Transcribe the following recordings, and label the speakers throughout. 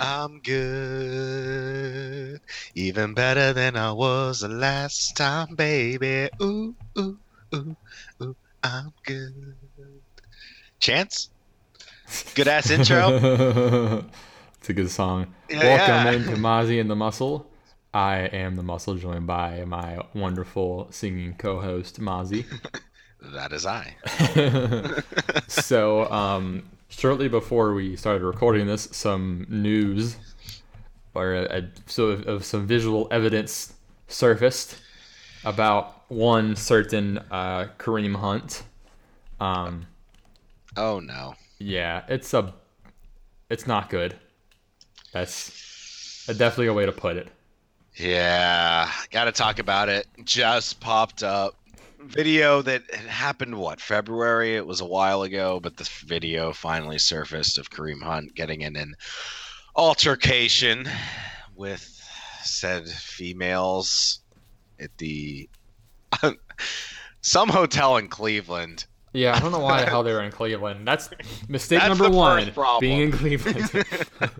Speaker 1: I'm good. Even better than I was the last time, baby. Ooh, ooh, ooh, ooh, I'm good. Chance? Good ass intro.
Speaker 2: it's a good song.
Speaker 1: Yeah,
Speaker 2: Welcome
Speaker 1: yeah.
Speaker 2: into Mozzie and the Muscle. I am the Muscle, joined by my wonderful singing co-host Mozzie.
Speaker 1: that is I.
Speaker 2: so, um, shortly before we started recording this, some news or a, a, so of, of some visual evidence surfaced about one certain uh, Kareem Hunt. Um,
Speaker 1: Oh no.
Speaker 2: yeah, it's a, it's not good. That's a, definitely a way to put it.
Speaker 1: Yeah, gotta talk about it. Just popped up. Video that happened, what, February? It was a while ago, but the video finally surfaced of Kareem Hunt getting in an altercation with said females at the some hotel in Cleveland.
Speaker 2: Yeah, I don't know why the hell they were in Cleveland. That's mistake
Speaker 1: That's
Speaker 2: number one. being in Cleveland.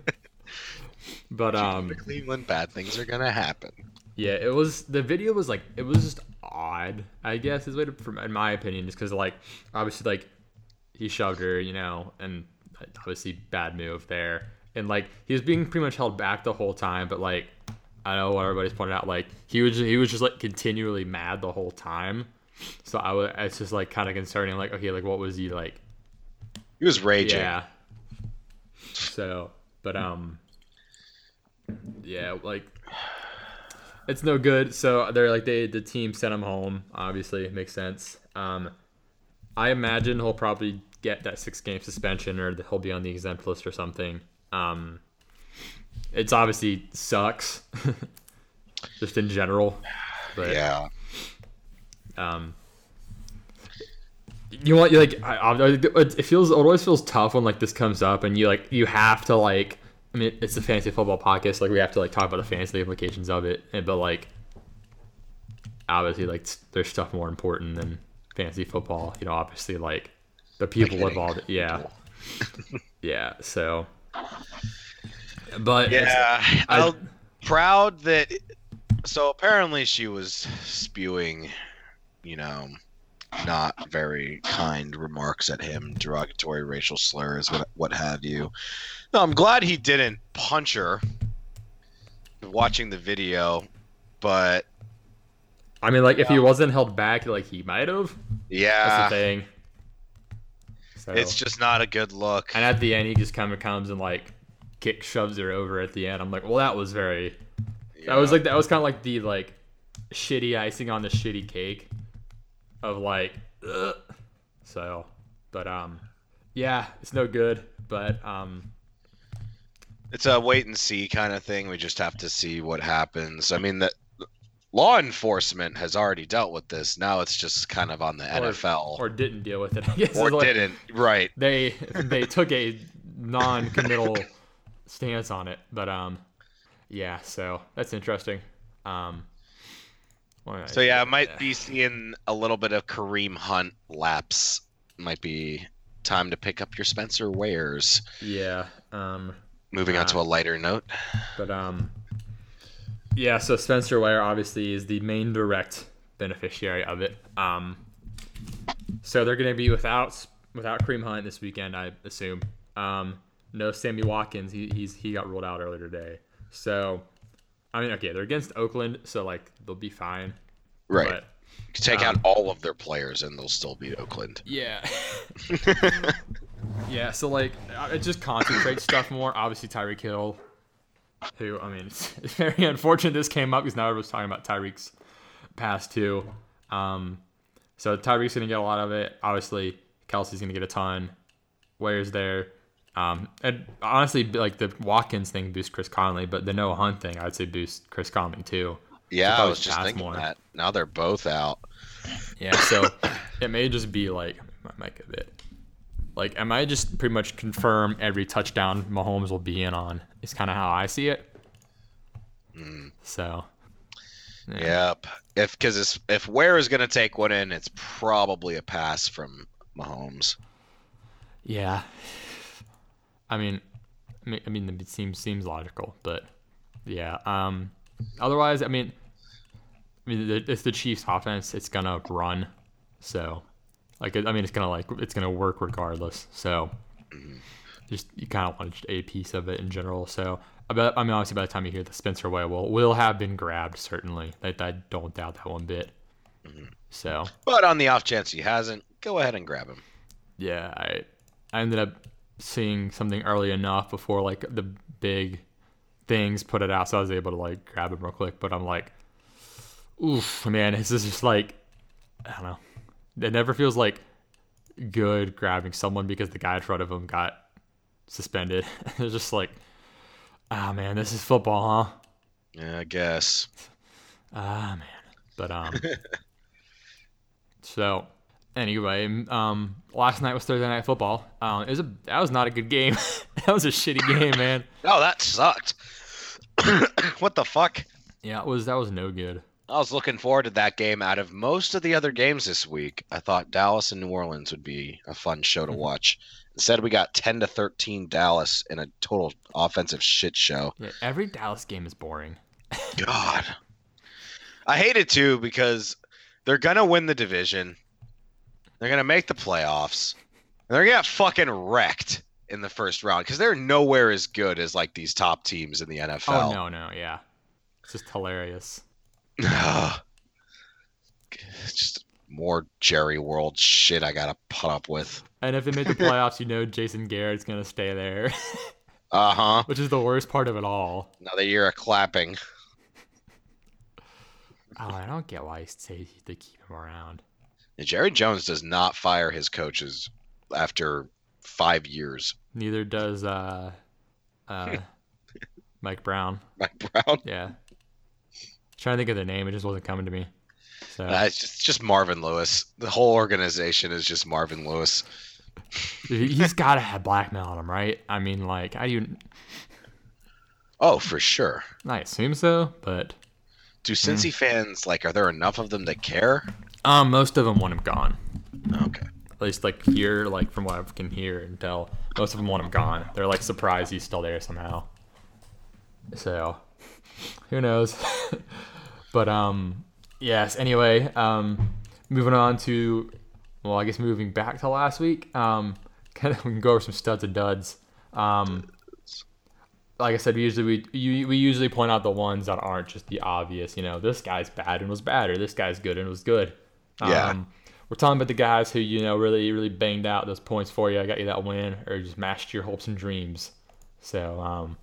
Speaker 2: but um,
Speaker 1: Cleveland, bad things are gonna happen.
Speaker 2: Yeah, it was the video was like it was just odd. I guess is way to, from in my opinion, just because like obviously like he shoved her, you know, and obviously bad move there, and like he was being pretty much held back the whole time. But like I know what everybody's pointed out, like he was he was just like continually mad the whole time. So I was it's just like kind of concerning. Like okay, like what was he like?
Speaker 1: He was raging.
Speaker 2: Yeah. So, but um, yeah, like it's no good. So they're like they the team sent him home. Obviously, it makes sense. Um, I imagine he'll probably get that six game suspension or he'll be on the exempt list or something. Um, it's obviously sucks, just in general. But
Speaker 1: Yeah.
Speaker 2: um you want you like I, I, it feels it always feels tough when like this comes up and you like you have to like I mean it's a fantasy football podcast like we have to like talk about the fantasy implications of it and but like obviously like there's stuff more important than fantasy football you know obviously like the people
Speaker 1: hitting
Speaker 2: involved yeah yeah so but
Speaker 1: Yeah, I'm proud that. So apparently, she was spewing, you know, not very kind remarks at him, derogatory racial slurs, what, what have you. No, I'm glad he didn't punch her. Watching the video, but
Speaker 2: I mean like if he wasn't held back like he might have that's
Speaker 1: yeah,
Speaker 2: the thing so.
Speaker 1: it's just not a good look.
Speaker 2: And at the end, he just kind of comes and like kick shoves her over at the end. I'm like, well, that was very. That was like that was kind of like the like shitty icing on the shitty cake of like. Ugh. So, but um, yeah, it's no good. But um,
Speaker 1: it's a wait and see kind of thing. We just have to see what happens. I mean, that law enforcement has already dealt with this. Now it's just kind of on the NFL,
Speaker 2: or didn't deal with it. I guess
Speaker 1: or
Speaker 2: like
Speaker 1: didn't. Right.
Speaker 2: They they took a non-committal stance on it, but um, yeah. So that's interesting. Um. What did
Speaker 1: So yeah, I
Speaker 2: say?
Speaker 1: might be seeing a little bit of Kareem Hunt lapse. Might be time to pick up your Spencer Wares.
Speaker 2: Yeah. Um.
Speaker 1: Moving on to
Speaker 2: Uh,
Speaker 1: a lighter note.
Speaker 2: But um, yeah. So Spencer Ware obviously is the main direct beneficiary of it. Um, so they're gonna be without without Kareem Hunt this weekend, I assume. Um, no Sammy Watkins. He he's he got ruled out earlier today. So, I mean, okay, they're against Oakland, so like they'll be fine.
Speaker 1: Right.
Speaker 2: But
Speaker 1: Take
Speaker 2: um,
Speaker 1: out all of their players and they'll still beat Oakland.
Speaker 2: yeah. yeah. So like, uh, it just concentrates stuff more. Obviously, Tyreek Hill, who I mean, it's, it's very unfortunate this came up because now everyone's talking about Tyreek's pass too. Um, so Tyreek's gonna get a lot of it. Obviously, Kelce's gonna get a ton. Ware's there. Um, and honestly, like the Watkins thing boosts Chris Conley, but the Noah Hunt thing, I'd say boosts Chris Conley too.
Speaker 1: Yeah, I was just thinking
Speaker 2: more.
Speaker 1: that. Now they're both out.
Speaker 2: Yeah, so it may just be like might get a bit. Like, am I just pretty much confirm every touchdown Mahomes will be in on. Is kind of how I see it. So,
Speaker 1: Yep. If because if Ware is going to take one in, it's probably a pass from Mahomes.
Speaker 2: yeah. I mean, I mean, it seems seems logical, but yeah. Um, otherwise, I mean, I mean, it's the Chiefs' offense. It's gonna run, so like, I mean, it's gonna like it's gonna work regardless. So just you kind of want a piece of it in general. So I bet I mean, obviously, by the time you hear the Spencer Ware will will have been grabbed certainly. I, I don't doubt that one bit. So
Speaker 1: But on the off chance he hasn't, go ahead and grab him.
Speaker 2: yeah, I I ended up seeing something early enough before like the big things put it out, so I was able to like grab it real quick. But I'm like, oof, man, this is just like I don't know. It never feels like good grabbing someone because the guy in front of him got suspended. it's just like, ah man, this is football, huh?
Speaker 1: Yeah, I guess.
Speaker 2: Ah man. But um so anyway, um last night was Thursday night football. Um it was a that was not a good game. that was a shitty game, man.
Speaker 1: Oh, that sucked. what the fuck?
Speaker 2: Yeah, it was that was no good.
Speaker 1: I was looking forward to that game. Out of most of the other games this week, I thought Dallas and New Orleans would be a fun show to watch. Instead, we got ten to thirteen Dallas in a total offensive shit show.
Speaker 2: Yeah, every Dallas game is boring.
Speaker 1: God, I hate it too because they're gonna win the division. They're gonna make the playoffs. They're gonna get fucking wrecked in the first round because they're nowhere as good as like these top teams in the NFL.
Speaker 2: Oh no, no, yeah. It's just hilarious.
Speaker 1: just more Jerry World shit I gotta put up with.
Speaker 2: And if they make the playoffs, you know Jason Garrett's gonna stay there.
Speaker 1: Uh huh.
Speaker 2: which is the worst part of it all.
Speaker 1: Another year of clapping.
Speaker 2: Oh, I don't get why he say they keep him around.
Speaker 1: Jerry Jones does not fire his coaches after five years.
Speaker 2: Neither does uh, uh, Mike Brown.
Speaker 1: Mike Brown.
Speaker 2: Yeah. trying to think of their name, it just wasn't coming to me. So
Speaker 1: Uh, it's just, it's just Marvin Lewis. The whole organization is just Marvin Lewis.
Speaker 2: he's got to have blackmail on him, right? I mean, like I do,
Speaker 1: Oh, for sure.
Speaker 2: I assume so, but
Speaker 1: Do Cincy fans like? Are there enough of them that care?
Speaker 2: Um, most of them want him gone.
Speaker 1: Okay.
Speaker 2: At least like here, like from what I can hear and tell, most of them want him gone. They're like surprised he's still there somehow. So, who knows? but um, yes. Anyway, um, moving on to, well, I guess moving back to last week. Um, kind of we can go over some studs and duds. Um, like I said, we usually we you, we usually point out the ones that aren't just the obvious. You know, this guy's bad and was bad, or this guy's good and was good.
Speaker 1: Yeah.
Speaker 2: Um, we're talking about the guys who you know really really banged out those points for you. I got you that win, or just mashed your hopes and dreams. So um,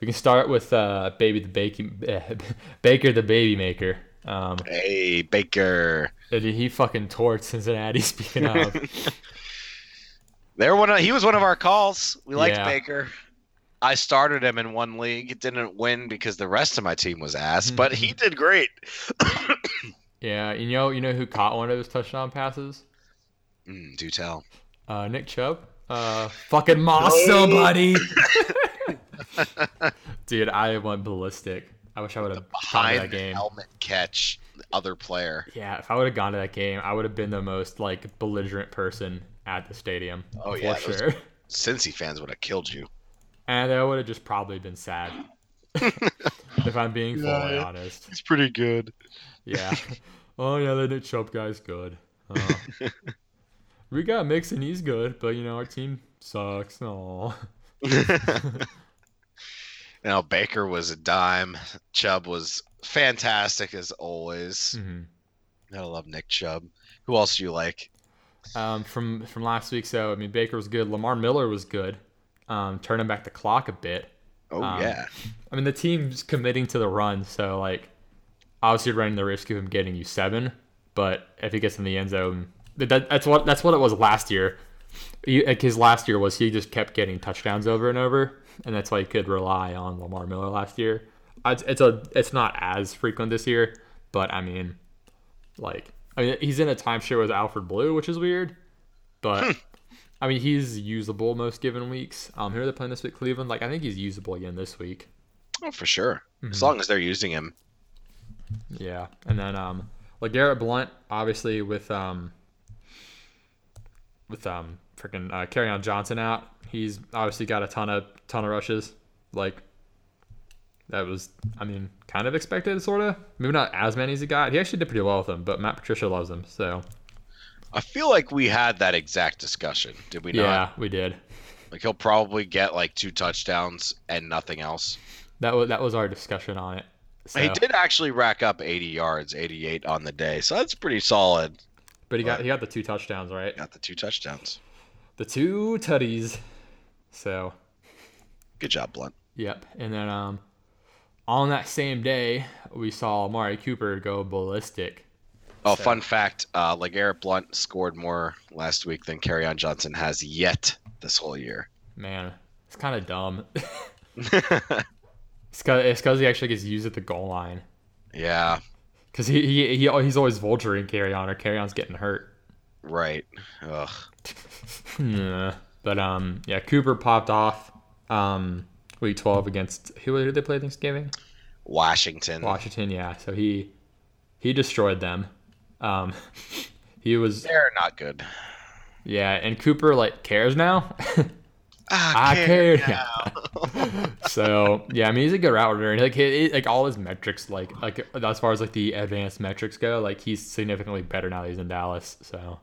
Speaker 2: we can start with uh, baby the baking Baker the baby maker. Um,
Speaker 1: Hey, Baker.
Speaker 2: he fucking torched Cincinnati. Speaking of,
Speaker 1: They're one. Of, he was one of our calls. We liked
Speaker 2: Yeah.
Speaker 1: Baker. I started him in one league. Didn't win because the rest of my team was ass, but he did great.
Speaker 2: yeah, you know you know who caught one of his touchdown passes?
Speaker 1: Mm, do tell.
Speaker 2: Uh, Nick Chubb. Uh, fucking moss somebody. Dude, I went ballistic. I wish I would have gone to that
Speaker 1: the
Speaker 2: game.
Speaker 1: helmet catch, the other player.
Speaker 2: Yeah, if I would have gone to that game, I would have been the most like belligerent person at the stadium.
Speaker 1: Oh,
Speaker 2: for
Speaker 1: yeah, those-
Speaker 2: sure.
Speaker 1: Cincy fans would have killed you.
Speaker 2: And I would have just probably been sad. if I'm being fully
Speaker 1: Yeah.
Speaker 2: honest.
Speaker 1: It's pretty good.
Speaker 2: Yeah. oh yeah, that Nick Chubb guy's good. Uh, we got Mixon, he's good, but you know our team sucks. Aw.
Speaker 1: Now Baker was a dime. Chubb was fantastic as always.
Speaker 2: Mhm.
Speaker 1: Gotta love Nick Chubb. Who else do you like?
Speaker 2: Um, from from last week, so I mean Baker was good. Lamar Miller was good. Um, turning back the clock a bit.
Speaker 1: Oh
Speaker 2: Um,
Speaker 1: yeah,
Speaker 2: I mean, the team's committing to the run, so like, obviously running the risk of him getting you seven. But if he gets in the end zone, that, that's what that's what it was last year. His last year was he just kept getting touchdowns over and over, and that's why he could rely on Lamar Miller last year. It's, it's a it's not as frequent this year, but I mean, like, I mean, he's in a timeshare with Alfred Blue, which is weird, but. I mean, he's usable most given weeks. Um, who are they playing this week? Cleveland. Like, I think he's usable again this week.
Speaker 1: oh for sure.
Speaker 2: Mm-hmm.
Speaker 1: As long as they're using him.
Speaker 2: Yeah, and then um, like Garrett Blount, obviously with um, with um freaking uh, Kerryon Johnson out. He's obviously got a ton of ton of rushes. Like that was, I mean, kind of expected, sort of. Maybe not as many as he got. He actually did pretty well with them, but Matt Patricia loves him. So
Speaker 1: I feel like we had that exact discussion, did we
Speaker 2: yeah, we did.
Speaker 1: Like he'll probably get like two touchdowns and nothing else.
Speaker 2: That was that was our discussion on it. So,
Speaker 1: He did actually rack up 80 yards, 88 on the day, so that's pretty solid.
Speaker 2: but he got he got the two touchdowns, right?
Speaker 1: Got the two touchdowns.
Speaker 2: The two tutties. So
Speaker 1: Good job, Blount.
Speaker 2: Yep. And then um, on that same day, we saw Amari Cooper go ballistic.
Speaker 1: Oh,
Speaker 2: So-
Speaker 1: fun fact: uh, like Eric Blount scored more last week than on Johnson has yet this whole year.
Speaker 2: Man, it's kind of dumb. Cause, he actually gets used at the goal line.
Speaker 1: yeah,
Speaker 2: Because he, he, he, he's always vulturing Kerryon, or Kerryon's getting hurt.
Speaker 1: right. Ugh.
Speaker 2: Yeah. But um, yeah, Cooper popped off um, week 12 against who did they play Thanksgiving?
Speaker 1: Washington.
Speaker 2: Washington, yeah. So he he destroyed them. Um, he was
Speaker 1: They're not good.
Speaker 2: yeah, and Cooper like cares now.
Speaker 1: Ah,
Speaker 2: I
Speaker 1: care
Speaker 2: care.
Speaker 1: now.
Speaker 2: so yeah, I mean he's a good route runner. Like he, like all his metrics, like like as far as like the advanced metrics go, like he's significantly better now that he's in Dallas. So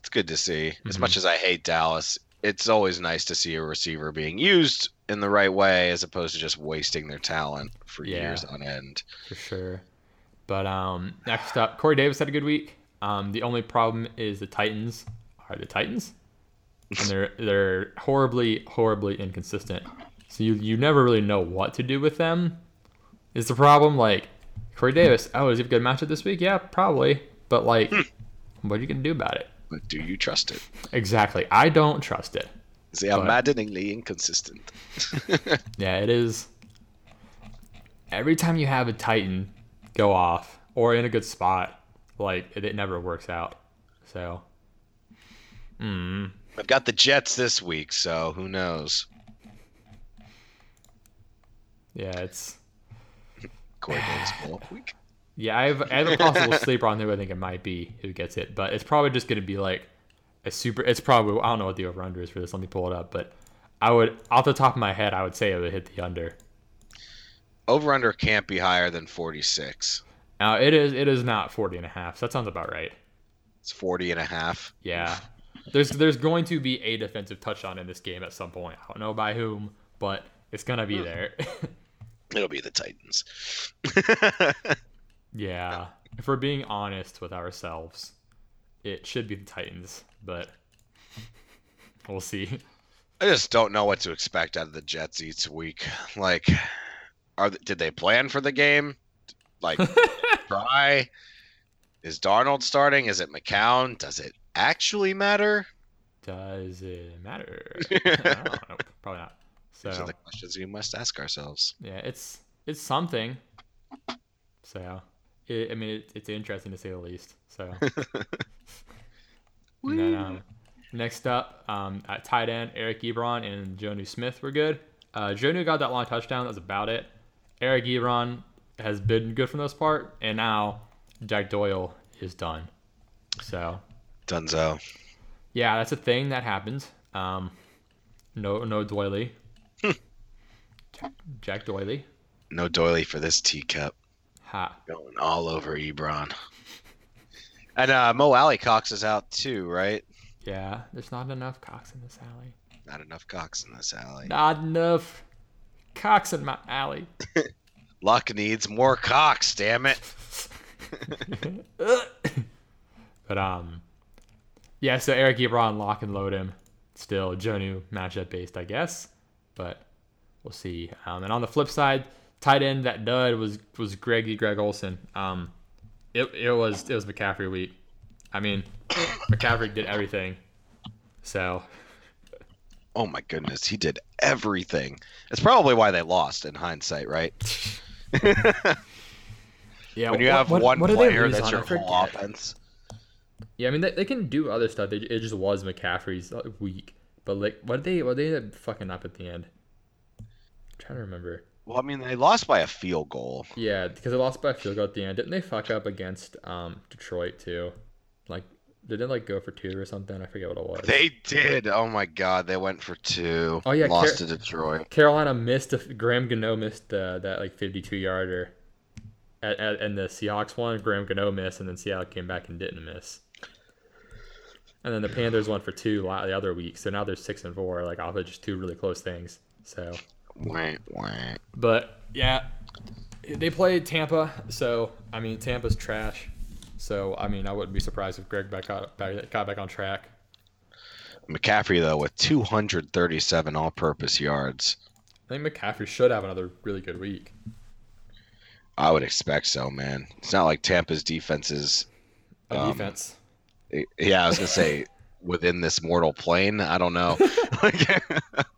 Speaker 1: It's good to see. As
Speaker 2: Mhm.
Speaker 1: much as I hate Dallas, it's always nice to see a receiver being used in the right way as opposed to just wasting their talent for
Speaker 2: Yeah.
Speaker 1: years on end.
Speaker 2: for sure. But um, next up, Corey Davis had a good week. Um, the only problem is the Titans are the Titans, and they're they're horribly horribly inconsistent. So you you never really know what to do with them. Is the problem like Corey Davis? Oh, is he a good matchup this week? Yeah, probably. But like, what are you gonna do about it?
Speaker 1: But do you trust it?
Speaker 2: Exactly. I don't trust it.
Speaker 1: They are
Speaker 2: But-
Speaker 1: maddeningly inconsistent.
Speaker 2: Yeah, it is. Every time you have a Titan go off or in a good spot, like it, it never works out. So, mm,
Speaker 1: I've got the Jets this week, so who knows?
Speaker 2: yeah, it's
Speaker 1: Corey Davis blow up week.
Speaker 2: yeah. I have, I have a possible sleeper on who I think it might be who gets it, but it's probably just gonna be like a super. It's probably I don't know what the over under is for this. Let me pull it up, but I would off the top of my head, I would say it would hit the under.
Speaker 1: Over under can't be higher than 46.
Speaker 2: Now it is it is not 40 and a half. So that sounds about right.
Speaker 1: It's 40 and a half.
Speaker 2: Yeah. There's there's going to be a defensive touchdown in this game at some point. I don't know by whom, but it's gonna be hmm. there.
Speaker 1: It'll be the Titans.
Speaker 2: yeah. If we're being honest with ourselves, it should be the Titans, but we'll see.
Speaker 1: I just don't know what to expect out of the Jets each week. Like, are did they plan for the game? Like, try? Is Darnold starting? Is it McCown? Does it actually matter?
Speaker 2: Does it matter? I don't know. Probably not.
Speaker 1: These are
Speaker 2: So
Speaker 1: the questions we must ask ourselves.
Speaker 2: yeah, it's it's something. So it, I mean, it, it's interesting to say the least. So. And then um, next up, um, at tight end, Eric Ebron and Jonnu Smith were good. Uh, Jonnu got that long touchdown. That's about it. Eric Ebron has been good for the most part, and now Jack Doyle is done. So
Speaker 1: Dunzo.
Speaker 2: yeah, that's a thing that happens. Um, no, no Doily. Jack, Jack Doily.
Speaker 1: No doily for this teacup.
Speaker 2: Ha.
Speaker 1: Going all over Ebron. And uh, Mo Alie-Cox is out too, right?
Speaker 2: Yeah, there's not enough cocks in this alley.
Speaker 1: Not enough Cox in this alley.
Speaker 2: Not enough cocks in my alley.
Speaker 1: Luck needs more Cox, damn it.
Speaker 2: but um, yeah. So Eric Ebron lock and load him. Still Jonnu matchup based, I guess. But we'll see. Um, and on the flip side, tight end that dud was was Greggy Greg Olsen. Um, it it was it was McCaffrey week. I mean, McCaffrey did everything. So
Speaker 1: Oh my goodness, he did everything. It's probably why they lost in hindsight, right?
Speaker 2: yeah,
Speaker 1: when you
Speaker 2: what-
Speaker 1: have one
Speaker 2: what
Speaker 1: player that's your whole offense.
Speaker 2: Yeah, I mean they, they can do other stuff. They, it just was McCaffrey's uh, week. But like, what did they what did they end up fucking up at the end? I'm trying to remember.
Speaker 1: Well, I mean, they lost by a field goal.
Speaker 2: Yeah, because they lost by a field goal at the end. Didn't they fuck up against um Detroit too? Like Did it like go for two or something? I forget what it was.
Speaker 1: They did. Oh my god, they went for two.
Speaker 2: Oh, yeah,
Speaker 1: lost
Speaker 2: Car-
Speaker 1: to Detroit.
Speaker 2: Carolina missed a, Graham Gano missed uh, that like 52 yarder, at, at, and the Seahawks won. Graham Gano missed, and then Seattle came back and didn't miss. And then the Panthers won for two the other week, so now they're six and four, like off of just two really close things. So, but yeah, they played Tampa, so I mean Tampa's trash. So I mean I wouldn't be surprised if Greg back got back, got back on track.
Speaker 1: McCaffrey though with 237 all-purpose yards.
Speaker 2: I think McCaffrey should have another really good week.
Speaker 1: I would expect so, man. It's not like Tampa's defense is.
Speaker 2: A
Speaker 1: Um,
Speaker 2: defense.
Speaker 1: Yeah, I was gonna say within this mortal plane. I don't know.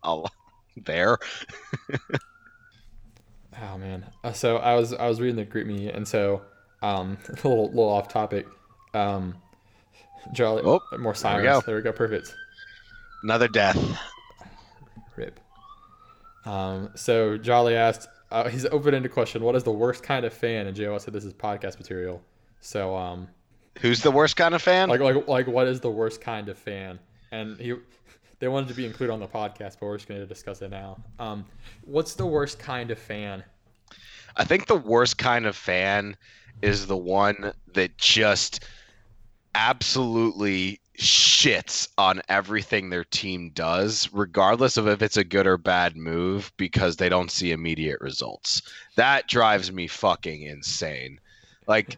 Speaker 1: There.
Speaker 2: Oh man. Uh, so I was I was reading the GroupMe, and so um a little little off topic. Um, Charlie,
Speaker 1: Oh,
Speaker 2: more
Speaker 1: we
Speaker 2: silence.
Speaker 1: go.
Speaker 2: There we go. Perfect.
Speaker 1: Another death.
Speaker 2: Rip. Um, so Jolly asked, uh, he's open-ended question. What is the worst kind of fan? And JO said this is podcast material. So um,
Speaker 1: Who's the worst kind of fan?
Speaker 2: like like like what is the worst kind of fan? And he they wanted to be included on the podcast, but we're just going to discuss it now. Um, what's the worst kind of fan?
Speaker 1: I think the worst kind of fan is the one that just absolutely shits on everything their team does, regardless of if it's a good or bad move, because they don't see immediate results. That drives me fucking insane. Like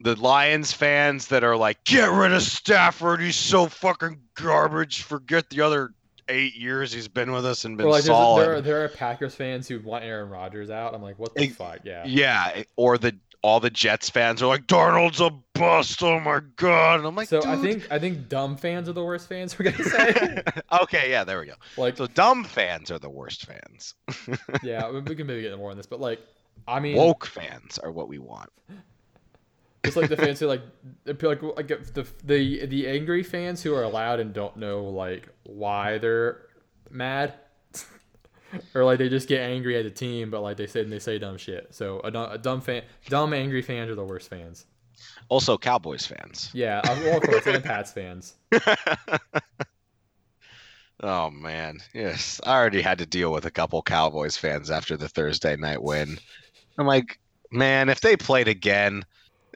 Speaker 1: the Lions fans that are like, get rid of Stafford. He's so fucking garbage. Forget the other eight years he's been with us and been
Speaker 2: like
Speaker 1: solid.
Speaker 2: there are, there are Packers fans who want Aaron Rodgers out. I'm like, what the
Speaker 1: Ex-
Speaker 2: fuck? Yeah.
Speaker 1: Yeah, or the all the Jets fans are like Darnold's a bust. Oh my god! And I'm like,
Speaker 2: So I think I think dumb fans are the worst fans. We're gonna say
Speaker 1: okay, yeah, there we go.
Speaker 2: like
Speaker 1: So dumb fans are the worst fans.
Speaker 2: yeah, we we can maybe get more on this, but like I mean,
Speaker 1: Woke fans are what we want.
Speaker 2: it's like the fans who like like like the the the angry fans who are loud and don't know like why they're mad. Or like they just get angry at the team, but like they say and they say dumb shit. So a, dumb- a dumb fan, dumb angry fans are the worst fans.
Speaker 1: Also, Cowboys fans.
Speaker 2: Yeah, well, of course, and Pats fans.
Speaker 1: Oh man, yes. I already had to deal with a couple Cowboys fans after the Thursday night win. I'm like, man, if they played again,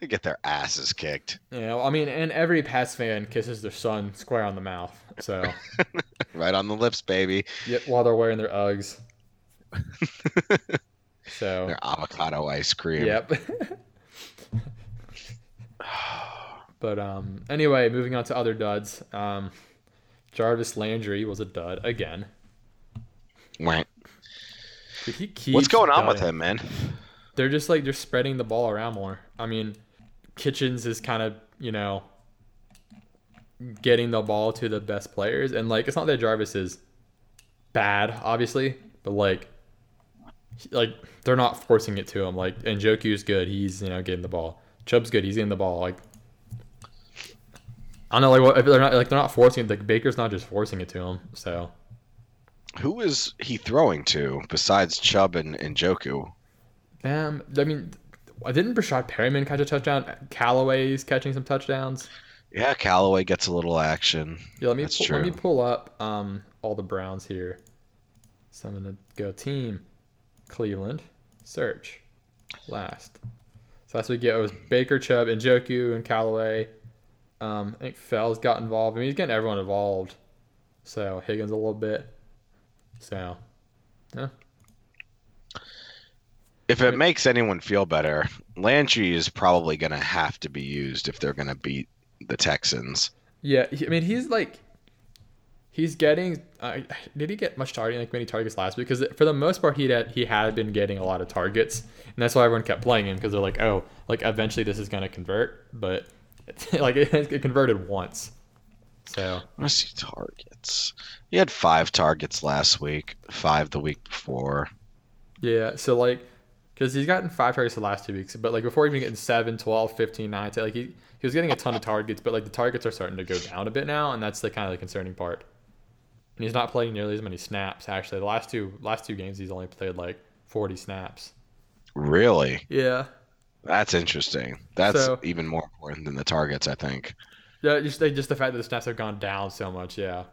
Speaker 1: they get their asses kicked.
Speaker 2: Yeah, well, I mean, and every Pats fan kisses their son square on the mouth. So,
Speaker 1: Right on the lips, baby.
Speaker 2: yep, while they're wearing their Uggs. So,
Speaker 1: Their avocado ice cream.
Speaker 2: yep. but um, anyway, moving on to other duds. Um, Jarvis Landry was a dud again.
Speaker 1: Wah.
Speaker 2: Dude, he keeps
Speaker 1: What's going on with him, man?
Speaker 2: They're just like they're spreading the ball around more. I mean, Kitchens is kind of you know getting the ball to the best players, and like it's not that Jarvis is bad, obviously, but like like they're not forcing it to him. Like and Njoku's good, he's you know getting the ball. Chubb's good, he's getting the ball. Like I don't know, like what if they're not like they're not forcing it. Like Baker's not just forcing it to him. So
Speaker 1: Who is he throwing to besides Chubb and, and Njoku?
Speaker 2: um, I mean, didn't Breshad Perriman catch a touchdown? Callaway's catching some touchdowns.
Speaker 1: Yeah, Callaway gets a little action.
Speaker 2: Yeah, let me
Speaker 1: That's
Speaker 2: pull, let me pull up um all the Browns here. So I'm gonna go team, Cleveland, search, last. So that's what we get. It was Baker, Chubb, and Njoku and Callaway. Um, I think Fells got involved. I mean, he's getting everyone involved. So Higgins a little bit. So yeah,
Speaker 1: If it makes anyone feel better, Landry is probably going to have to be used if they're going to beat the Texans.
Speaker 2: yeah. I mean, he's like, he's getting. Uh, did he get much targeting like many targets last week? Because for the most part, he had he had been getting a lot of targets, and that's why everyone kept playing him because they're like, oh, like eventually this is gonna convert, but like it, it converted once. So
Speaker 1: I see targets. He had five targets last week, five the week before.
Speaker 2: yeah, so like, because he's gotten five targets the last two weeks, but like before even getting 7, 12, 15, 9, like he he was getting a ton of targets, but like the targets are starting to go down a bit now, and that's the kind of the concerning part. And he's not playing nearly as many snaps. Actually, the last two last two games he's only played like 40 snaps.
Speaker 1: Really?
Speaker 2: Yeah.
Speaker 1: That's interesting. That's
Speaker 2: So-
Speaker 1: even more important than the targets, I think.
Speaker 2: Yeah, just just the fact that the snaps have gone down so much. Yeah,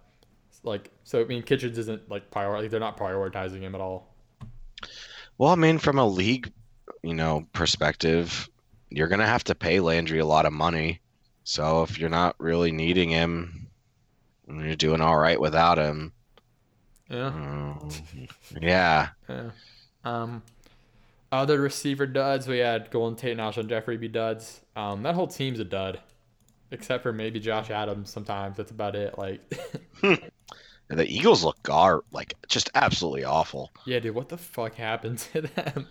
Speaker 2: like so. I mean, Kitchens isn't like prior. Like, they're not prioritizing him at all.
Speaker 1: Well, I mean, from a league, you know, perspective, you're gonna have to pay Landry a lot of money. So if you're not really needing him, and you're doing all right without him.
Speaker 2: Yeah.
Speaker 1: um, yeah.
Speaker 2: Yeah. Um, other receiver duds we had Golden Tate and Alshon Jeffery be duds. Um, that whole team's a dud, except for maybe Josh Adams. Sometimes that's about it. Like,
Speaker 1: The Eagles look gar like just absolutely awful.
Speaker 2: yeah, dude, what the fuck happened to them?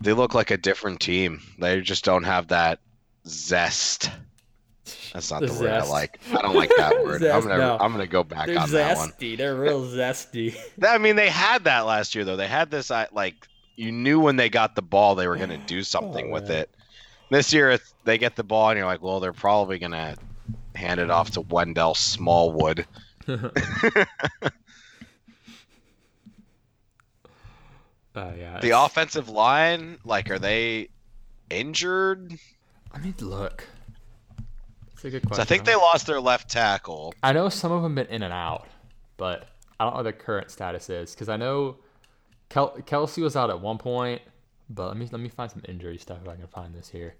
Speaker 1: They look like a different team. They just don't have that zest. That's not
Speaker 2: The
Speaker 1: the, word I like. I don't like that word.
Speaker 2: Zest,
Speaker 1: I'm gonna
Speaker 2: no.
Speaker 1: I'm gonna go back
Speaker 2: They're
Speaker 1: on that one.
Speaker 2: zesty. They're real zesty.
Speaker 1: I mean, they had that last year though. They had this I like you knew when they got the ball they were gonna do something
Speaker 2: Oh,
Speaker 1: with
Speaker 2: man.
Speaker 1: it. This year they get the ball and you're like, well, they're probably gonna hand it off to Wendell Smallwood.
Speaker 2: Uh, yeah.
Speaker 1: The
Speaker 2: it's-
Speaker 1: offensive line, like, are they injured?
Speaker 2: I mean, look. That's a good question.
Speaker 1: So I think they lost their left tackle.
Speaker 2: I know some of them been in and out, but I don't know what the current status is because I know Kel- Kelce was out at one point. But let me let me find some injury stuff if I can find this here.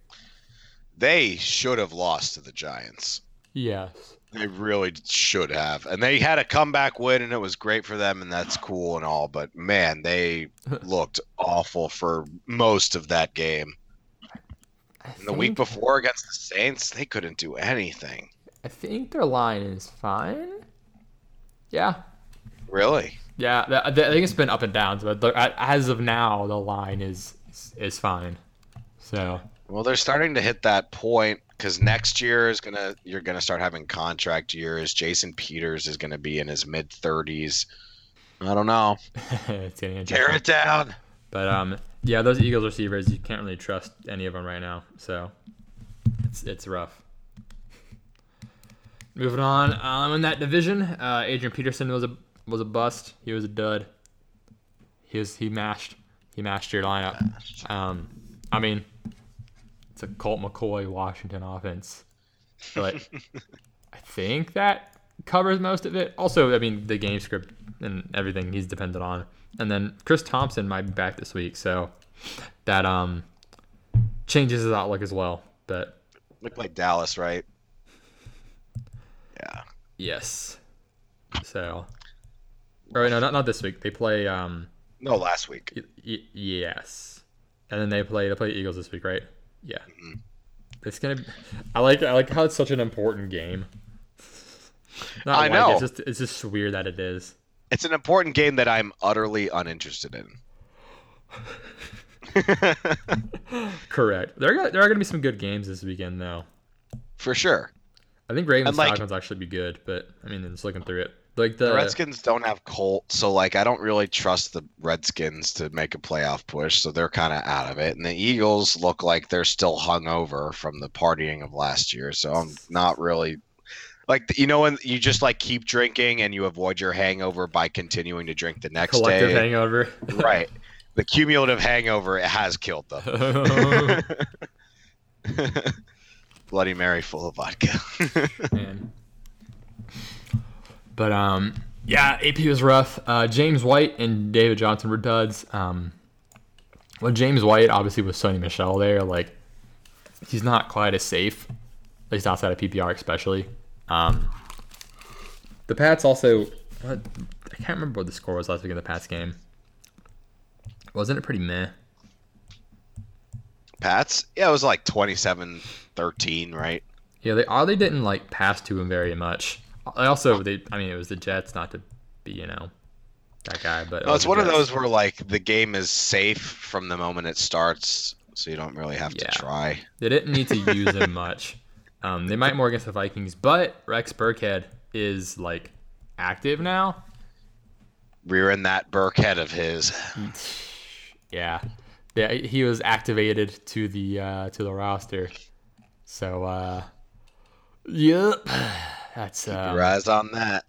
Speaker 1: They should have lost to the Giants.
Speaker 2: Yes.
Speaker 1: They really should have. And they had a comeback win and it was great for them and that's cool and all, but man, they looked awful for most of that game. The week before against the Saints, they couldn't do anything.
Speaker 2: I think their line is fine. Yeah.
Speaker 1: Really?
Speaker 2: Yeah, I think it's been up and down, but as of now, the line is is fine. So
Speaker 1: Well, they're starting to hit that point because next year is gonna you're gonna start having contract years. Jason Peters is gonna be in his mid thirties. I don't know.
Speaker 2: it's getting
Speaker 1: Tear it down.
Speaker 2: But um, yeah, those Eagles receivers, you can't really trust any of them right now. So it's it's rough. Moving on, um, in that division, uh, Adrian Peterson was a was a bust. He was a dud. He was he mashed he mashed your lineup. Um, I mean, it's a Colt McCoy Washington offense, but I think that covers most of it. Also, I mean, the game script and everything he's dependent on, and then Chris Thompson might be back this week, so that um changes his outlook as well. But
Speaker 1: Look like Dallas, right? Yeah.
Speaker 2: yes, so or no, not not this week. They play um
Speaker 1: No, last week.
Speaker 2: y- y- yes, and then they play they play Eagles this week, right? Yeah.
Speaker 1: Mhm.
Speaker 2: It's gonna. Be, I like I like how it's such an important game. Not
Speaker 1: I
Speaker 2: like,
Speaker 1: know.
Speaker 2: It's just it's just weird that it is.
Speaker 1: It's an important game that I'm utterly uninterested in.
Speaker 2: Correct. There are there are gonna be some good games this weekend though.
Speaker 1: For sure.
Speaker 2: I think Ravens
Speaker 1: And, like-
Speaker 2: Falcons actually be good, but I mean, just looking through it, like the,
Speaker 1: The Redskins don't have Colt, so like I don't really trust the Redskins to make a playoff push, so they're kind of out of it. And the Eagles look like they're still hungover from the partying of last year, so I'm not really like you know when you just like keep drinking and you avoid your hangover by continuing to drink the next
Speaker 2: collective
Speaker 1: day.
Speaker 2: hangover.
Speaker 1: right. The cumulative hangover it has killed them. Bloody Mary full of vodka.
Speaker 2: Man. But um, yeah, AP was rough. Uh, James White and David Johnson were duds. Um, well, James White obviously with Sony Michel there, like he's not quite as safe, at least outside of PPR, especially. Um, the Pats also, what, I can't remember what the score was last week in the Pats game. Wasn't it pretty meh?
Speaker 1: Pats? Yeah, it was like 27 13, right?
Speaker 2: Yeah, they oddly didn't like pass to him very much. I also, they, I mean, it was the Jets, not to be, you know, that guy, but
Speaker 1: No, it's one of those where like the game is safe from the moment it starts, so you don't really have
Speaker 2: Yeah.
Speaker 1: to try.
Speaker 2: They didn't need to use him much. Um, they might more against the Vikings, but Rex Burkhead is like active now.
Speaker 1: Rearing that Burkhead of his.
Speaker 2: Yeah, yeah, he was activated to the uh, to the roster. So, uh, yep, that's uh,
Speaker 1: Your eyes on that.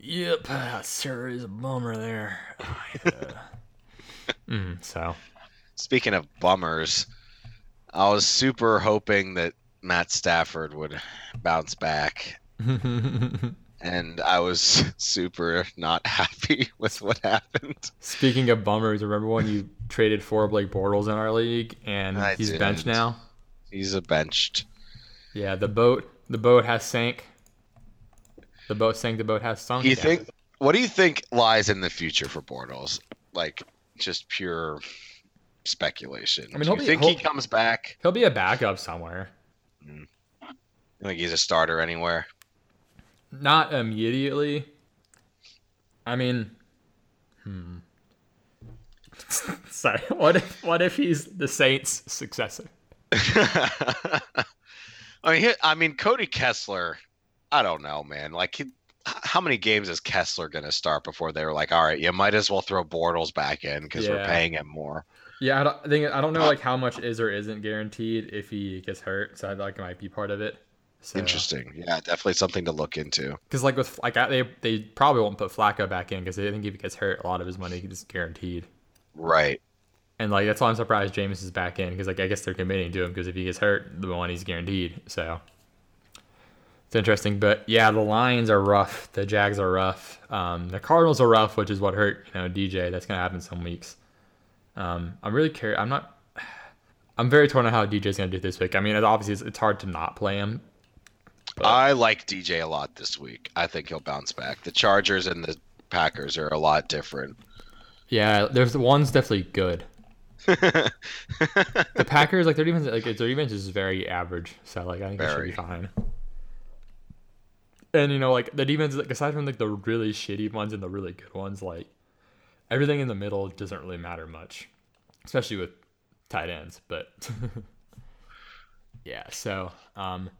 Speaker 2: Yep, that sure is a bummer there. mm, so
Speaker 1: Speaking of bummers, I was super hoping that Matt Stafford would bounce back, and I was super not happy with what happened.
Speaker 2: Speaking of bummers, remember when you traded for Blake Bortles in our league and
Speaker 1: I
Speaker 2: he's benched
Speaker 1: didn't.
Speaker 2: now?
Speaker 1: He's a benched.
Speaker 2: Yeah, the boat the boat has sank. The boat sank, the boat has sunk.
Speaker 1: You
Speaker 2: Yeah.
Speaker 1: think? What do you think lies in the future for Bortles? Like just pure speculation.
Speaker 2: I mean,
Speaker 1: do
Speaker 2: he'll
Speaker 1: you
Speaker 2: be-
Speaker 1: think he comes back?
Speaker 2: he'll be a backup somewhere?
Speaker 1: You think he's a starter anywhere?
Speaker 2: Not immediately. I mean, hmm. Sorry. What if what if he's the Saints' successor?
Speaker 1: I mean, I mean, Cody Kessler. I don't know, man. Like, he, how many games is Kessler going to start before they were like, all right, you might as well throw Bortles back in because we're paying him more.
Speaker 2: Yeah, I, don't, I think I don't know uh, like how much is or isn't guaranteed if he gets hurt. So I like might be part of it. So,
Speaker 1: Interesting. Yeah, definitely something to look into.
Speaker 2: Because like with like I- they they probably won't put Flacco back in because they think if he gets hurt, a lot of his money is guaranteed.
Speaker 1: Right.
Speaker 2: And like that's why I'm surprised James is back in because like I guess they're committing to him because if he gets hurt, the money's guaranteed. So it's interesting. But yeah, the Lions are rough. The Jags are rough. Um, the Cardinals are rough, which is what hurt you know DJ. That's gonna happen some weeks. Um, I'm really curious. I'm not. I'm very torn on how DJ's gonna do this week. I mean, obviously it's, it's hard to not play him. But-
Speaker 1: I like DJ a lot this week. I think he'll bounce back. The Chargers and the Packers are a lot different.
Speaker 2: Yeah, there's one's definitely good. The Packers, like their defense, like their defense is very average. So like I think it should be fine. And you know, like the defense, like aside from like the really shitty ones and the really good ones, like everything in the middle doesn't really matter much, especially with tight ends. But yeah, so um,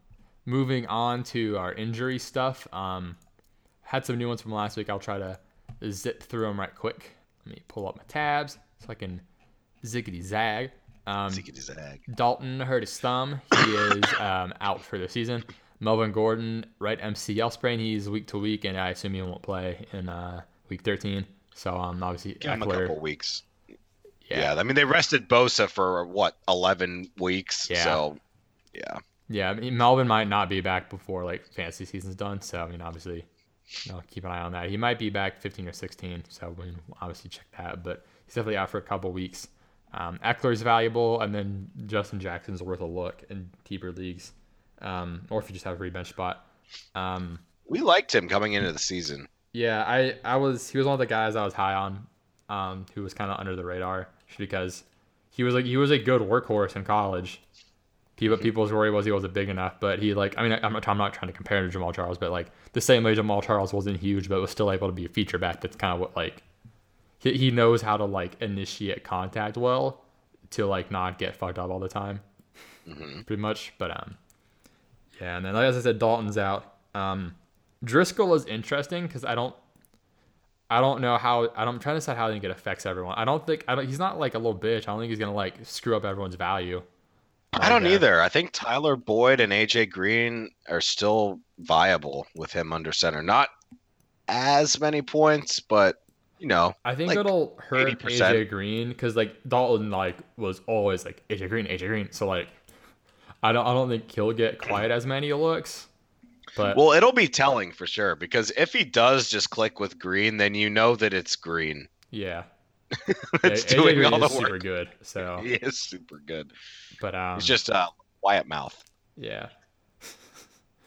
Speaker 2: moving on to our injury stuff. Um, had some new ones from last week. I'll try to zip through them right quick. Let me pull up my tabs so I can ziggity zag. Um,
Speaker 1: Ziggity-zag.
Speaker 2: Dalton hurt his thumb. He is um, out for the season. Melvin Gordon, right MCL sprain. He's week to week, and I assume he won't play in uh, week 13. So um, obviously
Speaker 1: Give him a couple weeks.
Speaker 2: yeah,
Speaker 1: Yeah. I mean, they rested Bosa for what, 11 weeks?
Speaker 2: Yeah.
Speaker 1: So, yeah.
Speaker 2: yeah. I mean, Melvin might not be back before like fantasy season's done. So I mean, obviously, you know, keep an eye on that. He might be back 15 or 16. So we can obviously check that. But he's definitely out for a couple weeks. Um, Ekeler's valuable, and then Justin Jackson's worth a look in deeper leagues, um, or if you just have a free bench spot. Um,
Speaker 1: We liked him coming into the season.
Speaker 2: Yeah, I, I was he was one of the guys I was high on, um, who was kind of under the radar because he was like he was a good workhorse in college. People people's worry was he wasn't big enough, but he like I mean I'm not, I'm not trying to compare him to Jamaal Charles, but like the same way Jamaal Charles wasn't huge, but was still able to be a feature back. That's kind of what like he, he knows how to like initiate contact well to like not get fucked up all the time,
Speaker 1: hmm
Speaker 2: pretty much. But um, yeah, and then like as I said, Dalton's out. Um, Driskel is interesting because I don't, I don't know how. I don't, I'm trying to decide how I think it affects everyone. I don't think I don't. He's not like a little bitch. I don't think he's gonna like screw up everyone's value.
Speaker 1: I don't
Speaker 2: Like, uh,
Speaker 1: either. I think Tyler Boyd and AJ Green are still viable with him under center. Not as many points, but you know,
Speaker 2: I think
Speaker 1: like,
Speaker 2: it'll hurt
Speaker 1: 80%.
Speaker 2: AJ Green because like Dalton like was always like AJ Green, AJ Green. So like, I don't, I don't think he'll get quite as many looks. But
Speaker 1: well, it'll be telling for sure because if he does just click with Green, then you know that it's Green.
Speaker 2: yeah,
Speaker 1: it's doing all the
Speaker 2: super good. So,
Speaker 1: He is super good.
Speaker 2: but um,
Speaker 1: He's just a quiet mouth.
Speaker 2: yeah.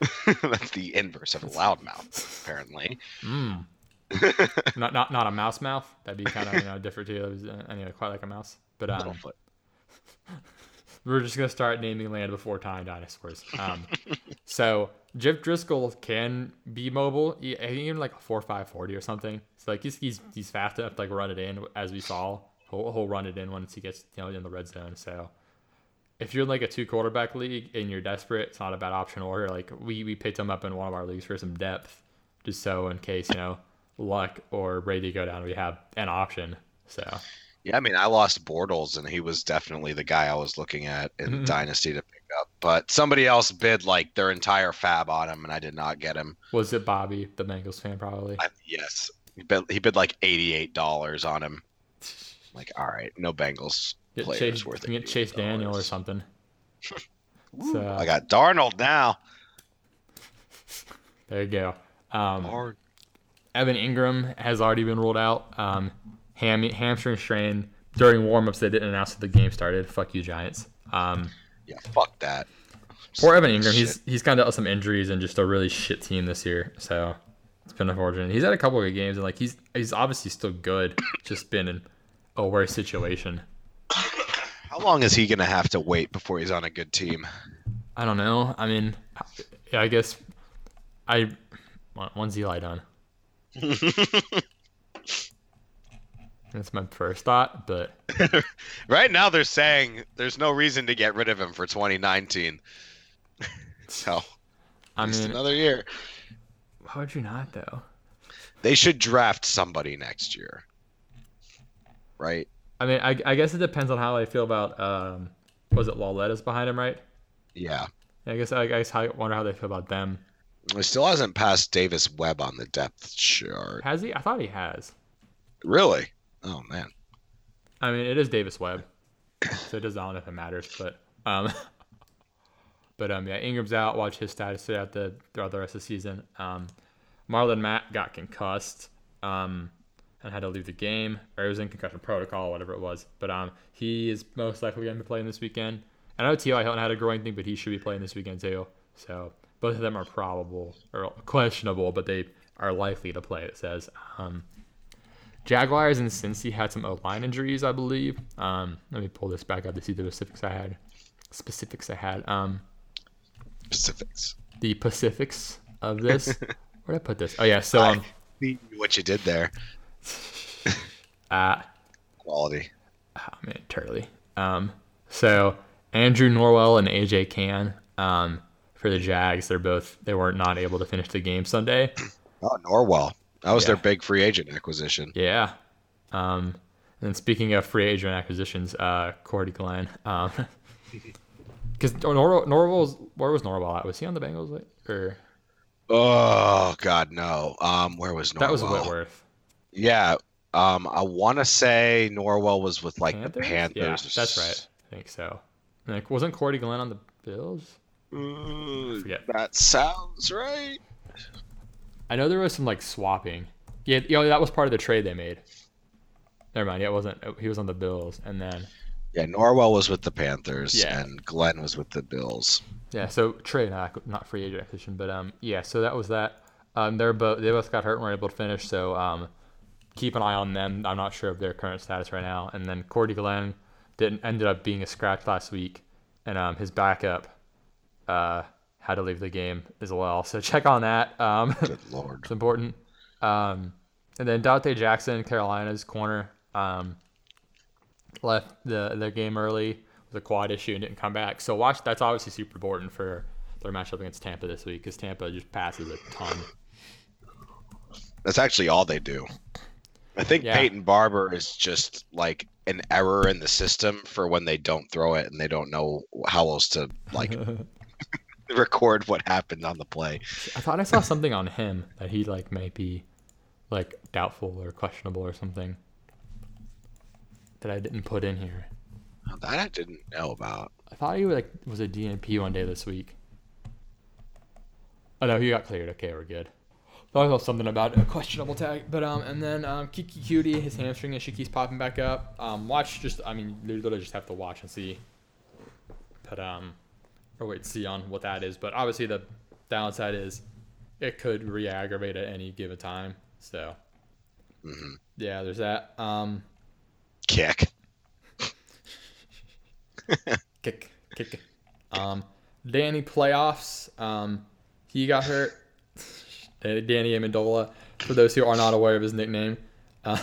Speaker 1: That's the inverse of a loud mouth, apparently.
Speaker 2: Mm. not not not a mouse mouth. That'd be kind of you know different too. It was, uh, anyway, quite like a mouse. But um. We're just gonna start naming land before time dinosaurs. Um, so Jeff Driskel can be mobile. He, even like a four five forty or something. So like he's he's he's fast enough to like run it in as we saw. He'll, he'll run it in once he gets you know in the red zone. So if you're in like a two quarterback league and you're desperate, it's not a bad option. Or like we we picked him up in one of our leagues for some depth, just so in case you know luck or Brady go down, we have an option. So
Speaker 1: Yeah, I mean, I lost Bortles, and he was definitely the guy I was looking at in
Speaker 2: Mhm.
Speaker 1: Dynasty to pick up. But somebody else bid like their entire FAAB on him, and I did not get him.
Speaker 2: was it Bobby, the Bengals fan, probably?
Speaker 1: I, yes, he bid, he bid like eighty-eight dollars on him. Like, all right, no Bengals
Speaker 2: Get
Speaker 1: players
Speaker 2: Chase,
Speaker 1: worth
Speaker 2: get Chase Daniel or something. So
Speaker 1: I got Darnold now.
Speaker 2: there you go. Um, Evan Engram has already been ruled out. Um, ham- hamstring strain during warmups. They didn't announce that the game started. Fuck you, Giants. Um,
Speaker 1: Yeah, fuck that.
Speaker 2: poor Evan Engram. He's
Speaker 1: Shit.
Speaker 2: he's kind of dealt some injuries and just a really shit team this year. So it's been unfortunate. He's had a couple of good games and like he's he's obviously still good. Just been in a worse situation.
Speaker 1: How long is he gonna have to wait before he's on a good team?
Speaker 2: I don't know. I mean, yeah, I guess I when's Eli done? That's my first thought, but
Speaker 1: right now they're saying there's no reason to get rid of him for 2019. so
Speaker 2: I
Speaker 1: just
Speaker 2: mean,
Speaker 1: another year.
Speaker 2: why would you not though?
Speaker 1: They should draft somebody next year. Right?
Speaker 2: I mean, I, I guess it depends on how I feel about um, was it Lauletta's behind him, right?
Speaker 1: Yeah.
Speaker 2: I guess I guess I wonder how they feel about them.
Speaker 1: He still hasn't passed Davis Webb on the depth chart.
Speaker 2: Has he? I thought he has.
Speaker 1: Really? Oh man.
Speaker 2: I mean, it is Davis Webb, so it does not know if it matters, but um, but um, yeah, Engram's out. Watch his status throughout the throughout the rest of the season. Um, Marlon Mack got concussed, um, and had to leave the game, or he was in concussion protocol, whatever it was. But um, he is most likely going to be playing this weekend. I know T.Y. Hilton had a growing thing, but he should be playing this weekend too. So both of them are probable or questionable, but they are likely to play. It says. Um, Jaguars and Cincy had some O line injuries, I believe. Um, let me pull this back up to see the specifics I had. Specifics I had. Um,
Speaker 1: Pacifics.
Speaker 2: the Pacifics of this. Where did I put this? Oh yeah, so um,
Speaker 1: what you did there.
Speaker 2: uh,
Speaker 1: Quality.
Speaker 2: oh man, Turley. Um, so Andrew Norwell and AJ Cann, um, for the Jags, they're both they weren't not able to finish the game Sunday.
Speaker 1: Oh, Norwell. That was their big free agent acquisition.
Speaker 2: Yeah. Um, and speaking of free agent acquisitions, uh, Cordy Glenn. Um, because Nor- Norwell's where was Norwell at? Was he on the Bengals like, or
Speaker 1: Oh God, no. Um, where was Norwell?
Speaker 2: that was Whitworth?
Speaker 1: Yeah. Um, I want to say Norwell was with like the
Speaker 2: Panthers? Yeah, that's right. I think so. Like, wasn't Cordy Glenn on the Bills?
Speaker 1: Mm,
Speaker 2: Forget.
Speaker 1: that sounds right.
Speaker 2: I know there was some like swapping. Yeah, you know, that was part of the trade they made. Never mind. Yeah, it wasn't. He was on the Bills, and then
Speaker 1: Yeah, Norwell was with the Panthers,
Speaker 2: Yeah.
Speaker 1: and Glenn was with the Bills.
Speaker 2: Yeah, so trade not not free agent acquisition, but um yeah, so that was that. Um they're both they both got hurt and weren't able to finish, so um keep an eye on them. I'm not sure of their current status right now. And then Cordy Glenn didn't ended up being a scratch last week, and um his backup uh had to leave the game as well. So check on that. Um
Speaker 1: Good lord.
Speaker 2: it's important. Um and then Donte Jackson, Carolina's corner, um left the the game early with a quad issue and didn't come back. So watch that's obviously super important for their matchup against Tampa this week because Tampa just passes a ton.
Speaker 1: That's actually all they do. I think
Speaker 2: Yeah.
Speaker 1: Peyton Barber is just like an error in the system for when they don't throw it and they don't know how else to like record what happened on the play.
Speaker 2: I thought I saw something on him that he like may be like doubtful or questionable or something that I didn't put in here.
Speaker 1: That I didn't know about.
Speaker 2: I thought he like was a DNP one day this week. Oh no, he got cleared. Okay, we're good. Thought I saw something about a questionable tag, but um, and then um, Keke Coutee, his hamstring issue keeps popping back up. Um, watch just, I mean, you literally just have to watch and see. But um, or wait, to see on what that is. But obviously the downside is it could re-aggravate at any given time. So
Speaker 1: hmm
Speaker 2: yeah, there's that. Um,
Speaker 1: Kick.
Speaker 2: kick, kick. Um, Danny playoffs. Um, he got hurt. Danny Amendola. For those who are not aware of his nickname, um,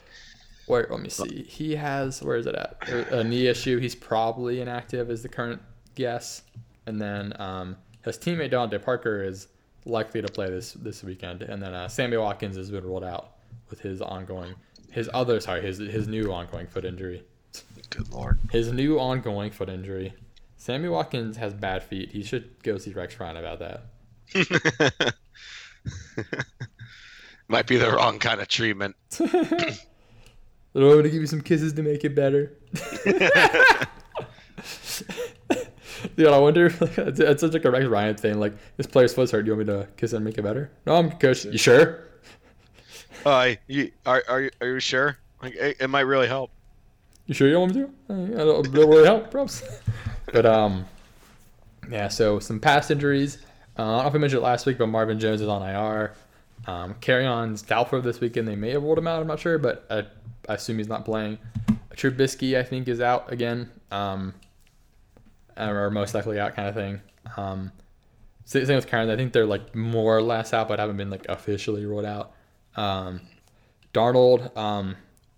Speaker 2: where let me see. He has where is it at? A knee issue. He's probably inactive, is the current guess. And then um, his teammate DeVante Parker is likely to play this this weekend. And then uh, Sammy Watkins has been ruled out with his ongoing, his other sorry, his his new ongoing foot injury.
Speaker 1: Good lord.
Speaker 2: His new ongoing foot injury. Sammy Watkins has bad feet. He should go see Rex Ryan about that.
Speaker 1: Might be the wrong kind of treatment.
Speaker 2: I'm going to give you some kisses to make it better. Dude, I wonder. It's, it's such like a Rex Ryan thing. Like this player's foot's hurt. Do you want me to kiss it and make it better? No, I'm coach. You sure?
Speaker 1: Uh, you, are are you, are you sure? Like it, it might really help.
Speaker 2: You sure you don't want me to? I don't, don't really help, props. but um, yeah. So some past injuries. Uh, I don't know if I mentioned it last week, but Marvin Jones is on IR. Um, Kerryon's doubtful this weekend. They may have ruled him out. I'm not sure, but I, I assume he's not playing. Trubisky, I think, is out again. Um, or most likely out, kind of thing. Um, same with Kerryon. I think they're like more or less out, but haven't been like officially ruled out. Um, Darnold, um,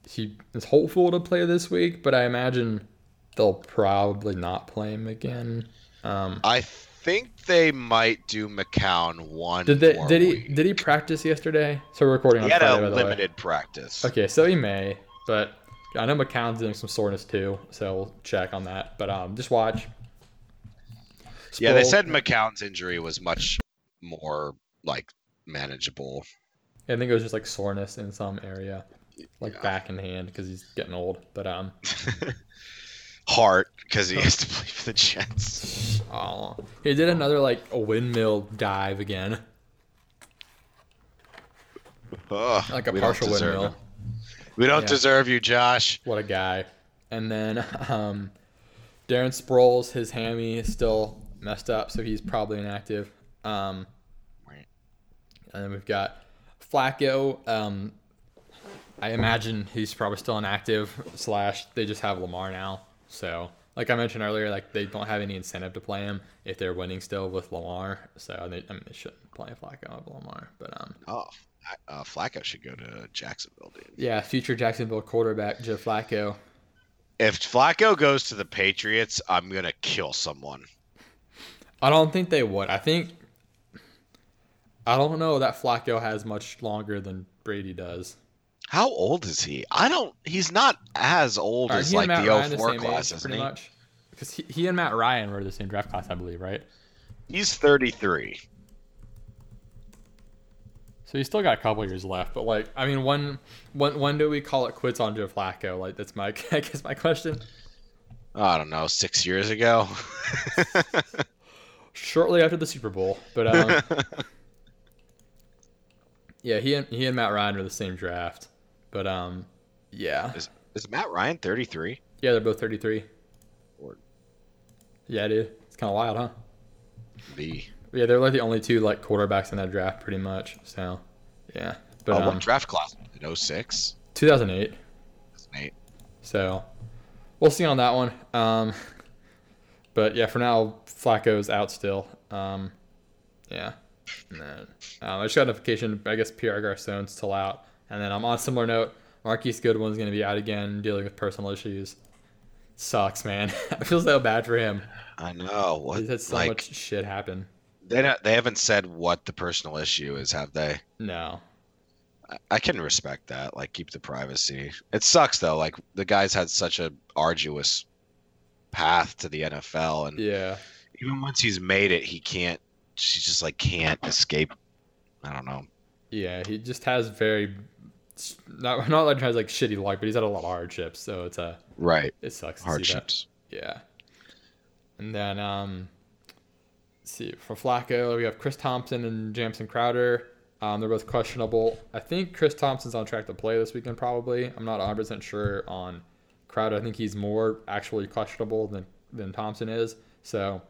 Speaker 2: he is hopeful to play this week, but I imagine they'll probably not play him again. Um,
Speaker 1: I think they might do McCown one.
Speaker 2: did they?
Speaker 1: more
Speaker 2: Did he? Did he practice yesterday? So we're recording
Speaker 1: He
Speaker 2: on
Speaker 1: had
Speaker 2: Friday,
Speaker 1: a
Speaker 2: by the way.
Speaker 1: limited practice.
Speaker 2: Okay, so he may, but I know McCown's doing some soreness too, so we'll check on that. But um, just watch.
Speaker 1: Yeah, they said McCown's injury was much more like manageable.
Speaker 2: I think it was just like soreness in some area, like
Speaker 1: Yeah.
Speaker 2: back and hand, because he's getting old. But um,
Speaker 1: Heart because he has to play for the Jets.
Speaker 2: oh, he did another like a windmill dive again,
Speaker 1: Ugh,
Speaker 2: like a partial windmill.
Speaker 1: him. We don't
Speaker 2: Yeah.
Speaker 1: deserve you, Josh.
Speaker 2: What a guy! And then um, Darren Sproles, his hammy is still messed up, so he's probably inactive. Um, and then we've got Flacco. Um, I imagine he's probably still inactive. Slash, they just have Lamar now. So, like I mentioned earlier, like they don't have any incentive to play him if they're winning still with Lamar. So they, I mean, they shouldn't play Flacco over Lamar. But um,
Speaker 1: Oh, uh, Flacco should go to Jacksonville, dude.
Speaker 2: yeah, future Jacksonville quarterback Joe Flacco.
Speaker 1: If Flacco goes to the Patriots, I'm gonna kill someone.
Speaker 2: I don't think they would. I think I don't know that Flacco has much longer than Brady does.
Speaker 1: How old is he? I don't. He's not as old
Speaker 2: Are
Speaker 1: as like the
Speaker 2: Ryan
Speaker 1: 04
Speaker 2: same
Speaker 1: class,
Speaker 2: age, pretty
Speaker 1: he?
Speaker 2: much? Because he, he and Matt Ryan were the same draft class, I believe, right?
Speaker 1: He's 33.
Speaker 2: So he's still got a couple years left. But like, I mean, when when when do we call it quits on Joe Flacco? Like, that's my I guess my question.
Speaker 1: I don't know, six years ago.
Speaker 2: Shortly after the Super Bowl, but um, yeah, he and he and Matt Ryan are the same draft. But um, yeah,
Speaker 1: is, is Matt Ryan 33?
Speaker 2: yeah, they're both thirty three.
Speaker 1: Lord.
Speaker 2: Yeah, dude, it's kind of wild, huh?
Speaker 1: B.
Speaker 2: Yeah, they're like the only two like quarterbacks in that draft, pretty much. So, yeah. But
Speaker 1: oh,
Speaker 2: um,
Speaker 1: what draft class? In 06?
Speaker 2: 2008.
Speaker 1: Nate.
Speaker 2: So, we'll see on that one. Um, but yeah, for now, Flacco's out still. Um, yeah. Um, I just got a notification. I guess Pierre Garcon's still out. And then I'm on a similar note. Marquise Goodwin's going to be out again, dealing with personal issues. Sucks, man. I feel so bad for him.
Speaker 1: I know. What?
Speaker 2: He's had so
Speaker 1: like,
Speaker 2: much shit happen.
Speaker 1: they don't, they haven't said what the personal issue is, have they?
Speaker 2: No.
Speaker 1: I- I can respect that. Like, keep the privacy. It sucks though. Like, the guy's had such a arduous path to the NFL, and
Speaker 2: Yeah.
Speaker 1: even once he's made it, he can't. She just like can't escape. I don't know.
Speaker 2: Yeah, he just has very not not like has like shitty luck, but he's had a lot of hardships, so it's a
Speaker 1: Right.
Speaker 2: it sucks. To
Speaker 1: Hardships.
Speaker 2: See that. Yeah. And then um, let's see for Flacco, we have Chris Thompson and Jamison Crowder. Um, they're both questionable. I think Chris Thompson's on track to play this weekend. Probably. I'm not 100 percent sure on Crowder. I think he's more actually questionable than than Thompson is. So.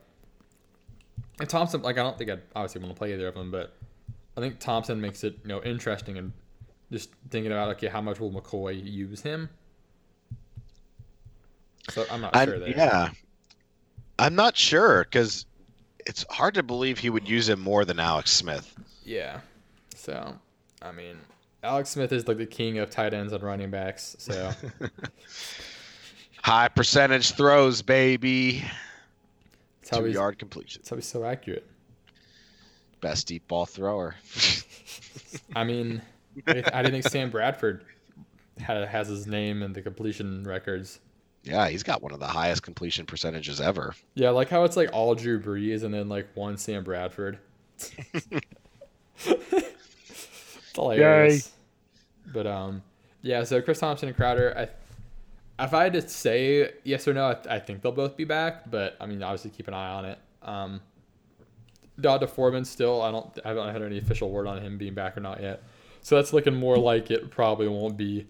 Speaker 2: And Thompson, like I don't think I'd obviously want to play either of them, but I think Thompson makes it you know interesting and just thinking about okay, how much will McCoy use him? So I'm not
Speaker 1: I,
Speaker 2: sure there.
Speaker 1: yeah. I'm not sure because it's hard to believe he would use him more than Alex Smith.
Speaker 2: Yeah. So, I mean, Alex Smith is like the king of tight ends and running backs. So,
Speaker 1: High percentage throws, baby.
Speaker 2: that's how
Speaker 1: Two yard completion.
Speaker 2: that's how he's so accurate.
Speaker 1: Best deep ball thrower.
Speaker 2: I mean, I didn't think Sam Bradford had, has his name in the completion records.
Speaker 1: yeah, he's got one of the highest completion percentages ever.
Speaker 2: Yeah, like how it's like all Drew Brees and then like one Sam Bradford. it's hilarious. But um, yeah. So Chris Thompson and Crowder, I if I had to say yes or no, I, I think they'll both be back. But I mean, obviously keep an eye on it. Um, D'Onta Foreman still, I don't, I haven't had any official word on him being back or not yet. So that's looking more like it probably won't be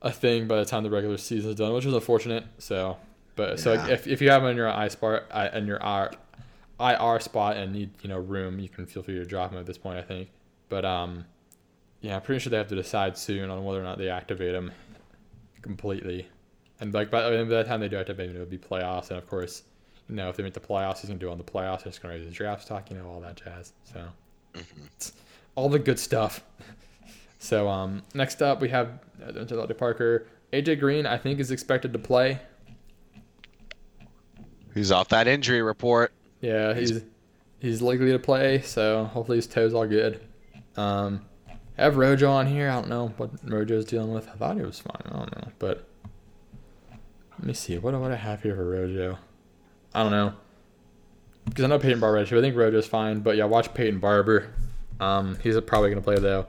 Speaker 2: a thing by the time the regular season is done, which is unfortunate. So, but so if, if you have him in your I spot, and your R, IR spot and need you know room, you can feel free to drop him at this point. I think, but um, yeah, I'm pretty sure they have to decide soon on whether or not they activate him completely. And like by, by the time they do activate him, it would be playoffs, and of course, you know if they make the playoffs, he's gonna do it on the playoffs. He's gonna raise his draft stock, you know all that jazz. So
Speaker 1: Mhm.
Speaker 2: all the good stuff. So um, next up we have uh, Parker. AJ Green, I think, is expected to play.
Speaker 1: He's off that injury report.
Speaker 2: Yeah, he's he's likely to play. So hopefully his toes all good. Um, I have Rojo on here. I don't know what Rojo's dealing with. I thought he was fine. I don't know, but let me see. What what I have here for Rojo? I don't know. Because I know Peyton Barber. I think Rojo's fine, but yeah, watch Peyton Barber. Um, he's probably gonna play though.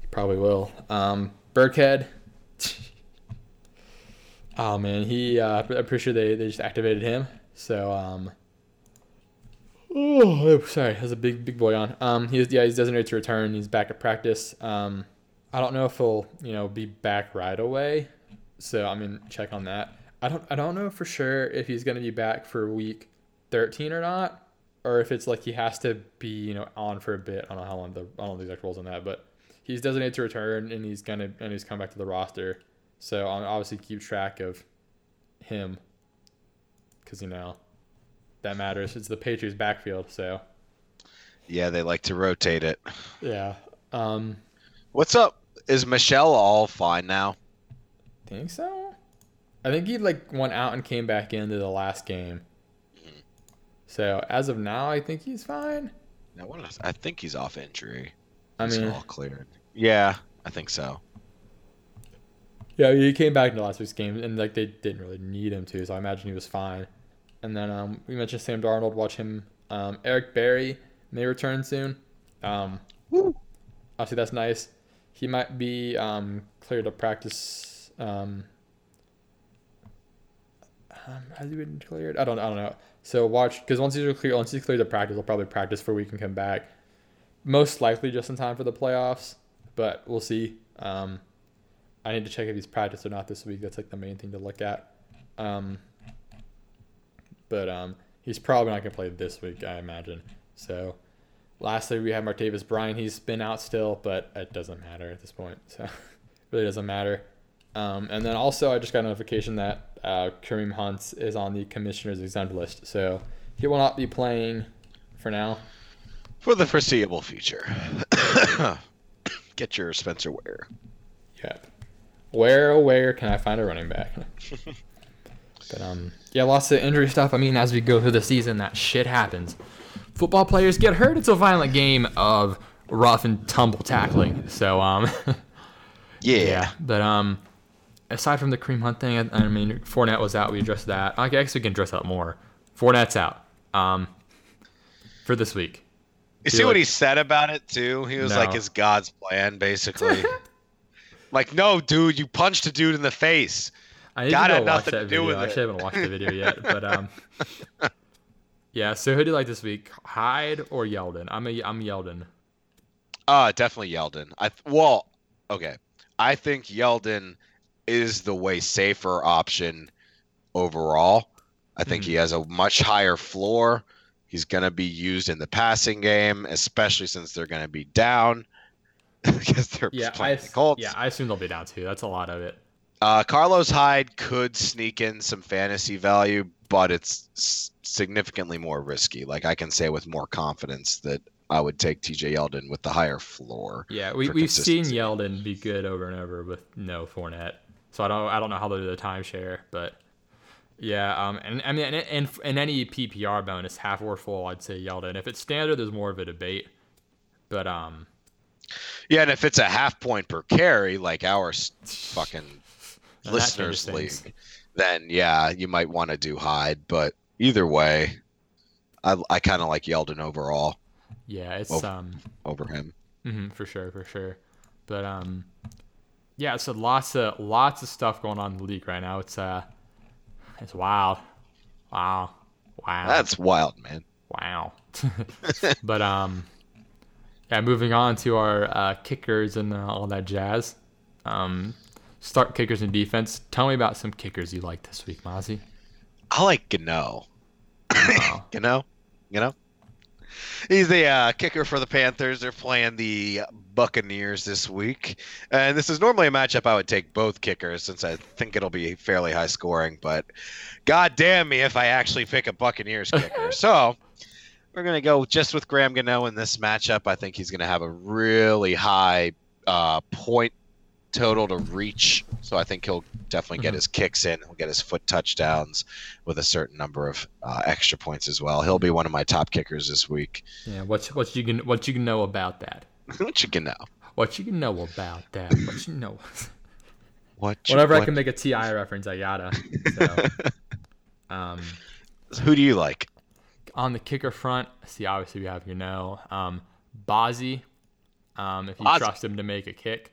Speaker 2: He probably will. Um, Burkhead. oh man, he. Uh, I'm pretty sure they, they just activated him. So um. Oh, sorry, has a big big boy on. Um, he's yeah, he's designated to return. He's back at practice. Um, I don't know if he'll you know be back right away. So I mean, check on that. I don't I don't know for sure if he's gonna be back for week 13 or not, or if it's like he has to be you know on for a bit. I don't know how long the I don't know the exact rules on that, but he's designated to return and he's gonna and he's come back to the roster. So I'll obviously keep track of him because you know that matters. It's the Patriots backfield, so
Speaker 1: Yeah, they like to rotate it.
Speaker 2: yeah. Um,
Speaker 1: What's up? Is Michel all fine now?
Speaker 2: Think so. I think he like went out and came back into the last game. So as of now, I think he's fine.
Speaker 1: No, what is, I think he's off injury.
Speaker 2: I
Speaker 1: He's
Speaker 2: mean,
Speaker 1: all cleared. Yeah, I think so.
Speaker 2: yeah, he came back into last week's game, and like they didn't really need him to, so I imagine he was fine. And then um, we mentioned Sam Darnold. Watch him. Um, Eric Berry may return soon. Um,
Speaker 1: Woo.
Speaker 2: obviously that's nice. He might be um, cleared to practice. Um, um, has he been cleared? I don't. I don't know. So watch because once he's clear, once he's cleared to practice, he'll probably practice for a week and come back. Most likely just in time for the playoffs, but we'll see. Um, I need to check if he's practiced or not this week. That's like the main thing to look at. Um, but um, he's probably not gonna play this week, I imagine. So, lastly, we have Martavis Bryant. He's been out still, but it doesn't matter at this point. So, really doesn't matter. Um, and then also, I just got a notification that uh, Kareem Hunt is on the commissioner's exempt list. So, he will not be playing for now.
Speaker 1: For the foreseeable future. Get your Spencer Ware.
Speaker 2: Yep. Where, oh, where can I find a running back? but um, yeah, lots of injury stuff. I mean, as we go through the season, that shit happens. Football players get hurt. It's a violent game of rough and tumble tackling. So um,
Speaker 1: Yeah.
Speaker 2: But um, aside from the Kareem Hunt thing, I, I mean, Fournette was out. We addressed that. I guess we can address that more. Fournette's out. Um, for this week.
Speaker 1: You see what
Speaker 2: like-
Speaker 1: he said about it too? He was
Speaker 2: No.
Speaker 1: like, "It's God's plan, basically." like, no, dude, you punched a dude in the face.
Speaker 2: I need
Speaker 1: God
Speaker 2: to go watch
Speaker 1: to
Speaker 2: that
Speaker 1: do
Speaker 2: video. I actually haven't watched the video yet, but um, yeah. So who do you like this week? Hyde or Yeldon? I'm a I'm Yeldon.
Speaker 1: Uh, definitely Yeldon. I well, okay. I think Yeldon is the way safer option overall. I think
Speaker 2: Mhm.
Speaker 1: he has a much higher floor. He's going to be used in the passing game, especially since they're going to be down because they're
Speaker 2: Yeah, I
Speaker 1: the Colts.
Speaker 2: yeah I assume they'll be down too. That's a lot of it.
Speaker 1: Uh, Carlos Hyde could sneak in some fantasy value, but it's significantly more risky. Like I can say with more confidence that I would take TJ Yeldon with the higher floor.
Speaker 2: Yeah, we, we've seen. Yeldon be good over and over with no Fournette. So I don't I don't know how they do the timeshare, but yeah. Um, and I mean, and in, in any PPR bonus, half or full, I'd say Yeldon. If it's standard, there's more of a debate. But um,
Speaker 1: Yeah, and if it's a half point per carry, like our fucking listeners league, then yeah, you might want to do Hyde. But either way, I, I kind of like Yeldon overall
Speaker 2: yeah, it's
Speaker 1: Well-
Speaker 2: um.
Speaker 1: over him.
Speaker 2: hmm for sure, for sure. But um, yeah, so lots of lots of stuff going on in the league right now. It's uh, it's wild. Wow, wow.
Speaker 1: That's wild, man.
Speaker 2: Wow. but um, yeah. Moving on to our uh, kickers and uh, all that jazz. Um, start kickers and defense. Tell me about some kickers you like this week, Mozzie.
Speaker 1: I like Gano. Gano, know. He's the uh, kicker for the Panthers. They're playing the Buccaneers this week, and this is normally a matchup I would take both kickers since I think it'll be fairly high scoring. But God damn me if I actually pick a Buccaneers kicker. so we're gonna go just with Graham Gano in this matchup. I think he's gonna have a really high uh, point total to reach. So I think he'll definitely get
Speaker 2: Mhm.
Speaker 1: his kicks in. He'll get his foot touchdowns with a certain number of uh, extra points as well. He'll be one of my top kickers this week.
Speaker 2: yeah. What what you can what you can know about that?
Speaker 1: what you can know?
Speaker 2: What you can know about that? What you know?
Speaker 1: What? You,
Speaker 2: Whenever I can make a T.I. reference, I gotta. So, um,
Speaker 1: Who do you like?
Speaker 2: on the kicker front, see, obviously we have you know, um, Bozzy. Um, if you
Speaker 1: Bozzy.
Speaker 2: trust him to make a kick,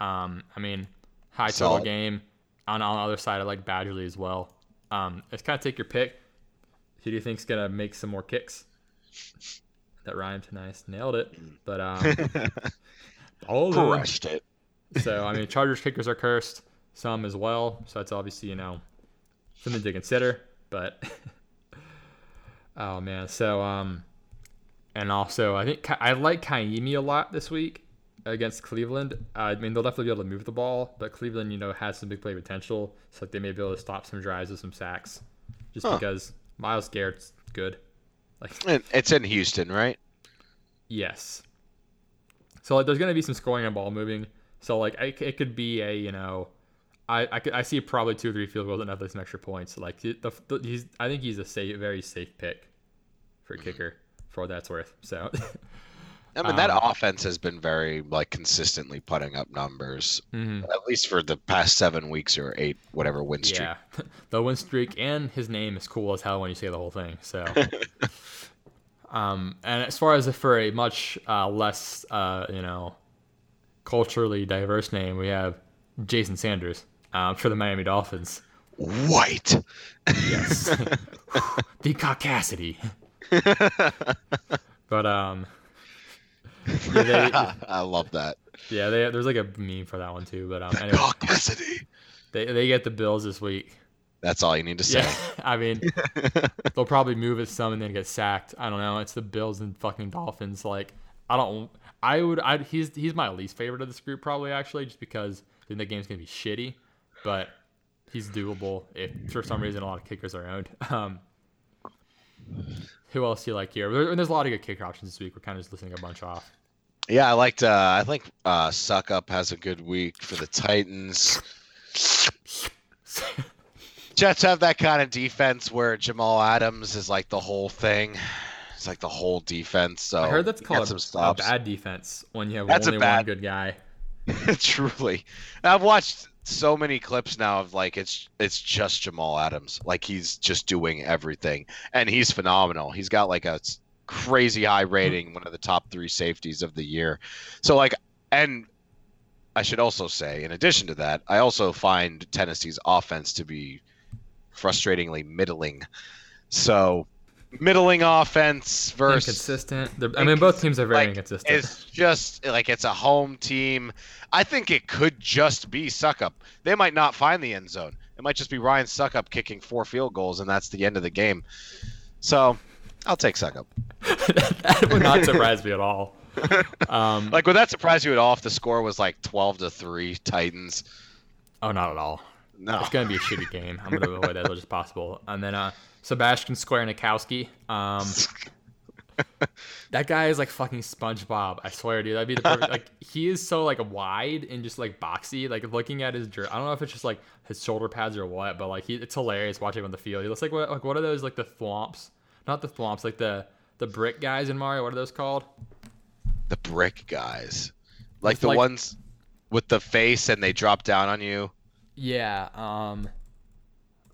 Speaker 2: um, I mean, high
Speaker 1: Solid.
Speaker 2: total game. On on the other side, I like Badgley as well. Um, it's kind of take your pick. Who do you think's gonna make some more kicks? That rhymed nice, nailed it. But um, all.
Speaker 1: Crushed it.
Speaker 2: So I mean, Chargers kickers are cursed, some as well. So that's obviously you know something to consider. But oh man, so um, and also I think I like Kaimi a lot this week against Cleveland. Uh, I mean, they'll definitely be able to move the ball, but Cleveland, you know, has some big play potential. So like they may be able to stop some drives with some sacks, just
Speaker 1: Huh.
Speaker 2: because Myles Garrett's good. Like
Speaker 1: And It's in Houston, right?
Speaker 2: Yes. So like, there's gonna be some scoring and ball moving. So like, I, it could be a you know, I I, could, I see probably two or three field goals and have some extra points. Like the, the, he's I think he's a safe, very safe pick for a kicker for what that's worth. So
Speaker 1: I mean, that
Speaker 2: Um,
Speaker 1: offense has been very like consistently putting up numbers,
Speaker 2: mhm.
Speaker 1: at least for the past seven weeks or eight, whatever win streak.
Speaker 2: yeah, the win streak and his name is cool as hell when you say the whole thing. So. Um, and as far as for a much uh, less, uh, you know, culturally diverse name, we have Jason Sanders um, for the Miami Dolphins.
Speaker 1: White.
Speaker 2: Yes. the caucasity. but um yeah, they,
Speaker 1: I love that.
Speaker 2: yeah, they, there's like a meme for that one too. But um, anyway, they they get the Bills this week.
Speaker 1: That's all you need to say.
Speaker 2: Yeah, I mean, they'll probably move it some and then get sacked. I don't know. It's the Bills and fucking Dolphins. Like, I don't. I would. I he's he's my least favorite of this group probably actually, just because I think the game's gonna be shitty. But he's doable if for some reason a lot of kickers are owned. Um, who else do you like here? There- There's a lot of good kicker options this week. We're kind of just listing a bunch off.
Speaker 1: Yeah, I liked. Uh, I think uh, Succop has a good week for the Titans. Jets have that kind of defense where Jamal Adams is like the whole thing. It's like the whole defense. So
Speaker 2: I heard that's called
Speaker 1: some
Speaker 2: a, a bad defense when you have
Speaker 1: That's a
Speaker 2: only
Speaker 1: bad-
Speaker 2: one good guy.
Speaker 1: Truly, I've watched so many clips now of like it's it's just Jamal Adams. Like he's just doing everything, and he's phenomenal. He's got like a crazy high rating, one of the top three safeties of the year. So like, and I should also say, in addition to that, I also find Tennessee's offense to be frustratingly middling. So middling offense versus
Speaker 2: consistent. I mean, both teams are very
Speaker 1: like,
Speaker 2: inconsistent.
Speaker 1: it's just like it's a home team. I think it could just be Succop. They might not find the end zone. It might just be Ryan Succop kicking four field goals, and that's the end of the game. So, I'll take Succop.
Speaker 2: that would not surprise me at all. Um,
Speaker 1: Like, would that surprise you at all if the score was like twelve to three Titans?
Speaker 2: oh, not at all.
Speaker 1: No.
Speaker 2: It's gonna be a shitty game. I'm gonna avoid that as much as possible. And then uh, Sebastian Square Um, that guy is like fucking SpongeBob. I swear, dude. That'd be the perfect. like he is so like wide and just like boxy. Like looking at his, jer- I don't know if it's just like his shoulder pads or what, but like he, it's hilarious watching him on the field. He looks like what like what are those like the thwomps? Not the thwomps, like the the brick guys in Mario. What are those called?
Speaker 1: The brick guys, like
Speaker 2: It's
Speaker 1: the
Speaker 2: like-
Speaker 1: ones with the face and they drop down on you.
Speaker 2: Yeah. Um.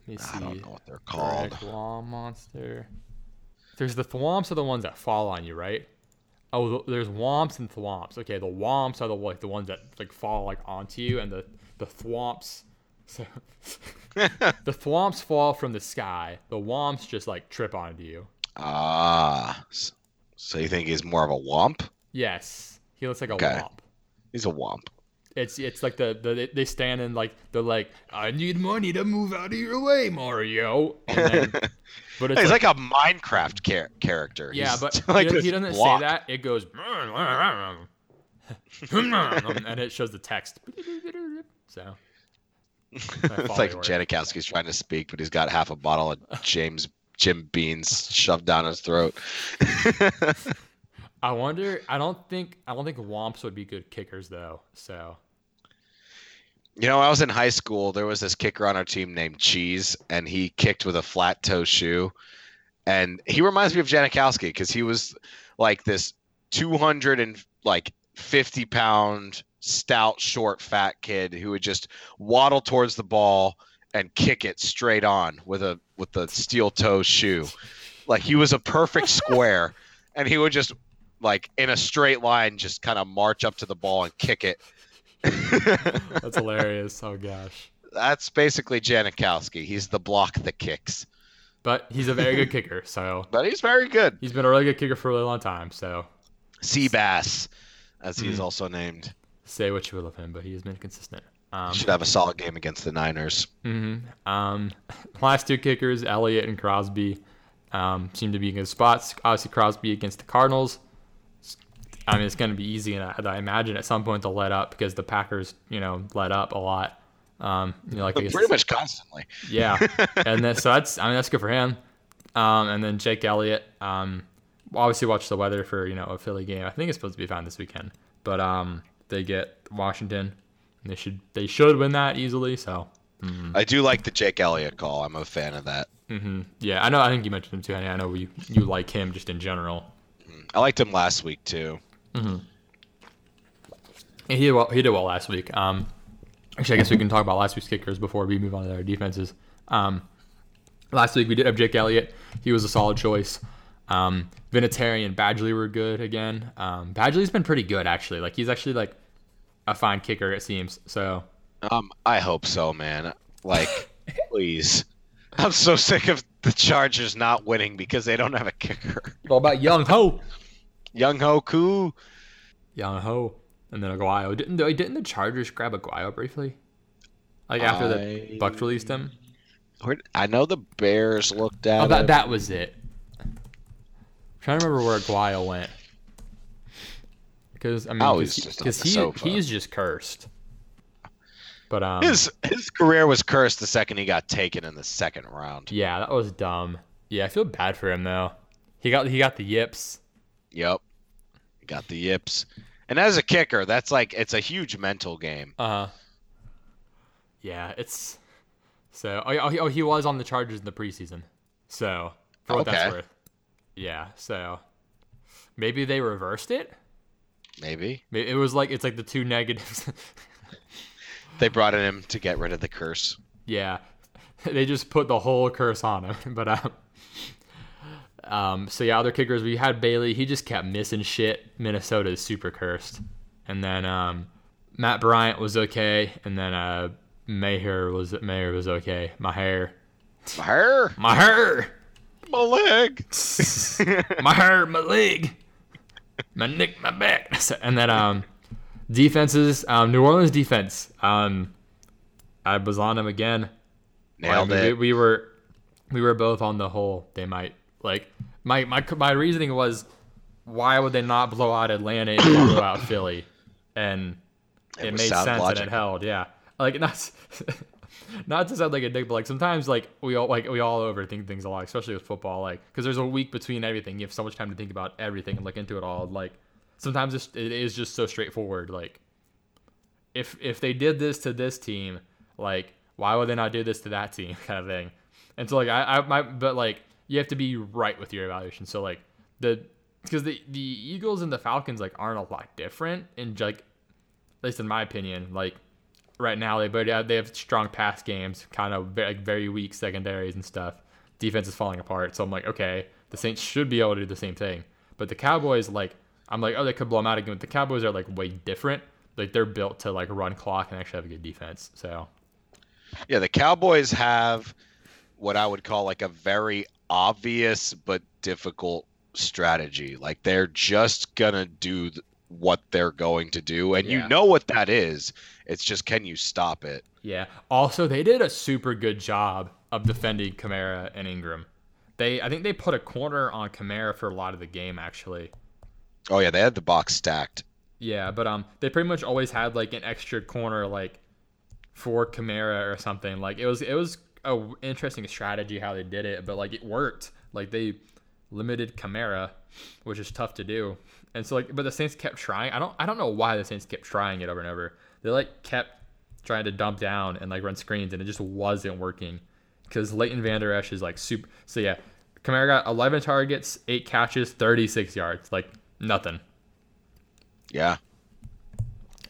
Speaker 2: Let me see.
Speaker 1: I don't know what they're called.
Speaker 2: Wall monster. There's the thwomps are the ones that fall on you, right? Oh, th- there's whomps and thwomps. Okay, the whomps are the like the ones that like fall like onto you, and the the thwomps. So the thwomps fall from the sky. The whomps just like trip onto you.
Speaker 1: Ah, so you think he's more of a whomp?
Speaker 2: Yes, he looks like a
Speaker 1: Okay.
Speaker 2: whomp.
Speaker 1: He's a whomp.
Speaker 2: It's it's like the, the they stand and like they're like I need money to move out of your way, Mario. Then, but it's
Speaker 1: he's
Speaker 2: like,
Speaker 1: like, a Minecraft char- character.
Speaker 2: yeah,
Speaker 1: He's
Speaker 2: but
Speaker 1: like
Speaker 2: he, he doesn't
Speaker 1: block.
Speaker 2: say that. It goes and it shows the text. So
Speaker 1: it's like Janikowski's trying to speak, but he's got half a bottle of James Jim Beans shoved down his throat.
Speaker 2: I wonder. I don't think I don't think Whomps would be good kickers though. So
Speaker 1: You know, I was in high school. There was this kicker on our team named Cheese, and he kicked with a flat toe shoe. And he reminds me of Janikowski because he was like this 200 and like 50 pound stout, short, fat kid who would just waddle towards the ball and kick it straight on with a with the steel toe shoe. Like he was a perfect square, and he would just like in a straight line just kind of march up to the ball and kick it.
Speaker 2: that's hilarious. Oh gosh.
Speaker 1: That's basically Janikowski. He's the block that kicks.
Speaker 2: But he's a very good kicker. So
Speaker 1: But he's very good.
Speaker 2: he's been a really good kicker for a really long time. So
Speaker 1: Seabass, as he's
Speaker 2: Mm.
Speaker 1: also named.
Speaker 2: Say what you will of him, but he has been consistent. Um,
Speaker 1: Should have a solid game against the Niners.
Speaker 2: hmm Um, last two kickers, Elliott and Crosby, um, seem to be in good spots. Obviously, Crosby against the Cardinals. I mean, it's going to be easy, and I, I imagine at some point they'll let up because the Packers, you know, let up a lot. Um, you know, like against-
Speaker 1: Pretty much constantly.
Speaker 2: yeah, and then so that's I mean that's good for him. Um, and then Jake Elliott. Um, obviously watch the weather for you know a Philly game. I think it's supposed to be fine this weekend, but um, they get Washington. And they should they should win that easily. So
Speaker 1: I do like the Jake Elliott call. I'm a fan of that.
Speaker 2: hmm yeah, I know. I think you mentioned him too. Honey. I know you you like him just in general.
Speaker 1: I liked him last week too.
Speaker 2: And he did well. He did well last week. Um, actually, I guess we can talk about last week's kickers before we move on to our defenses. Um, last week we did have Jake Elliott. He was a solid choice. Um, Vinatieri and Badgley were good again. Um, Badgley's been pretty good actually. Like he's actually like a fine kicker it seems. So
Speaker 1: Um, I hope so, man. Like, please. I'm so sick of the Chargers not winning because they don't have a kicker.
Speaker 2: what about Young Ho?
Speaker 1: Younghoe Koo.
Speaker 2: Young Ho, and then Aguayo. Didn't didn't the Chargers grab Aguayo briefly? Like after the Bucs released him.
Speaker 1: I know the Bears looked at
Speaker 2: Oh, that
Speaker 1: him.
Speaker 2: that was it. Trying to remember where Aguayo went. Because I mean,
Speaker 1: Oh,
Speaker 2: because
Speaker 1: he's just
Speaker 2: he,
Speaker 1: sofa.
Speaker 2: he's just cursed. But um,
Speaker 1: His his career was cursed the second he got taken in the second round.
Speaker 2: yeah, that was dumb. Yeah, I feel bad for him though. He got he got the yips.
Speaker 1: Yep. Got the yips. And as a kicker, that's like it's a huge mental game.
Speaker 2: Uh huh. Yeah, it's so. Oh, oh, he- oh, he was on the Chargers in the preseason. So for what
Speaker 1: Okay.
Speaker 2: that's worth. Yeah. So maybe they reversed it.
Speaker 1: Maybe.
Speaker 2: It was like it's like the two negatives.
Speaker 1: They brought in him to get rid of the curse.
Speaker 2: Yeah, they just put the whole curse on him. But um, um, so yeah, other kickers we had Bailey. He just kept missing shit. Minnesota is super cursed. And then um, Matt Bryant was okay, and then uh, Maher was Maher was okay. My hair,
Speaker 1: My hair,
Speaker 2: my hair,
Speaker 1: my leg.
Speaker 2: my hair, my leg, my neck, my back. And then um, defenses, um, New Orleans defense. Um, I was on them again.
Speaker 1: Nailed it.
Speaker 2: We, we were we were both on the whole. They might like my my my reasoning was why would they not blow out Atlanta and blow out Philly, and it,
Speaker 1: was
Speaker 2: made sense
Speaker 1: logic.
Speaker 2: and it held. Yeah, like not not to sound like a dick, but like sometimes like we all like we all overthink things a lot, especially with football. Like because there's a week between everything, you have so much time to think about everything and look into it all. Like sometimes it's, it is just so straightforward. Like if if they did this to this team, like why would they not do this to that team, kind of thing. And so like I I might, but like you have to be right with your evaluation. So like the because the the Eagles and the Falcons like aren't a lot different in like at least in my opinion like right now they but they have strong pass games, kind of very, like very weak secondaries and stuff. Defense is falling apart, so I'm like okay, the Saints should be able to do the same thing. But the Cowboys like I'm like, oh, they could blow them out again. But the Cowboys are like way different. Like they're built to like run clock and actually have a good defense. So
Speaker 1: Yeah, the Cowboys have what I would call like a very obvious but difficult strategy. Like they're just gonna do what they're going to do, and
Speaker 2: Yeah.
Speaker 1: you know what that is. It's just can you stop it?
Speaker 2: yeah. Also, they did a super good job of defending Kamara and Ingram. They, I think they put a corner on Kamara for a lot of the game actually.
Speaker 1: Oh yeah, they had the box stacked.
Speaker 2: Yeah, but um, they pretty much always had like an extra corner like for Kamara or something. Like it was it was a interesting strategy how they did it, but like it worked. Like they limited Kamara, which is tough to do. And so like, but the Saints kept trying. I don't I don't know why the Saints kept trying it over and over. They like kept trying to dump down and like run screens, and it just wasn't working. Because Leighton Vander Esch is like super. So yeah, Kamara got 11 targets, eight catches, 36 yards. Like nothing.
Speaker 1: Yeah,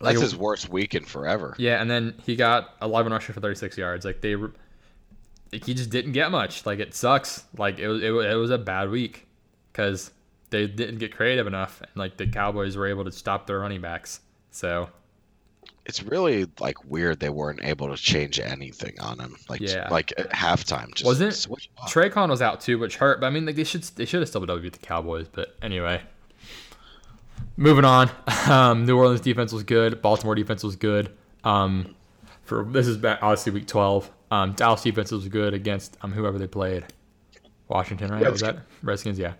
Speaker 2: Like,
Speaker 1: that's his worst week in forever.
Speaker 2: Yeah, and then he got 11 rushes for 36 yards. Like they, like, he just didn't get much. Like it sucks. Like it was, it, it was a bad week because they didn't get creative enough, and like the Cowboys were able to stop their running backs. So
Speaker 1: It's really like weird they weren't able to change anything on him. Like
Speaker 2: Yeah.
Speaker 1: like at halftime, just
Speaker 2: Wasn't-
Speaker 1: switch up.
Speaker 2: Traycon was out too, which hurt. But I mean, like they should they should have still been able to beat the Cowboys. But anyway, moving on. Um, New Orleans defense was good. Baltimore defense was good. Um, for this is back obviously week 12. Um, Dallas defense was good against um whoever they played. Washington, right? Was that Redskins? Yeah,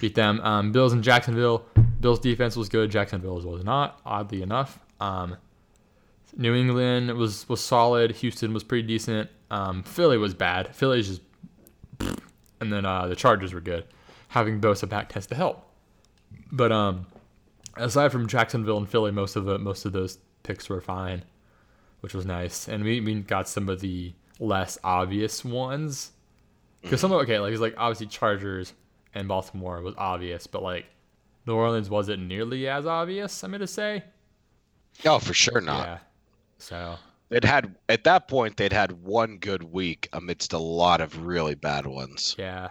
Speaker 2: beat them. Um, Bills and Jacksonville. Bills defense was good. Jacksonville's was not. Oddly enough. Um, New England was was solid. Houston was pretty decent. Um, Philly was bad. Philly's just, and then uh, the Chargers were good. Having Bosa back tends to help. But um, aside from Jacksonville and Philly, most of the most of those picks were fine, which was nice. And we, we got some of the less obvious ones. Because some of okay, like it's like obviously Chargers and Baltimore was obvious, but like New Orleans wasn't nearly as obvious. I'm gonna say.
Speaker 1: No, for sure not.
Speaker 2: Yeah. So
Speaker 1: They'd had at that point they'd had one good week amidst a lot of really bad ones.
Speaker 2: Yeah.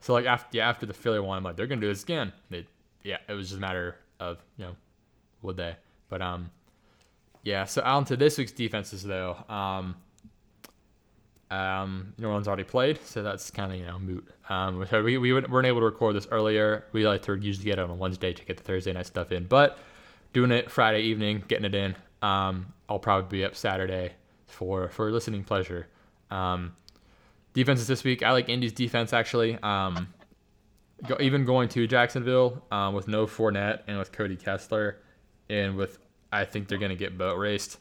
Speaker 2: So like after yeah, after the Philly one, I'm like they're gonna do this again. They, yeah, it was just a matter of you know would they? But um, yeah. So on to this week's defenses though. Um, um, New Orleans already played, so that's kind of you know moot. Um, so we we weren't able to record this earlier. We like to usually get it on a Wednesday to get the Thursday night stuff in, but doing it Friday evening, getting it in. Um, I'll probably be up Saturday for for listening pleasure. Um, defenses this week. I like Indy's defense actually. Um, go, even going to Jacksonville um, with no Fournette and with Cody Kessler, and with I think they're gonna get boat raced.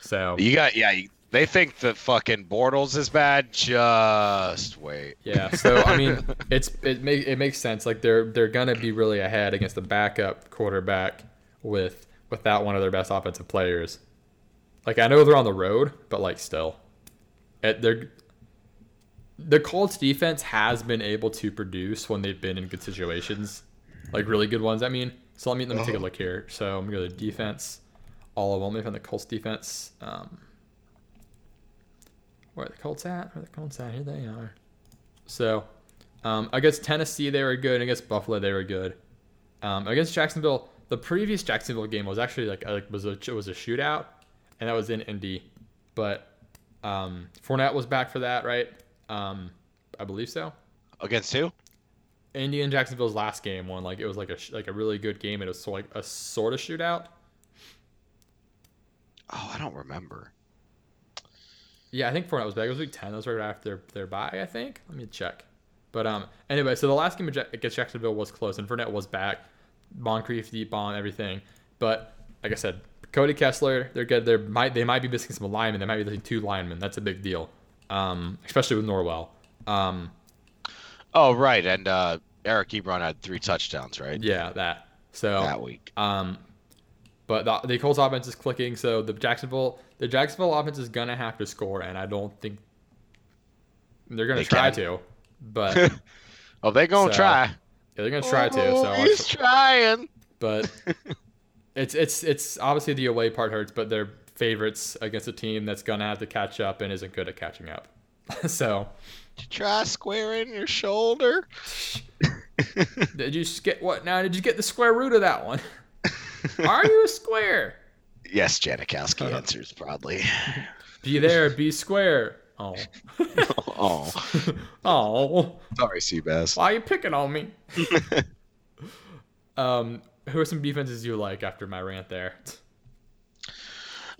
Speaker 2: So
Speaker 1: You got yeah. You, they think that fucking Bortles is bad. Just wait.
Speaker 2: yeah, so I mean, it's it make it makes sense. Like they're they're gonna be really ahead against the backup quarterback with without one of their best offensive players. Like I know they're on the road, but like still, it, they're the Colts defense has been able to produce when they've been in good situations, like really good ones. I mean, so let me let me take a look here. So I'm gonna go to defense, all of them. Me find the Colts defense. Um, where are the Colts at? Where are the Colts at? Here they are. So, um, against Tennessee they were good. Against Buffalo they were good. Um, against Jacksonville, the previous Jacksonville game was actually like, like was a was a shootout, and that was in Indy, but um, Fournette was back for that, right? Um, I believe so.
Speaker 1: Against who?
Speaker 2: Indy and Jacksonville's last game one like it was like a sh- like a really good game. It was so like a sort of shootout.
Speaker 1: Oh, I don't remember.
Speaker 2: Yeah, I think Fournette was back. It was week ten. That was right after their, their bye, I think. Let me check. But um, anyway, so the last game against Jacksonville was close, and Fournette was back. Moncrief, deep bomb, everything. But like I said, Cody Kessler, they're good. They might they might be missing some linemen. They might be missing two linemen. That's a big deal, um, especially with Norwell. Um,
Speaker 1: Oh, right. And uh, Eric Ebron had three touchdowns, right?
Speaker 2: yeah, that. So
Speaker 1: That week.
Speaker 2: Um, but the, the Colts offense is clicking, so the Jacksonville the Jacksonville offense is gonna have to score, and I don't think they're gonna
Speaker 1: They
Speaker 2: try
Speaker 1: can.
Speaker 2: to, but
Speaker 1: Oh, they gonna
Speaker 2: So,
Speaker 1: try.
Speaker 2: they're gonna try to.
Speaker 1: Oh,
Speaker 2: So,
Speaker 1: he's trying.
Speaker 2: but it's it's it's obviously the away part hurts, but they're favorites against a team that's gonna have to catch up and isn't good at catching up. so
Speaker 1: Try squaring your shoulder.
Speaker 2: did you get what now? Did you get the square root of that one? Are you a square?
Speaker 1: Yes, Janikowski answers proudly.
Speaker 2: Be there, be square. Oh.
Speaker 1: oh,
Speaker 2: oh.
Speaker 1: sorry, Seabass.
Speaker 2: Why are you picking on me? um, who are some defenses you like after my rant there?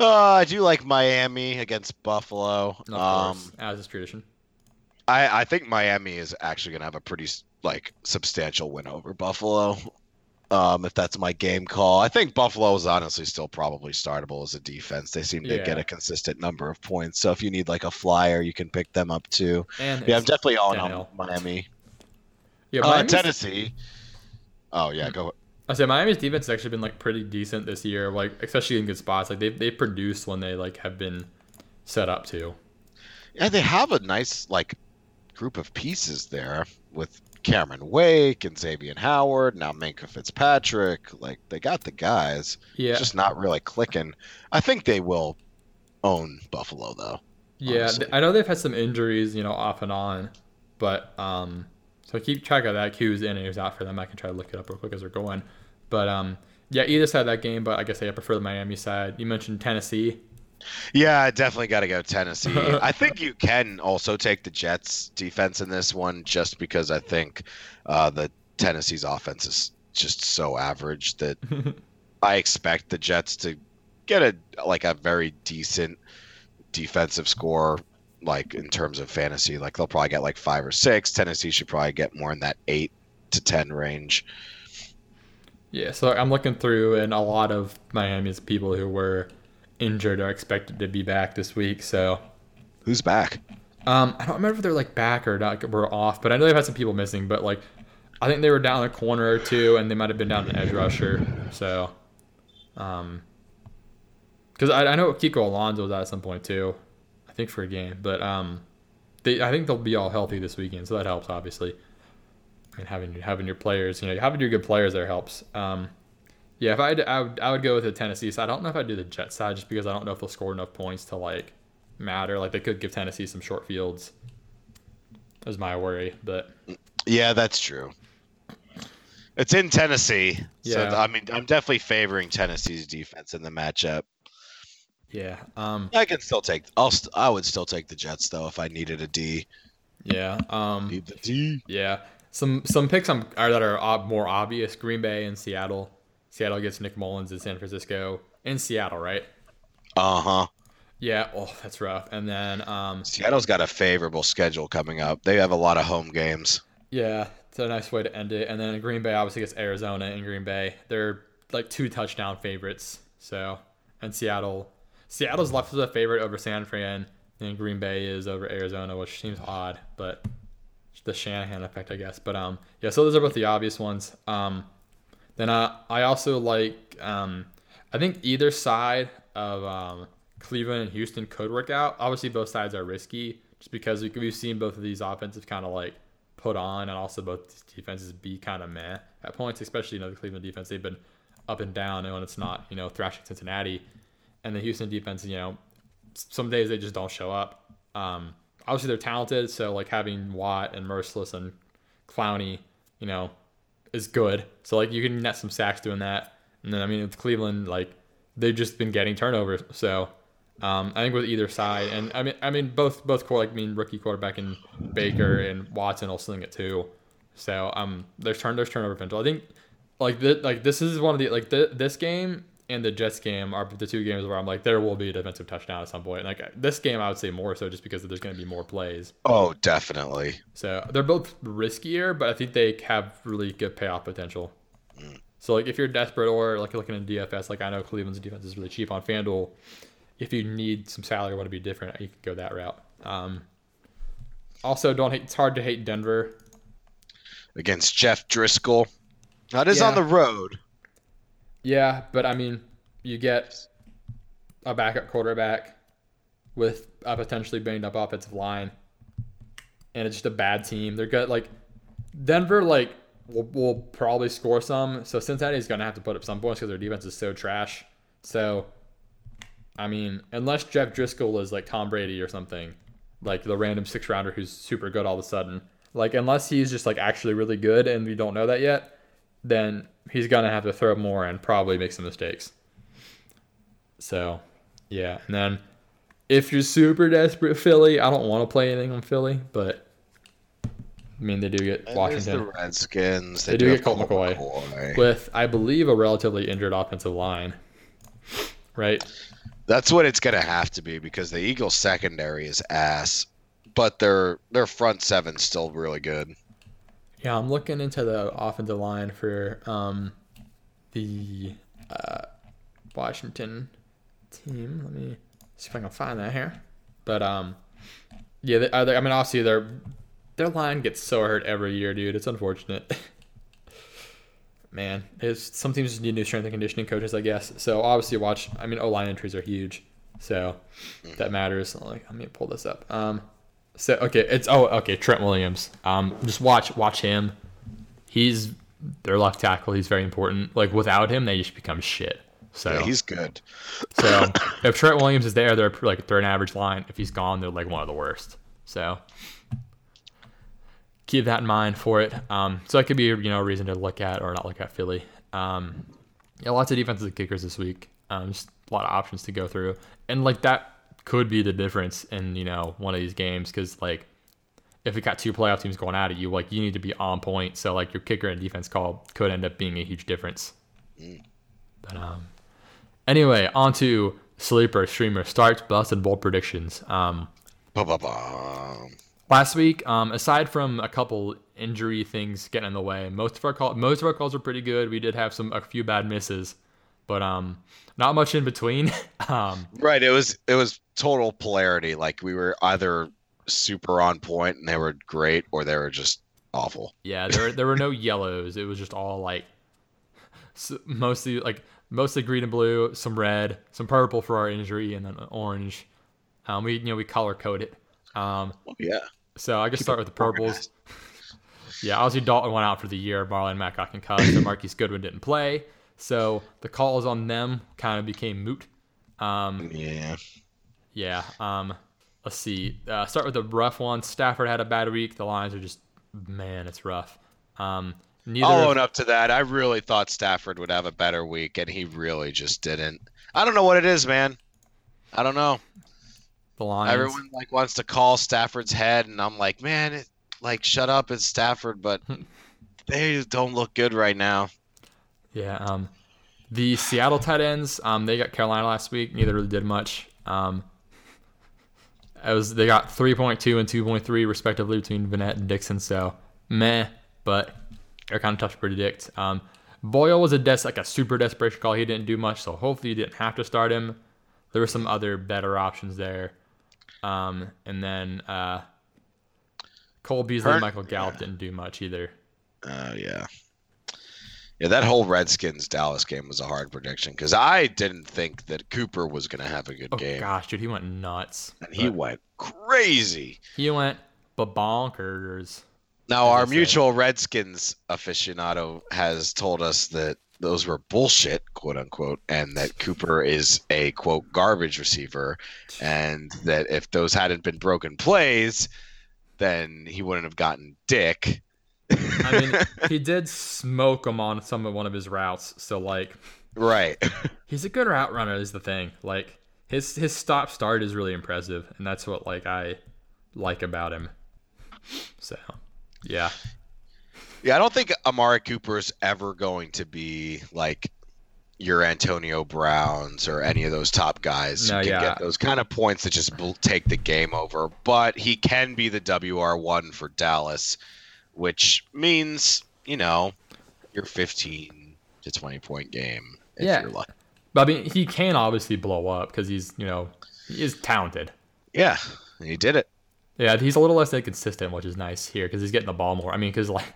Speaker 1: Uh, I do like Miami against Buffalo.
Speaker 2: Of
Speaker 1: Um,
Speaker 2: course, as is tradition.
Speaker 1: I, I think Miami is actually going to have a pretty like substantial win over Buffalo. Um, if that's my game call, I think Buffalo is honestly still probably startable as a defense. They seem to
Speaker 2: Yeah.
Speaker 1: get a consistent number of points. So if you need like a flyer, you can pick them up too.
Speaker 2: And
Speaker 1: Yeah, I'm definitely on, on Miami.
Speaker 2: Yeah,
Speaker 1: Uh, Tennessee. Oh yeah, go.
Speaker 2: I say Miami's defense has actually been like pretty decent this year, like especially in good spots. Like they they produce when they like have been set up to.
Speaker 1: Yeah, they have a nice like group of pieces there with Cameron Wake and Xavier Howard, now Minkah Fitzpatrick. Like they got the guys.
Speaker 2: Yeah,
Speaker 1: It's just not really clicking. I think they will own Buffalo though.
Speaker 2: yeah.
Speaker 1: honestly.
Speaker 2: I know they've had some injuries, you know, off and on, but um, so keep track of that. Who's in and who's out for them. I can try to look it up real quick as we're going. But um, yeah, either side of that game, but I guess I prefer the Miami side. You mentioned Tennessee.
Speaker 1: Yeah, I definitely got to go Tennessee. I think you can also take the Jets defense in this one just because I think uh, the Tennessee's offense is just so average that I expect the Jets to get a like a very decent defensive score like in terms of fantasy. Like they'll probably get like 5 or 6. Tennessee should probably get more in that 8 to 10 range.
Speaker 2: Yeah, so I'm looking through, and a lot of Miami's people who were injured are expected to be back this week. So
Speaker 1: Who's back?
Speaker 2: Um, I don't remember if they're like back or not. We're off, but I know they've had some people missing. But like, I think they were down a corner or two, and they might have been down an edge rusher. So, um, because I, I know Kiko Alonso was out at some point too. I think for a game, but um, they I think they'll be all healthy this weekend, so that helps obviously. And having having your players, you know, having your good players there helps. Um, yeah, if I had I would I would go with the Tennessee side. I don't know if I'd do the Jet side just because I don't know if they'll score enough points to like matter. Like they could give Tennessee some short fields. Is my worry, but
Speaker 1: Yeah, that's true. It's in Tennessee. So
Speaker 2: Yeah.
Speaker 1: I mean, I'm definitely favoring Tennessee's defense in the matchup.
Speaker 2: yeah, um,
Speaker 1: I can still take. I'll. St- I would still take the Jets though if I needed a D.
Speaker 2: yeah, um,
Speaker 1: Need the D.
Speaker 2: yeah. Some some picks I'm, are that are ob- more obvious: Green Bay and Seattle. Seattle gets Nick Mullens in San Francisco in Seattle, right?
Speaker 1: Uh huh.
Speaker 2: Yeah. Oh, that's rough. And then um,
Speaker 1: Seattle's got a favorable schedule coming up. They have a lot of home games.
Speaker 2: Yeah, it's a nice way to end it. And then Green Bay obviously gets Arizona in Green Bay. They're like two touchdown favorites. So, and Seattle, Seattle's left as a favorite over San Fran, and Green Bay is over Arizona, which seems odd, but the Shanahan effect, I guess. But um, yeah. So those are both the obvious ones. Um, then uh, I also like um, I think either side of um, Cleveland and Houston could work out. Obviously, both sides are risky, just because we, we've seen both of these offenses kind of like put on, and also both defenses be kind of meh at points. Especially you know the Cleveland defense, they've been up and down, and when it's not you know thrashing Cincinnati, and the Houston defense, you know, some days they just don't show up. Um, obviously they're talented, so like having Watt and Mercilus and Clowney, you know, is good. So like you can net some sacks doing that. And then I mean with Cleveland, like they've just been getting turnovers. So um, I think with either side, and I mean I mean both both core like I mean rookie quarterback and Baker and Watson will sling it too. So um there's turn there's turnover potential. I think like the, like this is one of the like the, this game and the Jets game are the two games where I'm like there will be a defensive touchdown at some point. Like this game I would say more so just because there's going to be more plays.
Speaker 1: Oh, definitely.
Speaker 2: So they're both riskier, but I think they have really good payoff potential. So like if you're desperate or like looking in DFS, like I know Cleveland's defense is really cheap on FanDuel. If you need some salary, want to be different, you can go that route. Um, also, don't hate. It's hard to hate Denver.
Speaker 1: Against Jeff Driskel. That is
Speaker 2: Yeah.
Speaker 1: on the road.
Speaker 2: Yeah, but I mean, you get a backup quarterback with a potentially banged up offensive line, and it's just a bad team. They're good. Like Denver, like will, will probably score some. So Cincinnati's gonna have to put up some points because their defense is so trash. So, I mean, unless Jeff Driskel is like Tom Brady or something, like the random six rounder who's super good all of a sudden, Like unless he's just like actually really good and we don't know that yet, then he's gonna have to throw more and probably make some mistakes. So, yeah, and then if you're super desperate Philly, I don't want to play anything on Philly, but I mean they do get Washington
Speaker 1: the Redskins.
Speaker 2: They do
Speaker 1: have
Speaker 2: get Colt McCoy.
Speaker 1: McCoy.
Speaker 2: with I believe a relatively injured offensive line. Right?
Speaker 1: That's what it's gonna have to be because the Eagles secondary is ass, but their their front seven's still really good.
Speaker 2: Yeah, I'm looking into the offensive line for um, the uh, Washington team. Let me see if I can find that here. But um, yeah, they, they- I mean, obviously their their line gets so hurt every year, dude. It's unfortunate. Man, it's some teams just need new strength and conditioning coaches, I guess. So obviously, watch. I mean, O line entries are huge, so that matters. Like, let me pull this up. Um, so okay, it's oh okay, Trent Williams. Um, just watch watch him. He's their left tackle. He's very important. Like without him, they just become shit. So
Speaker 1: Yeah, he's good.
Speaker 2: so if Trent Williams is there, they're like they're an average line. If he's gone, they're like one of the worst. So keep that in mind for it. Um, so that could be you know a reason to look at or not look at Philly. Um, yeah, lots of defensive kickers this week. Um, just a lot of options to go through, and like that could be the difference in you know one of these games because like if we got two playoff teams going at it, you like you need to be on point. So like your kicker and defense call could end up being a huge difference. But um, anyway, on to sleeper streamer starts, bust, and bold predictions. Um, last week, um, aside from a couple injury things getting in the way, most of our call most of our calls were pretty good. We did have some a few bad misses, but um, not much in between. um,
Speaker 1: Right. It was it was total polarity. Like we were either super on point and they were great, or they were just awful.
Speaker 2: yeah, there there were no yellows. It was just all like mostly like mostly green and blue, some red, some purple for our injury, and then orange. Um, we you know we color code it. Um,
Speaker 1: Oh, yeah.
Speaker 2: so I guess start with the purples. Yeah, obviously Dalton went out for the year. Marlon Mack got concussed, and Marquise Goodwin didn't play. So the calls on them kind of became moot. Um,
Speaker 1: Yeah.
Speaker 2: yeah. Um, let's see. Uh, start with the rough one. Stafford had a bad week. The lines are just, man, it's rough. Um, neither.
Speaker 1: I'll
Speaker 2: of-
Speaker 1: own up to that. I really thought Stafford would have a better week, and he really just didn't. I don't know what it is, man. I don't know.
Speaker 2: the lines.
Speaker 1: Everyone like wants to call Stafford's head, and I'm like, man, it, like shut up, it's Stafford, but they don't look good right now.
Speaker 2: Yeah. Um, the Seattle tight ends. Um, they got Carolina last week. Neither really did much. Um, it was they got 3.2 and 2.3 respectively between Vannett and Dickson. So meh, but they're kind of tough to predict. Um, Boyle was a des- like a super desperation call. He didn't do much, so hopefully you didn't have to start him. There were some other better options there. Um, and then uh, Cole Beasley, and Michael Gallup didn't do much either.
Speaker 1: Uh, yeah. Yeah, that whole Redskins Dallas game was a hard prediction because I didn't think that Cooper was going to have a good
Speaker 2: Oh
Speaker 1: game.
Speaker 2: gosh, dude, he went nuts.
Speaker 1: And he went crazy.
Speaker 2: He went bonkers.
Speaker 1: Now, our mutual Redskins aficionado has told us that those were bullshit, quote unquote, and that Cooper is a quote garbage receiver, and that if those hadn't been broken plays, then he wouldn't have gotten dick.
Speaker 2: I mean, he did smoke him on some of one of his routes. So like,
Speaker 1: right.
Speaker 2: he's a good route runner. Is the thing. Like his his stop start is really impressive, and that's what like I like about him. So, yeah,
Speaker 1: Yeah, I don't think Amari Cooper is ever going to be like your Antonio Browns or any of those top guys
Speaker 2: No,
Speaker 1: who can
Speaker 2: yeah.
Speaker 1: get those kind of points that just take the game over. But he can be the WR1 for Dallas, which means, you know, your 15 to 20 point game if
Speaker 2: Yeah.
Speaker 1: you're lucky.
Speaker 2: but I mean, he can obviously blow up because he's you know he is talented.
Speaker 1: Yeah, he did it.
Speaker 2: Yeah, he's a little less inconsistent, which is nice here because he's getting the ball more. I mean, because like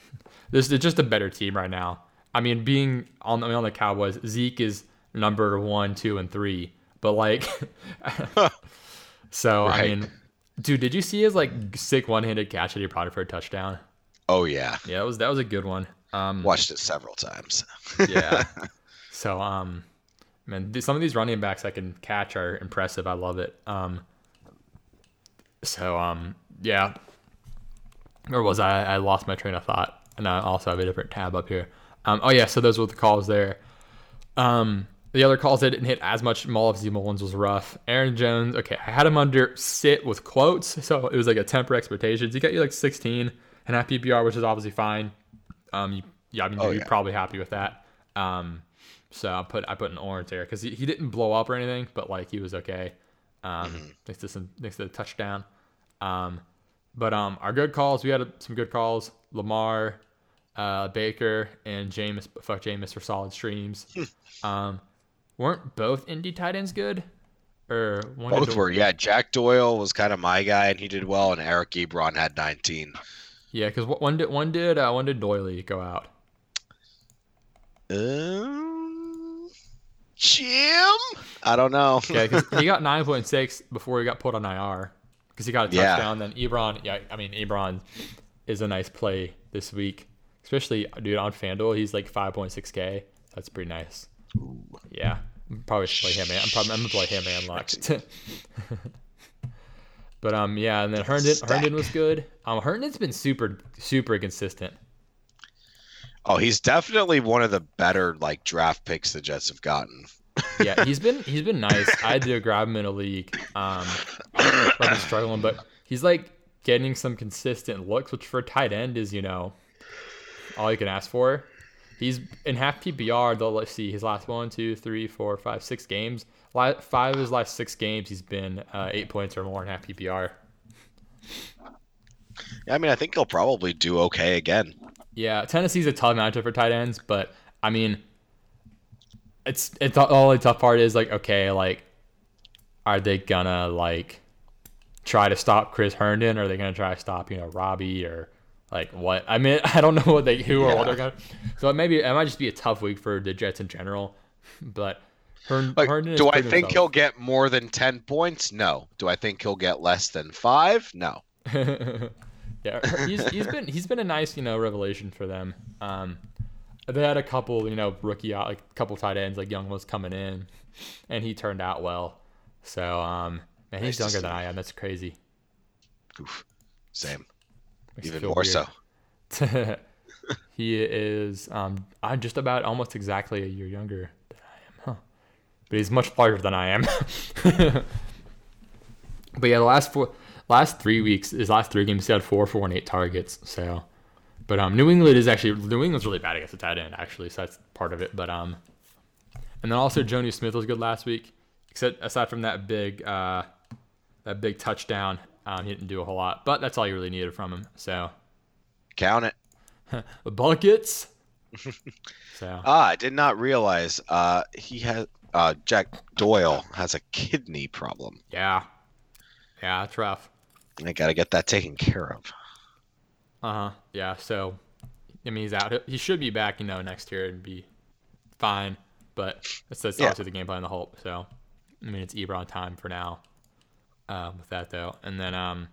Speaker 2: this is just a better team right now. I mean, being on I mean, on the Cowboys, Zeke is number one, two, and three, but like, so I mean, dude, did you see his like sick one-handed catch that he brought for a touchdown?
Speaker 1: Oh, yeah.
Speaker 2: Yeah, that was that was a good one. Um,
Speaker 1: Watched it several times.
Speaker 2: yeah. So, um, man, some of these running backs I can catch are impressive. I love it. Um, so, um, yeah. or was I? I lost my train of thought, and I also have a different tab up here. Um, oh yeah, so those were the calls there. Um, the other calls that didn't hit as much. Mullens Mullens was rough. Aaron Jones, okay, I had him under sit with quotes, so it was like a temper expectations. He got you like 16 and half PPR, which is obviously fine. Um, you, yeah, I mean,
Speaker 1: Oh,
Speaker 2: you're
Speaker 1: yeah.
Speaker 2: probably happy with that. Um, so I put I put an orange there because he, he didn't blow up or anything, but like he was okay. Um,
Speaker 1: Mm-hmm.
Speaker 2: next to some next to the touchdown. Um, but um, our good calls, we had some good calls. Lamar, uh, Baker, and Jameis. Fuck Jameis for solid streams. um, weren't both indie tight ends good? Or one
Speaker 1: Both were, yeah. Jack Doyle was kind of my guy, and he did well, and Eric Ebron had 19.
Speaker 2: Yeah, because one did one did uh, one did Doyle go out.
Speaker 1: Um, Jim? I don't know.
Speaker 2: Yeah, because he got nine point six before he got put on IR because he got a
Speaker 1: Yeah.
Speaker 2: touchdown. Then Ebron, yeah, I mean Ebron is a nice play this week, especially dude on Fanduel. He's like five point six k. That's pretty nice. Yeah, I'm probably should play Hitman. I'm probably I'm gonna play him and luck. but um, yeah, and then Herndon Herndon was good. Um, Herndon's been super super consistent.
Speaker 1: Oh, he's definitely one of the better like draft picks the Jets have gotten.
Speaker 2: yeah, he's been he's been nice. I had to grab him in a league. Um, I've been struggling, but he's like getting some consistent looks, which for a tight end is you know all you can ask for. He's in half PPR. Though, let's see, his last one, two, three, four, five, six games. Five of his last six games, he's been uh, eight points or more in half PPR.
Speaker 1: Yeah, I mean, I think he'll probably do okay again.
Speaker 2: Yeah, Tennessee's a tough matchup for tight ends, but I mean, it's it's the only tough part is like okay, like are they gonna like try to stop Chris Herndon? Or are they gonna try to stop you know Robbie or like what? I mean, I don't know what they who or what they're gonna. So it maybe it might just be a tough week for the Jets in general, but Hern,
Speaker 1: Like,
Speaker 2: Herndon.
Speaker 1: do I think
Speaker 2: himself.
Speaker 1: he'll get more than 10 points? No. Do I think he'll get less than five? No.
Speaker 2: yeah, he's he's been he's been a nice you know revelation for them. Um, they had a couple you know rookie out like a couple tight ends like Young was coming in, and he turned out well. So um, man, he's
Speaker 1: Nice to
Speaker 2: younger than I am. That's crazy.
Speaker 1: Oof. Same.
Speaker 2: Makes
Speaker 1: Even more
Speaker 2: weird.
Speaker 1: so.
Speaker 2: he is um I'm just about almost exactly a year younger than I am, huh? But he's much larger than I am. but yeah, the last four last three weeks, his last three games he had four, four, and eight targets. So but um New England is actually New England's really bad against the tight end, actually, so that's part of it. But um and then also Jonnu Smith was good last week. Except aside from that big uh that big touchdown, um, he didn't do a whole lot. But that's all you really needed from him. So
Speaker 1: Count it.
Speaker 2: buckets. so
Speaker 1: Ah, I did not realize uh, he has uh, Jack Doyle has a kidney problem.
Speaker 2: yeah, yeah, that's rough.
Speaker 1: I got to get that taken care of.
Speaker 2: Uh huh. Yeah. So I mean, he's out. He should be back, you know, next year and be fine. But that's, that's
Speaker 1: Yeah.
Speaker 2: obviously the game plan, the hope. So I mean, it's Ebron time for now. Um, with that though, and then um,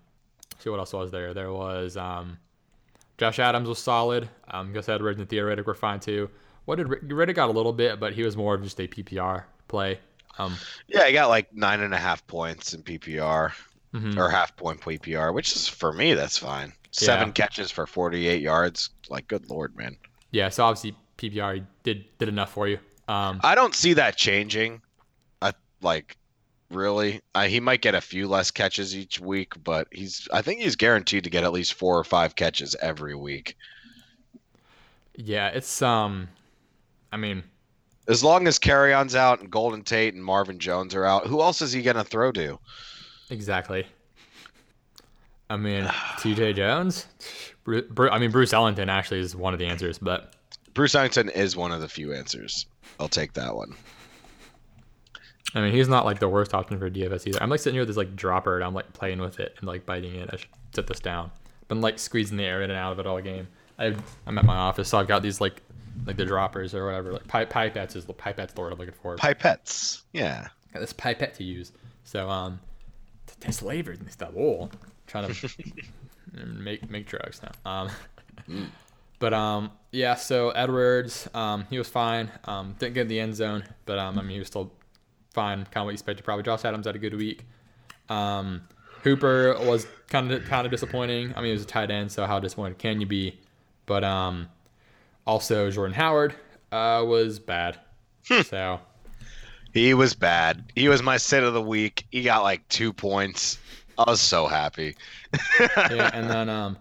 Speaker 2: see what else was there. There was um, Josh Adams was solid. Um, Gus Edwards and Theo Riddick were fine too. What did Rid- Riddick got a little bit, but he was more of just a PPR play. Um,
Speaker 1: Yeah, he got like nine and a half points in PPR
Speaker 2: mhm.
Speaker 1: or half point PPR, which is for me that's fine. Seven
Speaker 2: Yeah.
Speaker 1: catches for 48 yards. Like, good lord, man.
Speaker 2: yeah. So obviously PPR did did enough for you. Um,
Speaker 1: I don't see that changing. I like really. Uh, he might get a few less catches each week, but he's. I think he's guaranteed to get at least four or five catches every week.
Speaker 2: Yeah, it's um, I mean,
Speaker 1: As long as Kerryon's out and Golden Tate and Marvin Jones are out, who else is he gonna throw to?
Speaker 2: exactly. I mean, T.J. Jones. Bru- Bru- I mean, Bruce Ellington actually is one of the answers, but
Speaker 1: Bruce Ellington is one of the few answers. I'll take that one.
Speaker 2: I mean, he's not like the worst option for DFS either. I'm like sitting here with this like dropper, and I'm like playing with it and like biting it. I should set this down. Been like squeezing the air in and out of it all game. I, I'm at my office, so I've got these like like the droppers or whatever. Like pi- pipettes is the pipette's the word I'm looking for.
Speaker 1: Pipettes. Yeah.
Speaker 2: got this pipette to use. So um, to test flavors in this bowl. Trying to make make drugs now. Um, but um, yeah. So Edwards, um, he was fine. Um, didn't get in the end zone, but um, I mean he was still fine. Kind of what you expected. Probably Josh Adams had a good week. Um, Hooper was kind of kind of disappointing. I mean, he was a tight end, so how disappointed can you be? But um, also Jordan Howard uh, was bad. so
Speaker 1: He was bad. He was my sit of the week. He got like two points. I was so happy.
Speaker 2: yeah, and then um,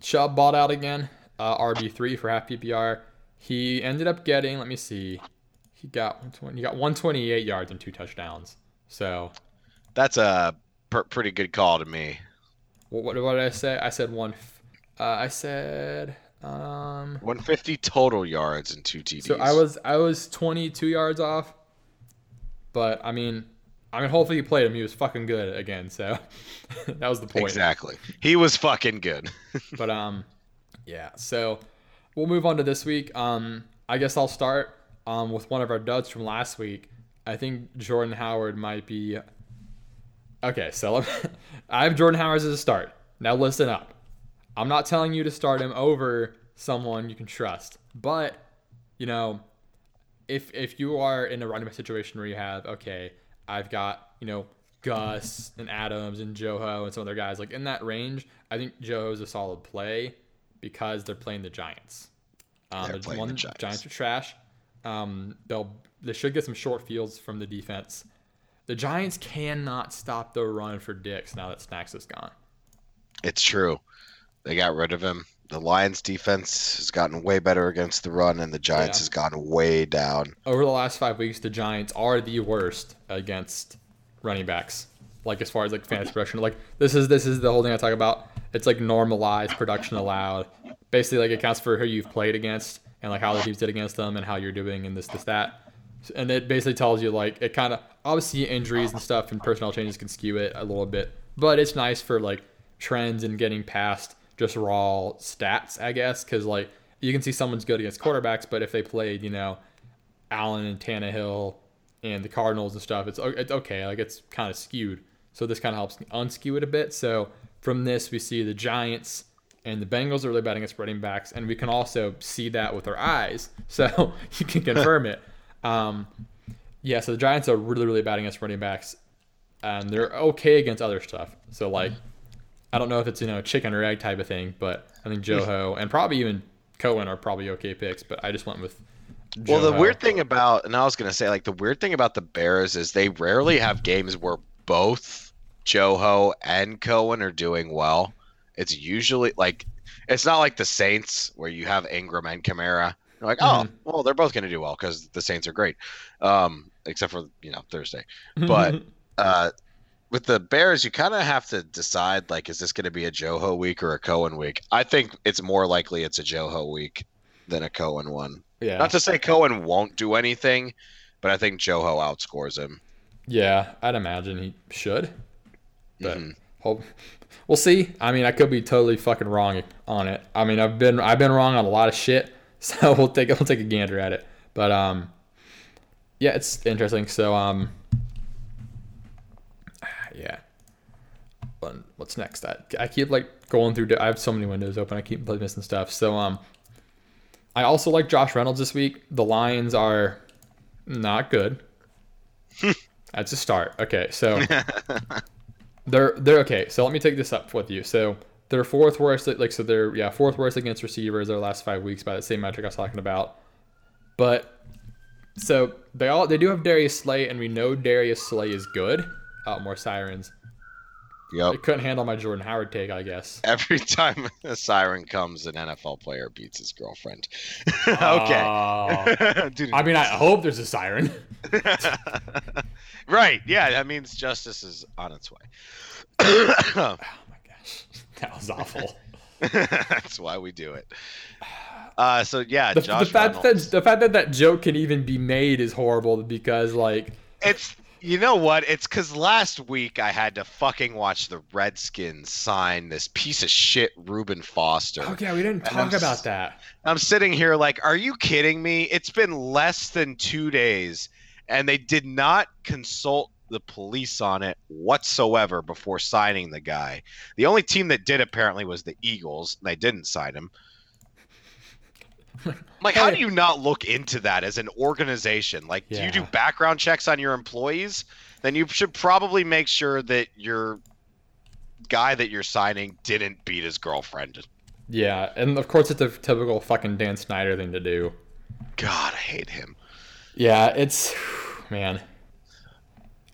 Speaker 2: Chubb bought out again, uh, RB three for half PPR. He ended up getting, let me see, he got 120, he got 128 yards and two touchdowns. So
Speaker 1: That's a per- pretty good call to me.
Speaker 2: what, what, what did I say? I said one. Uh, I said um.
Speaker 1: 150 total yards and two TDs.
Speaker 2: So I was I was 22 yards off, but I mean, I mean, hopefully he played him. He was fucking good again. So that was the point.
Speaker 1: exactly. He was fucking good.
Speaker 2: But um, yeah. So we'll move on to this week. Um, I guess I'll start um with one of our duds from last week. I think Jordan Howard might be. Okay, so I have Jordan Howard as a start. Now listen up. I'm not telling you to start him over someone you can trust, but you know, if if you are in a running back situation where you have okay, I've got you know Gus and Adams and Joho and some other guys like in that range, I think Joho is a solid play because they're playing the Giants. Um,
Speaker 1: They're
Speaker 2: the
Speaker 1: playing the Giants.
Speaker 2: Giants are trash. Um, they'll they should get some short fields from the defense. The Giants cannot stop the run for Dix now that Snacks is gone.
Speaker 1: It's true. They got rid of him. The Lions defense has gotten way better against the run, and the Giants
Speaker 2: Yeah.
Speaker 1: has gotten way down.
Speaker 2: over the last five weeks, the Giants are the worst against running backs. Like as far as like fantasy production, like this is this is the whole thing I talk about. It's like normalized production allowed. Basically, like it counts for who you've played against and like how the teams did against them and how you're doing and this this that. And it basically tells you like it kind of obviously injuries and stuff and personnel changes can skew it a little bit, but it's nice for like trends and getting past just raw stats, I guess, because like you can see someone's good against quarterbacks, but if they played, you know, Allen and Tannehill and the Cardinals and stuff, it's it's okay. Like it's kind of skewed. So this kind of helps unskew it a bit. So from this, we see the Giants and the Bengals are really bad against running backs, and we can also see that with our eyes. So you can confirm it. Um, yeah, so the Giants are really really bad against running backs, and they're okay against other stuff. So like, I don't know if it's you know chicken or egg type of thing, but I think Joho and probably even Cohen are probably okay picks. But I just went with.
Speaker 1: Well, the
Speaker 2: Joho.
Speaker 1: weird thing about, and I was going to say, like, the weird thing about the Bears is they rarely have games where both Joho and Cohen are doing well. It's usually like, it's not like the Saints where you have Ingram and Kamara. You're like, oh,
Speaker 2: Mhm.
Speaker 1: well, they're both going to do well because the Saints are great, um, except for you know Thursday. but- Uh, with the Bears, you kind of have to decide like, is this going to be a Joho week or a Cohen week? I think it's more likely it's a Joho week than a Cohen one.
Speaker 2: yeah,
Speaker 1: Not to say Cohen won't do anything, but I think Joho outscores him.
Speaker 2: yeah, I'd imagine he should. But
Speaker 1: Mhm.
Speaker 2: Hope we'll see. I mean, I could be totally fucking wrong on it. I mean, I've been I've been wrong on a lot of shit, so we'll take we'll take a gander at it. But um, yeah, it's interesting. So um, yeah. What- What's next? I, I keep like going through. I have so many windows open. I keep missing stuff. So um, I also like Josh Reynolds this week. The Lions are not good. That's a start. Okay, so they're they're okay. So let me take this up with you. So they're fourth worst, like so they're yeah fourth worst against receivers their last five weeks by the same metric I was talking about. But so they all they do have Darius Slay, and we know Darius Slay is good. Uh, more sirens.
Speaker 1: Yep.
Speaker 2: I couldn't handle my Jordan Howard take, I guess.
Speaker 1: Every time a siren comes, an NFL player beats his girlfriend. okay.
Speaker 2: Uh,
Speaker 1: Dude.
Speaker 2: I mean, I hope there's a siren.
Speaker 1: right. Yeah. That means justice is on its way.
Speaker 2: Oh my gosh, that was awful.
Speaker 1: That's why we do it. Uh, so yeah,
Speaker 2: The, the fact that the fact that that joke can even be made is horrible because like
Speaker 1: It's you know what? It's because last week I had to fucking watch the Redskins sign this piece of shit Reuben Foster.
Speaker 2: okay we didn't talk about that.
Speaker 1: I'm sitting here like, are you kidding me? It's been less than two days, and they did not consult the police on it whatsoever before signing the guy. The only team that did apparently was the Eagles, and they didn't sign him. Like, how do you not look into that as an organization? Like, do you do background checks on your employees? Then you should probably make sure that you're guy that you're signing didn't beat his girlfriend.
Speaker 2: Yeah, and of course it's a typical fucking Dan Snyder thing to do.
Speaker 1: God, I hate him.
Speaker 2: Yeah, it's man.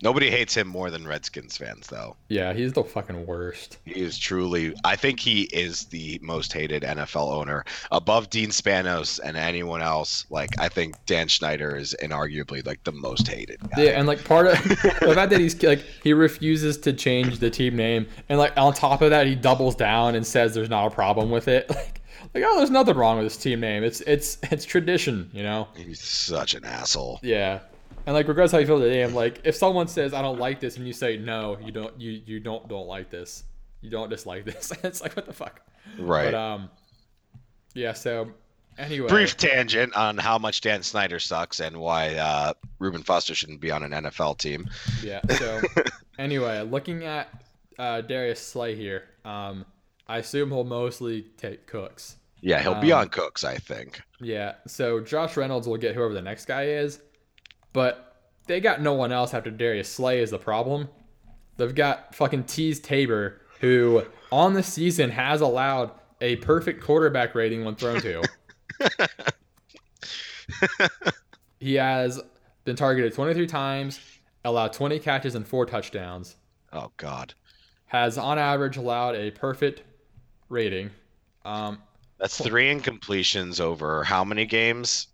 Speaker 1: Nobody hates him more than Redskins fans, though.
Speaker 2: Yeah, he's the fucking worst.
Speaker 1: He is truly. I think he is the most hated NFL owner above Dean Spanos and anyone else. Like, I think Dan Snyder is inarguably like the most hated. Guy.
Speaker 2: Yeah, and like part of the fact that he's like he refuses to change the team name, and like on top of that, he doubles down and says there's not a problem with it. Like, like oh, there's nothing wrong with this team name. It's it's it's tradition, you know.
Speaker 1: He's such an asshole.
Speaker 2: Yeah. And like regardless how you feel today, I'm like, if someone says I don't like this and you say no, you don't you you don't don't like this. You don't dislike this. it's like what the fuck?
Speaker 1: Right.
Speaker 2: But um yeah, so anyway.
Speaker 1: Brief tangent on how much Dan Snyder sucks and why uh, Reuben Foster shouldn't be on an NFL team.
Speaker 2: Yeah. So anyway, looking at uh, Darius Slay here, um, I assume he'll mostly take Cooks.
Speaker 1: Yeah, he'll be
Speaker 2: Um,
Speaker 1: on Cooks, I think.
Speaker 2: Yeah. So Josh Reynolds will get whoever the next guy is, but they got no one else after Darius Slay is the problem. They've got fucking Teez Tabor, who on the season has allowed a perfect quarterback rating when thrown to. he has been targeted 23 times, allowed 20 catches and four touchdowns.
Speaker 1: Oh God,
Speaker 2: Has on average allowed a perfect rating. Um,
Speaker 1: that's three incompletions over how many games?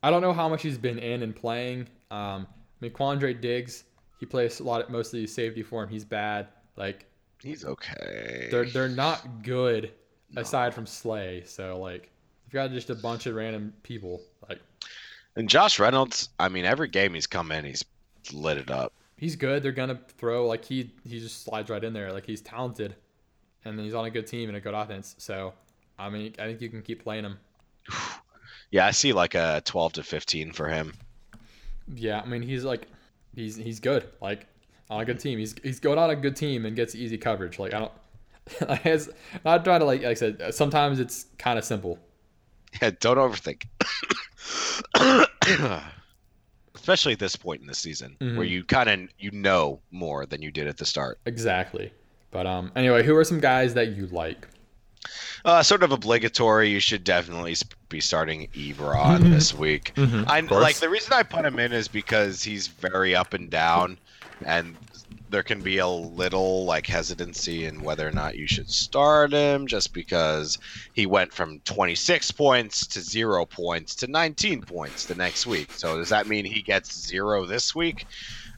Speaker 2: I don't know how much he's been in and playing. Um, I mean, Quandre Diggs, he plays a lot, of, mostly safety for him. He's bad. Like
Speaker 1: He's okay.
Speaker 2: they're they're not good aside from Slay. So like, you've got just a bunch of random people. Like
Speaker 1: And Josh Reynolds, I mean, every game he's come in, he's lit it up.
Speaker 2: he's good. They're gonna throw like he he just slides right in there. Like he's talented, and then he's on a good team and a good offense. So I mean, I think you can keep playing him.
Speaker 1: Yeah, I see like a 12 to 15 for him.
Speaker 2: Yeah, I mean he's like he's he's good. Like on a good team, he's he's going on a good team and gets easy coverage. Like I don't. Like, it's not trying to like, like I said. Sometimes it's kind of simple.
Speaker 1: Yeah, don't overthink. Especially at this point in the season, where
Speaker 2: Mhm.
Speaker 1: you kind of you know more than you did at the start.
Speaker 2: Exactly. But um, anyway, who are some guys that you like?
Speaker 1: Uh, sort of obligatory. You should definitely be starting Ebron this week. I like the reason I put him in is because he's very up and down, and there can be a little like hesitancy in whether or not you should start him, just because he went from 26 points to zero points to 19 points the next week. So does that mean he gets zero this week?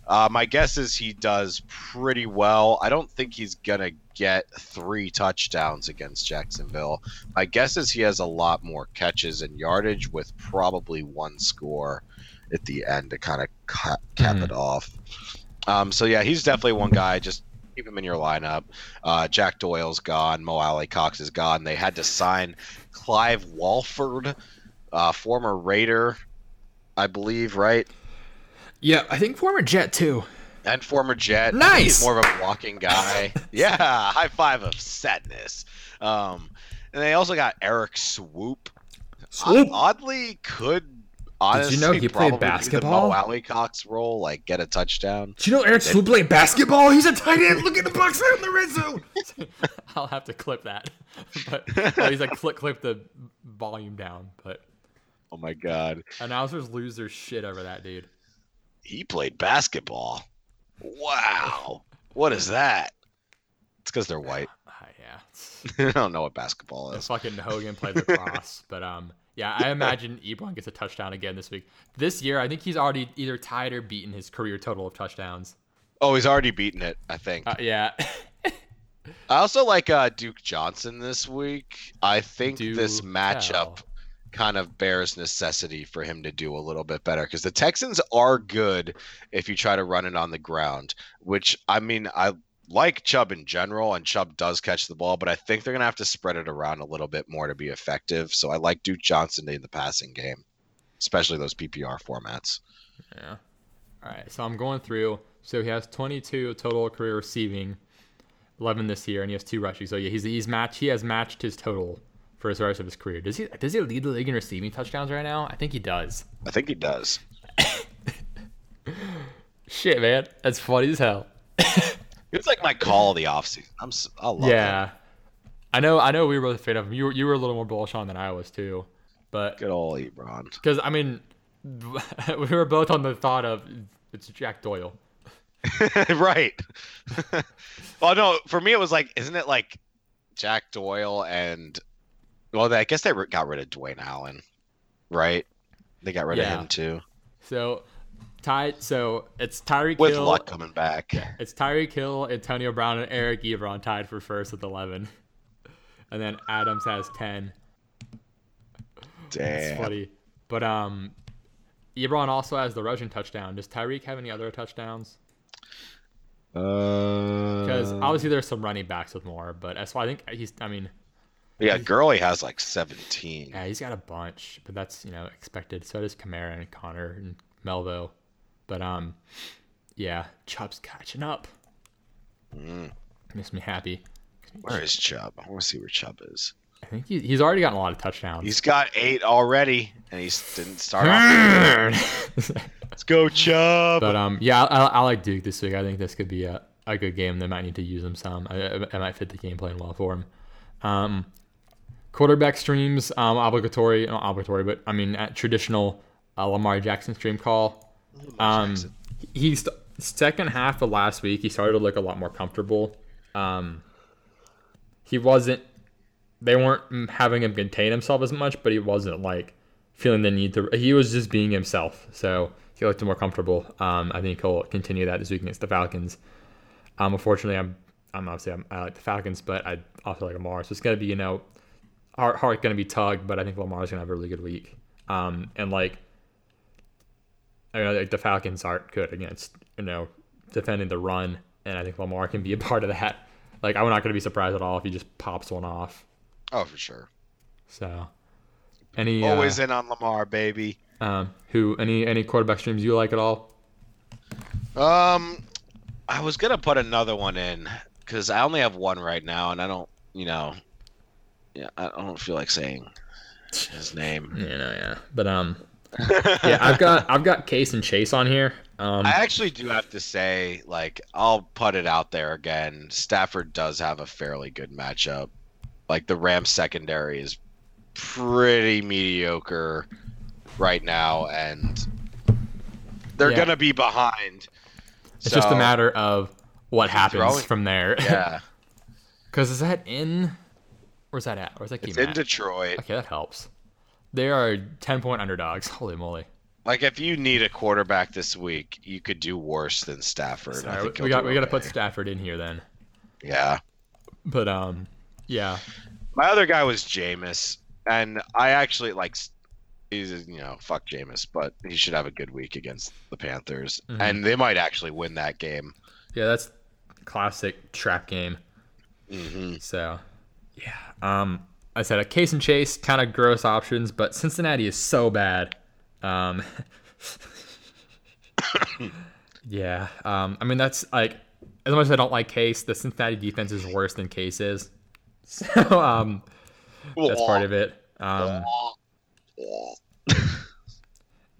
Speaker 1: Uh, my guess is he does pretty well. I don't think he's gonna get three touchdowns against Jacksonville. My guess is he has a lot more catches and yardage with probably one score at the end to kind of cap, cap
Speaker 2: Mhm.
Speaker 1: it off. Um, so yeah, he's definitely one guy. Just keep him in your lineup. Uh, Jack Doyle's gone. Mo Alie-Cox is gone. They had to sign Clive Walford, uh, former Raider, I believe, right?
Speaker 2: Yeah, I think former Jet too.
Speaker 1: And former Jet.
Speaker 2: Nice!
Speaker 1: He's more of a walking guy. yeah, high five of sadness. Um, and they also got Erik Swoope.
Speaker 2: Swoope.
Speaker 1: Oddly, could honestly
Speaker 2: know he played
Speaker 1: probably do
Speaker 2: basketball?
Speaker 1: The Mo Alie-Cox role, like get a touchdown.
Speaker 2: Do you know Erik Swoope played basketball? He's a tight end. Look at the box out in the red zone. I'll have to clip that. but oh, he's like clip clip the volume down. But
Speaker 1: Oh my god,
Speaker 2: announcers lose their shit over that dude.
Speaker 1: he played basketball. Wow, what is that? It's because they're white.
Speaker 2: Ah, yeah.
Speaker 1: I don't know what basketball
Speaker 2: The
Speaker 1: is.
Speaker 2: fucking Hogan played lacrosse, but um, yeah, I imagine Ebron gets a touchdown again this week. This year, I think he's already either tied or beaten his career total of touchdowns.
Speaker 1: Oh, he's already beaten it. I think.
Speaker 2: Uh, yeah,
Speaker 1: I also like uh, Duke Johnson this week. I think
Speaker 2: Do
Speaker 1: this matchup
Speaker 2: tell.
Speaker 1: Kind of bears necessity for him to do a little bit better because the Texans are good if you try to run it on the ground. Which I mean, I like Chubb in general, and Chubb does catch the ball, but I think they're gonna have to spread it around a little bit more to be effective. So I like Duke Johnson in the passing game, especially those PPR formats.
Speaker 2: yeah. All right, so I'm going through. So he has 22 total career receiving, 11 this year, and he has two rushing. So yeah, he's he's matched. He has matched his total for the rest of his career. Does he? Does he lead the league in receiving touchdowns right now? I think he does.
Speaker 1: I think he does.
Speaker 2: Shit, man, that's funny as hell.
Speaker 1: It's like my call of the offseason. I'm s- I love
Speaker 2: yeah,
Speaker 1: him.
Speaker 2: I know. I know we were both a fan of him. You were you were a little more bullish on than I was too, but
Speaker 1: Good old Ebron.
Speaker 2: because I mean, we were both on the thought of it's Jack Doyle.
Speaker 1: right. well, no, for me it was like, isn't it like Jack Doyle and well, I guess they got rid of Dwayne Allen, right? They got rid
Speaker 2: Yeah.
Speaker 1: of him too,
Speaker 2: So, Ty. So it's Tyreek
Speaker 1: with
Speaker 2: Hill.
Speaker 1: luck coming back.
Speaker 2: It's Tyreek Hill, Antonio Brown, and Eric Ebron tied for first with 11. And then Adams has 10. It's
Speaker 1: Damn.
Speaker 2: funny. But um, Ebron also has the rushing touchdown. Does Tyreek have any other touchdowns? Because
Speaker 1: Uh,
Speaker 2: obviously there's some running backs with more, but that's why I think he's. I mean,
Speaker 1: yeah, Gurley has like 17.
Speaker 2: yeah, he's got a bunch, but that's you know expected. So does Kamara and Conner and Melville. But um, yeah, Chubb's catching up.
Speaker 1: Mm.
Speaker 2: Makes me happy.
Speaker 1: Where is Chubb? I want to see where Chubb is.
Speaker 2: I think he, he's already gotten a lot of touchdowns.
Speaker 1: He's got eight already, and he didn't start off. Let's go, Chubb.
Speaker 2: But um, yeah, I, I like Duke this week. I think this could be a, a good game. They might need to use him some. I, I, I might fit the game plan well for him. Um, quarterback streams um obligatory, not obligatory, but I mean at traditional uh, Lamar Jackson stream call. Um, he's second half of last week. He started to look a lot more comfortable. Um, he wasn't. They weren't having him contain himself as much, but he wasn't like feeling the need to. He was just being himself. So he looked more comfortable. Um, I think he'll continue that this week against the Falcons. Um, unfortunately, I'm. I'm obviously I'm, I like the Falcons, but I also like Lamar. So it's gonna be you know, heart heart gonna be tugged, but I think Lamar's gonna have a really good week. Um, and like I mean, like the Falcons aren't good against you know defending the run, and I think Lamar can be a part of that. Like I'm not going to be surprised at all if he just pops one off.
Speaker 1: Oh, for sure.
Speaker 2: So, any
Speaker 1: Always
Speaker 2: uh,
Speaker 1: in on Lamar, baby.
Speaker 2: um, who any any quarterback streams you like at all?
Speaker 1: Um, I was gonna put another one in because I only have one right now, and I don't, you know, yeah, I don't feel like saying his name.
Speaker 2: You know, yeah, but um, yeah, I've got I've got Case and Chase on here. Um,
Speaker 1: I actually do have to say, like, I'll put it out there again. Stafford does have a fairly good matchup. Like the Rams secondary is pretty mediocre right now, and they're
Speaker 2: Yeah.
Speaker 1: gonna be behind.
Speaker 2: it's just a matter of what happens
Speaker 1: throwing-
Speaker 2: from there.
Speaker 1: Yeah,
Speaker 2: Because is that in? Where's that at? Where's that game
Speaker 1: it's in
Speaker 2: at?
Speaker 1: Detroit.
Speaker 2: Okay, that helps. They are ten point underdogs. Holy moly!
Speaker 1: Like if you need a quarterback this week, you could do worse than Stafford. I think
Speaker 2: we got we got to put. Stafford in here then.
Speaker 1: Yeah.
Speaker 2: But um, yeah,
Speaker 1: My other guy was Jameis, and I actually like. He's you know fuck Jameis, but he should have a good week against the Panthers,
Speaker 2: Mhm.
Speaker 1: and they might actually win that game.
Speaker 2: yeah, that's classic trap game.
Speaker 1: hmm
Speaker 2: So, yeah. Um, I said a case and chase, kind of gross options, but Cincinnati is so bad. Um, yeah. Um, I mean that's like as much as I don't like Case, the Cincinnati defense is worse than Case is. So um, that's part of it. Um,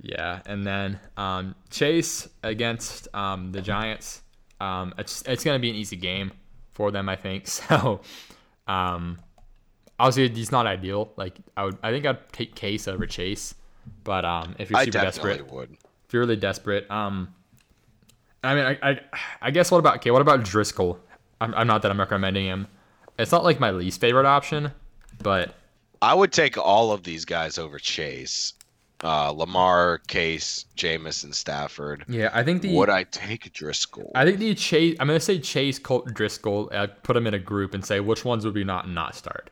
Speaker 2: yeah, and then um, Chase against um, the Giants. Um, it's it's gonna be an easy game for them, I think. So, um, obviously he's not ideal. Like I would, I think I'd take Case over Chase. But um, if you're super desperate,
Speaker 1: would.
Speaker 2: if you're really desperate, um, I mean, I, I, I guess what about okay? What about Driskel? I'm, I'm not that I'm recommending him. It's not like my least favorite option, but
Speaker 1: I would take all of these guys over Chase, uh, Lamar, Case, Jameis, and Stafford.
Speaker 2: yeah, I think the
Speaker 1: Would I take Driskel?
Speaker 2: I think the Chase. I'm gonna say Chase, Colt, Driskel. Uh, put them in a group and say which ones would we not not start.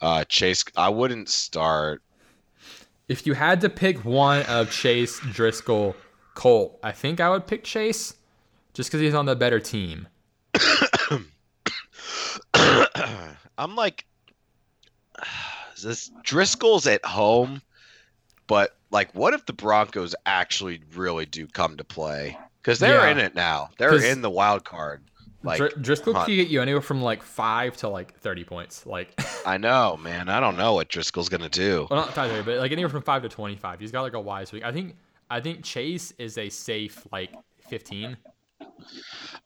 Speaker 1: Uh, Chase, I wouldn't start.
Speaker 2: If you had to pick one of Chase, Driskel, Colt, I think I would pick Chase, just because he's on the better team.
Speaker 1: I'm like, this Driskel's at home, but like, what if the Broncos actually really do come to play? Because they're
Speaker 2: Yeah.
Speaker 1: in it now. They're in the wild card. Like,
Speaker 2: Dr- Driskel
Speaker 1: hunt.
Speaker 2: can get you anywhere from like five to like thirty points. Like,
Speaker 1: I know, man. I don't know what Driskel's gonna do.
Speaker 2: well, not five, but like anywhere from five to twenty-five. He's got like a wise week. I think. I think Chase is a safe like fifteen.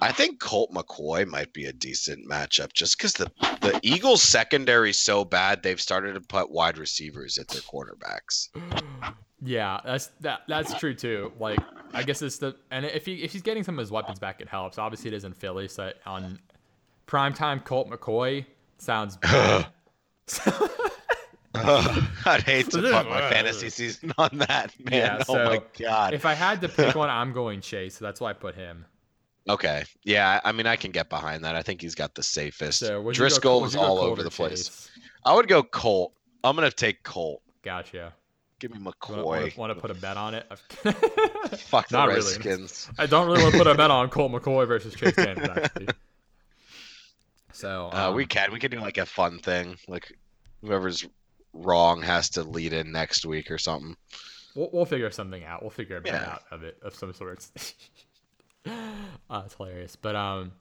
Speaker 1: I think Colt McCoy might be a decent matchup just because the, the Eagles secondary is so bad they've started to put wide receivers at their quarterbacks.
Speaker 2: Yeah, that's that that's true too. Like I guess it's the and if he if he's getting some of his weapons back, it helps. Obviously, it is in Philly, so on primetime Colt McCoy sounds bad.
Speaker 1: I'd hate to put my fantasy season on that, man.
Speaker 2: Yeah,
Speaker 1: oh my god.
Speaker 2: if I had to pick one, I'm going Chase. So that's why I put him.
Speaker 1: Okay. Yeah, I mean I can get behind that. I think he's got the safest.
Speaker 2: So would you go- Driskel
Speaker 1: is all over the place.
Speaker 2: Chase?
Speaker 1: I would go Colt. I'm gonna take Colt.
Speaker 2: Gotcha.
Speaker 1: Give me McCoy.
Speaker 2: Want
Speaker 1: McCoy.
Speaker 2: to put a bet on it?
Speaker 1: Fuck the
Speaker 2: Not really.
Speaker 1: Redskins.
Speaker 2: I don't really want to put a bet on Colt McCoy versus Chase Daniels, actually. So
Speaker 1: Uh, we
Speaker 2: um,
Speaker 1: can. We can do like a fun thing. Like whoever's wrong has to lead in next week or something.
Speaker 2: We'll, we'll figure something out. We'll figure a bit
Speaker 1: Yeah.
Speaker 2: out of it of some sorts. uh, it's hilarious. But um,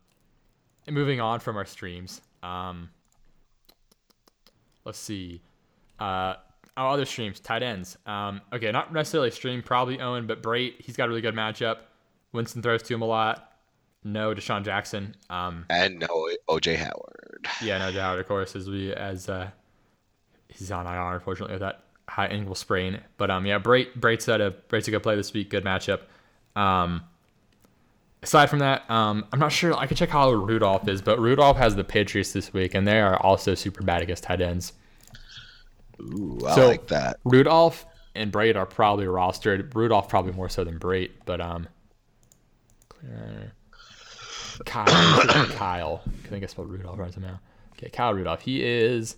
Speaker 2: moving on from our streams, um, let's see. Uh, our other streams, tight ends. Um, okay, not necessarily stream, probably Owen, but Brate, he's got a really good matchup. Winston throws to him a lot. No, DeSean Jackson. Um,
Speaker 1: And no OJ Howard.
Speaker 2: yeah, no doubt, of course, as we as uh, he's on IR unfortunately with that high ankle sprain. But um, yeah, Brate Brate's had a Brate's a good play this week, good matchup. Um, aside from that, um, I'm not sure. I can check how Rudolph is, but Rudolph has the Patriots this week, and they are also super bad against tight ends.
Speaker 1: Ooh, I
Speaker 2: So-
Speaker 1: like that.
Speaker 2: Rudolph and Brate are probably rostered. Rudolph probably more so than Brate, but um. Kyle, Kyle. I think I spelled Rudolph right somehow. Okay, Kyle Rudolph. He is,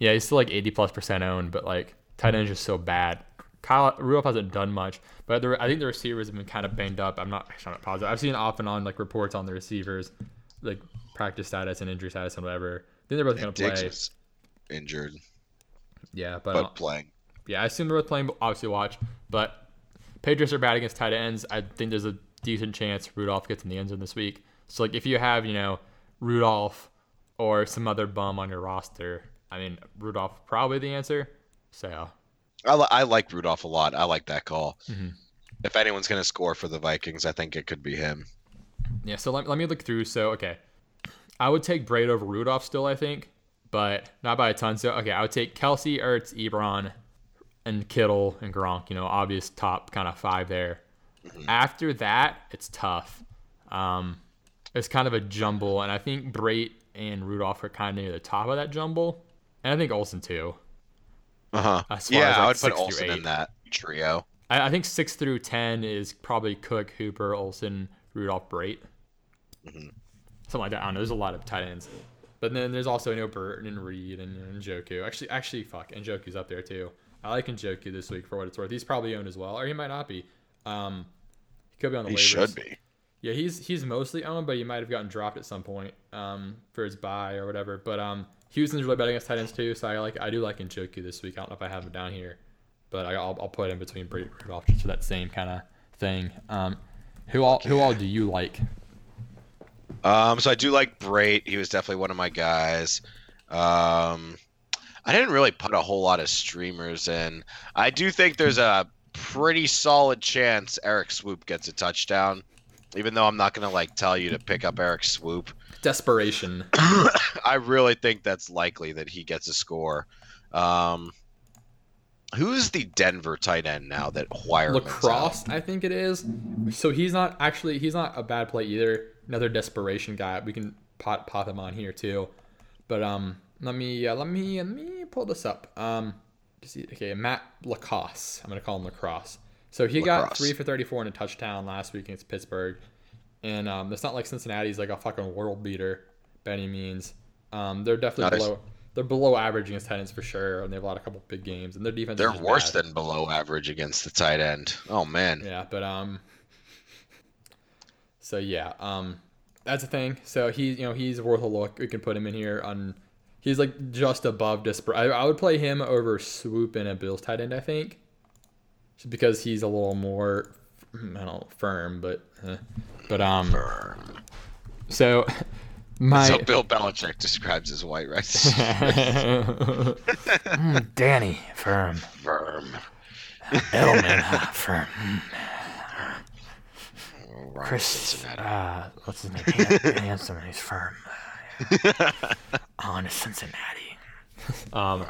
Speaker 2: yeah, he's still like 80 plus percent owned, but like tight end is just so bad. Kyle Rudolph hasn't done much, but the, I think the receivers have been kind of banged up. I'm not, I'm not positive. I've seen off and on like reports on the receivers, like practice status and injury status and whatever. I think they're both gonna
Speaker 1: Diggs
Speaker 2: play.
Speaker 1: injured,
Speaker 2: Yeah, but,
Speaker 1: but playing.
Speaker 2: yeah, I assume they're both playing. But obviously, watch. But Patriots are bad against tight ends. I think there's a decent chance Rudolph gets in the end zone this week. So like, if you have you know Rudolph or some other bum on your roster, I mean Rudolph probably the answer. So
Speaker 1: I, li- I like Rudolph a lot. I like that call.
Speaker 2: Mhm.
Speaker 1: If anyone's going to score for the Vikings, I think it could be him.
Speaker 2: yeah, so let, let me look through. So okay, I would take Brate over Rudolph still. I think, but not by a ton. So okay, I would take Kelce, Ertz, Ebron, and Kittle and Gronk. You know, obvious top kind of five there. After that, it's tough. Um, it's kind of a jumble, and I think Brate and Rudolph are kind of near the top of that jumble, and I think Olsen too.
Speaker 1: Uh huh.
Speaker 2: As far
Speaker 1: Yeah,
Speaker 2: as,
Speaker 1: I
Speaker 2: like,
Speaker 1: would put
Speaker 2: six through
Speaker 1: Olsen in that trio.
Speaker 2: I, I think six through ten is probably Cook, Hooper, Olsen, Rudolph, Brate,
Speaker 1: Mhm.
Speaker 2: something like that. I don't know. There's a lot of tight ends, but then there's also you know Burton and Reed and, and Njoku. Actually, actually, fuck, and Njoku's up there too. I like Njoku this week for what it's worth. He's probably owned as well, or he might not be. Um, he could be on the
Speaker 1: He
Speaker 2: waivers.
Speaker 1: should be.
Speaker 2: Yeah, he's he's mostly owned, but he might have gotten dropped at some point um, for his buy or whatever. But um, Houston's really bad against tight ends too, so I like I do like Njoku this week. I don't know if I have him down here, but I, I'll, I'll put him between Brady Rudolph just for that same kind of thing. Um, who all who all do you like?
Speaker 1: Um, so I do like Brate. He was definitely one of my guys. Um, I didn't really put a whole lot of streamers in. I do think there's a pretty solid chance Erik Swoope gets a touchdown, even though I'm not gonna like tell you to pick up Erik Swoope.
Speaker 2: Desperation.
Speaker 1: I really think that's likely that he gets a score. Um, who's the Denver tight end now that Wire
Speaker 2: Lacrosse, I think it is. So he's not actually he's not a bad play either. Another desperation guy. We can pop pop him on here too. But um, let me uh, let me let me pull this up. Um, okay, Matt LaCosse. I'm gonna call him Lacrosse. So he got three for 34 and a touchdown last week against Pittsburgh, and um, it's not like Cincinnati's like a fucking world beater by any means. Um, they're definitely
Speaker 1: as-
Speaker 2: below. They're below average against tight ends for sure, and they have a lot of couple big games, and their defense.
Speaker 1: They're worse
Speaker 2: bad.
Speaker 1: than below average against the tight end. Oh man.
Speaker 2: Yeah, but um so yeah, um that's the thing. So he you know, he's worth a look. We can put him in here on he's like just above Disper. I, I would play him over Swoope and a Bills tight end, I think. Just because he's a little more I don't know, firm, but uh, but um so my
Speaker 1: So Bill Belichick describes his white rice
Speaker 2: Mm, Danny firm.
Speaker 1: firm.
Speaker 2: Edelman firm.
Speaker 1: Ryan
Speaker 2: Chris,
Speaker 1: Cincinnati.
Speaker 2: uh, what's his name? Han- Handsome. He's firm. Uh, on to Cincinnati. Um,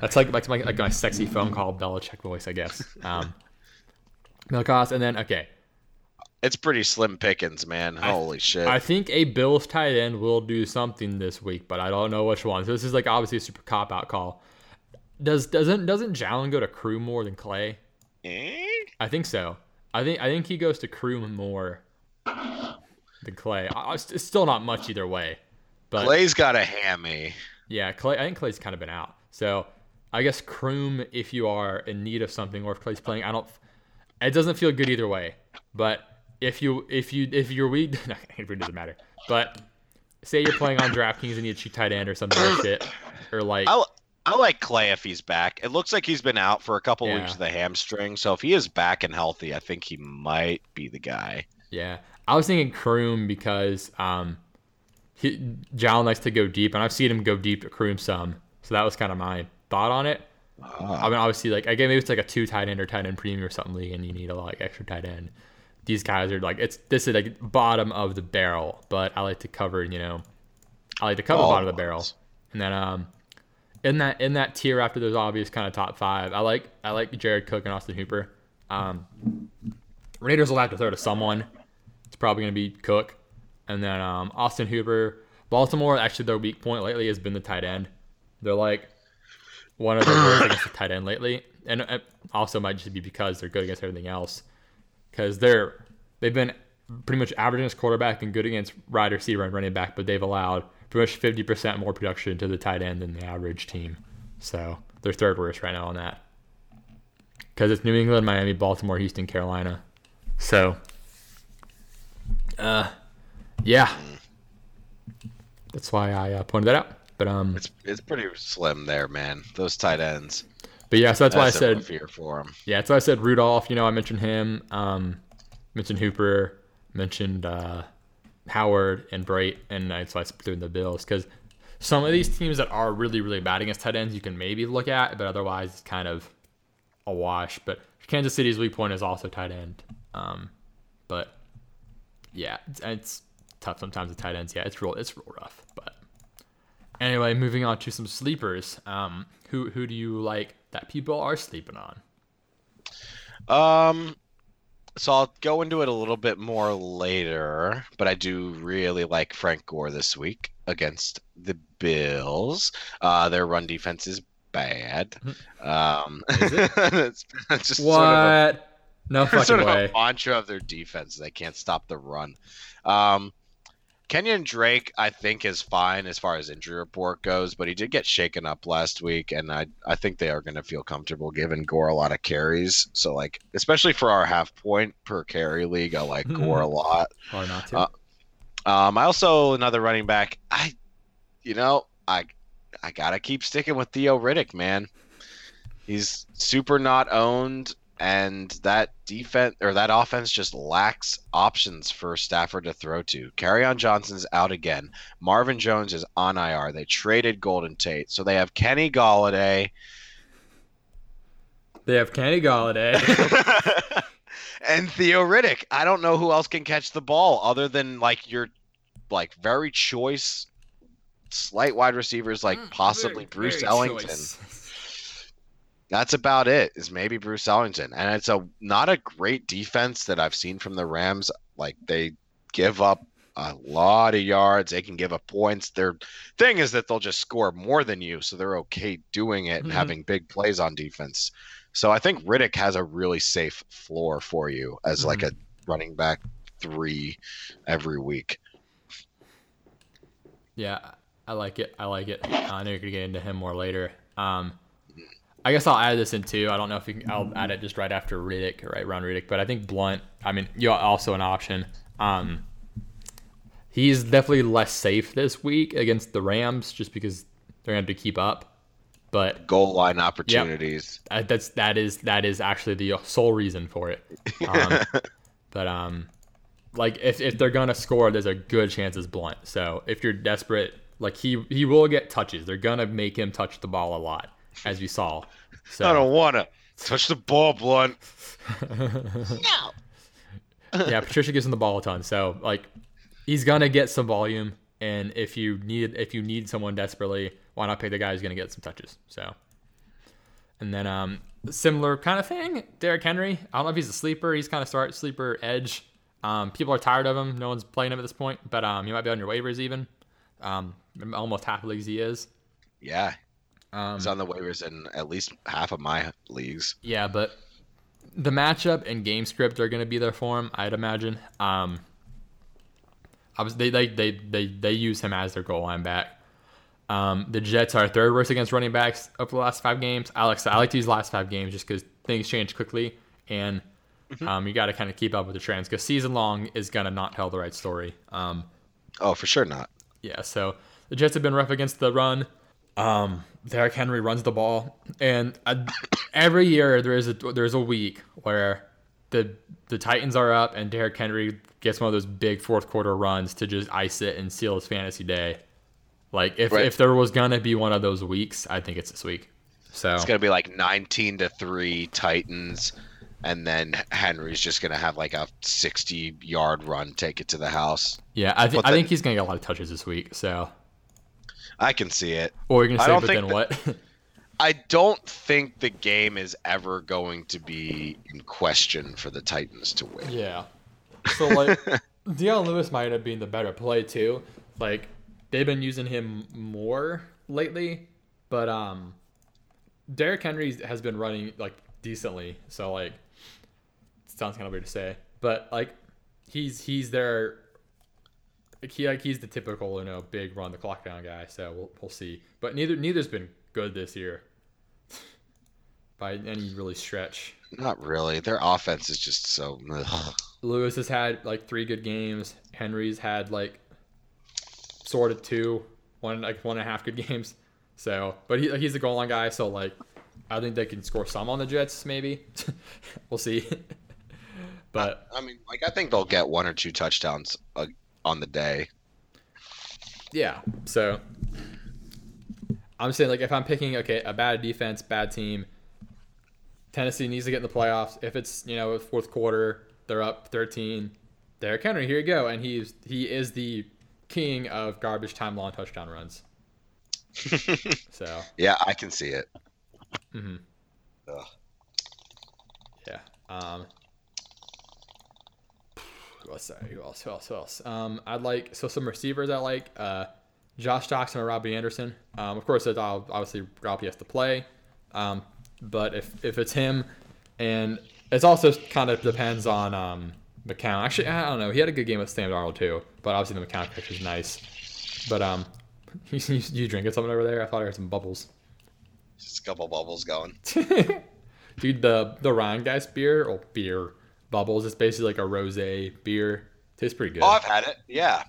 Speaker 2: that's like like my like my sexy phone call Belichick voice, I guess. Um, Milkos, and then okay,
Speaker 1: It's pretty slim pickings, man. Holy shit.
Speaker 2: I think a Bills tight end will do something this week, but I don't know which one. So this is like obviously a super cop out call. Does doesn't doesn't Jalen go to Crew more than Clay?
Speaker 1: Eh?
Speaker 2: I think so. I think I think he goes to Crew more than Clay. I, I- it's still not much either way, but
Speaker 1: Clay's got a hammy.
Speaker 2: Yeah, Clay. I think Clay's kind of been out. So I guess Croom, if you are in need of something, or if Clay's playing, I don't. It doesn't feel good either way. But if you if you if you're weak, it really doesn't matter. But say you're playing on DraftKings and you need a cheap tight end or something like shit, or like
Speaker 1: I, I like Clay if he's back. It looks like he's been out for a couple
Speaker 2: Yeah.
Speaker 1: weeks with a hamstring. So if he is back and healthy, I think he might be the guy.
Speaker 2: Yeah, I was thinking Croom because um, he Jalen likes to go deep, and I've seen him go deep to Croom some, so that was kind of my thought on it.
Speaker 1: Ah.
Speaker 2: I mean, obviously, like again, maybe it's like a two tight end or tight end premium or something league, and you need a lot like extra tight end. These guys are like it's this is like bottom of the barrel, but I like to cover, you know, I like to cover bottom of the barrel, and then um, in that in that tier after those obvious kind of top five, I like I like Jared Cook and Austin Hooper. Um, Raiders will have to throw to someone. It's probably going to be Cook. And then um, Austin Hooper. Baltimore, actually, their weak point lately has been the tight end. They're like one of the worst against the tight end lately. And it also might just be because they're good against everything else. Because they're, they've been pretty much average against quarterback and good against wide receiver and running back, but they've allowed pretty much 50% more production to the tight end than the average team. So they're third worst right now on that. Because it's New England, Miami, Baltimore, Houston, Carolina. So, uh, yeah, that's why I uh, pointed that out. But um,
Speaker 1: It's it's pretty slim there, man. Those tight ends.
Speaker 2: but yeah, so that's why I said
Speaker 1: fear for him.
Speaker 2: yeah, that's why I said Rudolph. You know, I mentioned him. Um, mentioned Hooper. Mentioned uh, Howard and Brate, and that's why I threw in the Bills because some of these teams that are really really bad against tight ends you can maybe look at, but otherwise it's kind of a wash. But Kansas City's weak point is also tight end. Um, but yeah, it's, it's tough sometimes with tight ends. Yeah, it's real it's real rough. But anyway, moving on to some sleepers. Um, who who do you like that people are sleeping on?
Speaker 1: Um, so I'll go into it a little bit more later, but I do really like Frank Gore this week against the Bills. Uh, their run defense is bad. Um,
Speaker 2: Is it?
Speaker 1: it's, it's just sort of a
Speaker 2: What? No
Speaker 1: sort
Speaker 2: fucking
Speaker 1: of a mantra of their defense. They can't stop the run. Um, Kenyan Drake, I think, is fine as far as injury report goes, but he did get shaken up last week, and I I think they are going to feel comfortable giving Gore a lot of carries. So like, especially for our half point per carry league, I like Gore a lot.
Speaker 2: Or not to.
Speaker 1: Uh, Um, I also another running back. I, you know, I I gotta keep sticking with Theo Riddick, man. He's super not owned, and that defense or that offense just lacks options for Stafford to throw to. on Johnson's out again. Marvin Jones is on IR. They traded Golden Tate, so they have Kenny Golladay.
Speaker 2: they have Kenny Golladay.
Speaker 1: and Theo Riddick. I don't know who else can catch the ball other than like your like very choice slight wide receivers like mm, possibly Bruce Ellington. That's about it. Is maybe Bruce Ellington. And it's a not a great defense that I've seen from the Rams. Like they give up a lot of yards. They can give up points. Their thing is that they'll just score more than you, so they're okay doing it and
Speaker 2: Mhm.
Speaker 1: having big plays on defense. So I think Riddick has a really safe floor for you as like a running back three every week.
Speaker 2: Yeah, I like it. I like it. I know you're gonna get into him more later. Um, I guess I'll add this in too. I don't know if you can, I'll add it just right after Riddick, right around Riddick, but I think Blount. I mean, you also an option. Um, he's definitely less safe this week against the Rams, just because they're gonna have to keep up. But
Speaker 1: Goal line opportunities.
Speaker 2: uh, that's that is that is actually the sole reason for it. Um, but um, like if, if they're gonna score, there's a good chance it's Blount. So if you're desperate, like he he will get touches. They're gonna make him touch the ball a lot, as you saw. So
Speaker 1: I don't wanna touch the ball, Blount.
Speaker 2: no. yeah, Patricia gives him the ball a ton. So like he's gonna get some volume. And if you need if you need someone desperately, why not pick the guy who's gonna get some touches? So and then um similar kind of thing, Derrick Henry. I don't know if he's a sleeper. He's kind of start sleeper edge. Um, people are tired of him. No one's playing him at this point, but um, he might be on your waivers even. Um, almost half the leagues he is.
Speaker 1: Yeah,
Speaker 2: Um,
Speaker 1: he's on the waivers in at least half of my leagues.
Speaker 2: Yeah, but the matchup and game script are going to be there for him, I'd imagine. Um, I was they they they they, they use him as their goal line back. Um, the Jets are third worst against running backs over the last five games. Alex, I like these last five games just because things change quickly, and um, you got to kind of keep up with the trends because season long is gonna not tell the right story. Um,
Speaker 1: Oh, for sure not.
Speaker 2: yeah, so the Jets have been rough against the run. Um, Derrick Henry runs the ball, and uh, every year there is a there's a week where the the Titans are up, and Derrick Henry gets one of those big fourth quarter runs to just ice it and seal his fantasy day. Like if
Speaker 1: Right.
Speaker 2: if there was gonna be one of those weeks, I think it's this week. So
Speaker 1: It's gonna be like 19 to three Titans, and then Henry's just gonna have like a 60 yard run, take it to the house.
Speaker 2: yeah, I think I think he's gonna get a lot of touches this week. So
Speaker 1: I can see it.
Speaker 2: or you're gonna say, but then
Speaker 1: that-
Speaker 2: what?
Speaker 1: I don't think the game is ever going to be in question for the Titans to win.
Speaker 2: Yeah. So like Dion Lewis might have been the better play too. Like they've been using him more lately, but um Derrick Henry has been running like decently. So like it sounds kind of weird to say, but like he's he's their he like he's the typical you know big run the clock down guy. So we'll we'll see. But neither neither's been good this year by any really stretch.
Speaker 1: Not really. Their offense is just so. ugh.
Speaker 2: Lewis has had like three good games. Henry's had like sort of two, one like one and a half good games. So, but he, he's a goal line guy, so like I think they can score some on the Jets. Maybe we'll see. but
Speaker 1: I mean, like I think they'll get one or two touchdowns uh, on the day.
Speaker 2: yeah, so I'm saying like if I'm picking okay a bad defense, bad team, Tennessee needs to get in the playoffs. If it's you know fourth quarter, they're up 13. Derrick Henry, here you go, and he's he is the king of garbage time long touchdown runs. So
Speaker 1: Yeah, I can see it. Mm-hmm.
Speaker 2: Yeah. Um, else? Sorry, who else? Who else? Who else? Um, I'd like so some receivers I like. Uh, Josh Jackson or Robbie Anderson. Um, of course, obviously Robbie has to play. Um, but if if it's him, and it's also kind of depends on um, McCown. Actually, I don't know. He had a good game with Sam Darnold too, but obviously the McCown pick is nice. But um, you, you, you drinking something over there? I thought I heard some bubbles.
Speaker 1: Just a couple bubbles going.
Speaker 2: Dude, the the Ryan Guys beer or beer bubbles is basically like a rosé beer. Tastes pretty good.
Speaker 1: Oh, I've had it. Yeah,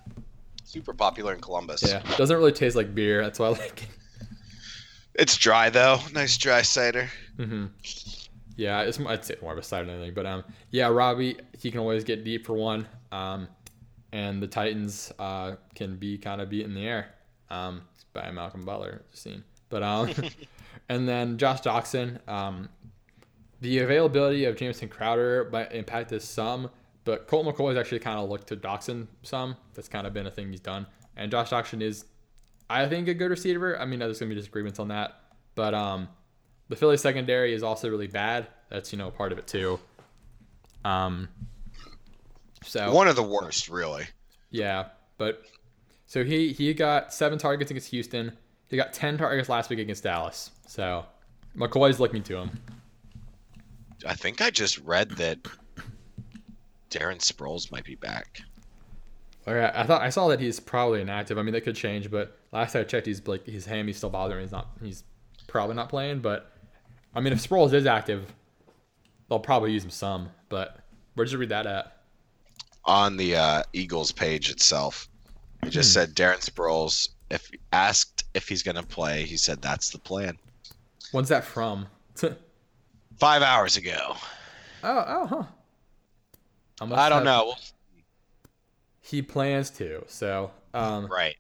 Speaker 1: super popular in Columbus.
Speaker 2: yeah, doesn't really taste like beer. That's why I like it.
Speaker 1: it's dry though. Nice dry cider.
Speaker 2: Mm-hmm. Yeah, it's I'd say more of a cider than anything, but um, yeah, Robbie he can always get deep for one. Um, and the Titans uh can be kind of beat in the air. Um, by Malcolm Butler scene, but um, and then Josh Doctson. Um, the availability of Jamison Crowder might impact this some, but Colt McCoy has actually kind of looked to Doctson some. That's kind of been a thing he's done. And Josh Doctson is, I think, a good receiver. I mean, there's gonna be disagreements on that, but um, the Philly secondary is also really bad. That's you know part of it too. Um, so
Speaker 1: One of the worst, really.
Speaker 2: yeah, but so he he got seven targets against Houston. He got ten targets last week against Dallas. So McCoy's looking to him.
Speaker 1: I think I just read that Darren Sproles might be back.
Speaker 2: Okay, I thought I saw that he's probably inactive. I mean, that could change, but last I checked, he's like his hammy still bothering. He's not. He's probably not playing. But I mean, if Sproles is active, they'll probably use him some. But where did you read that at?
Speaker 1: On the uh, Eagles page itself, it just
Speaker 2: Hmm.
Speaker 1: said Darren Sproles. If asked if he's going to play, he said that's the plan.
Speaker 2: When's that from?
Speaker 1: Five hours ago.
Speaker 2: oh, oh, huh. must
Speaker 1: I don't know.
Speaker 2: He plans to. So, um,
Speaker 1: Right.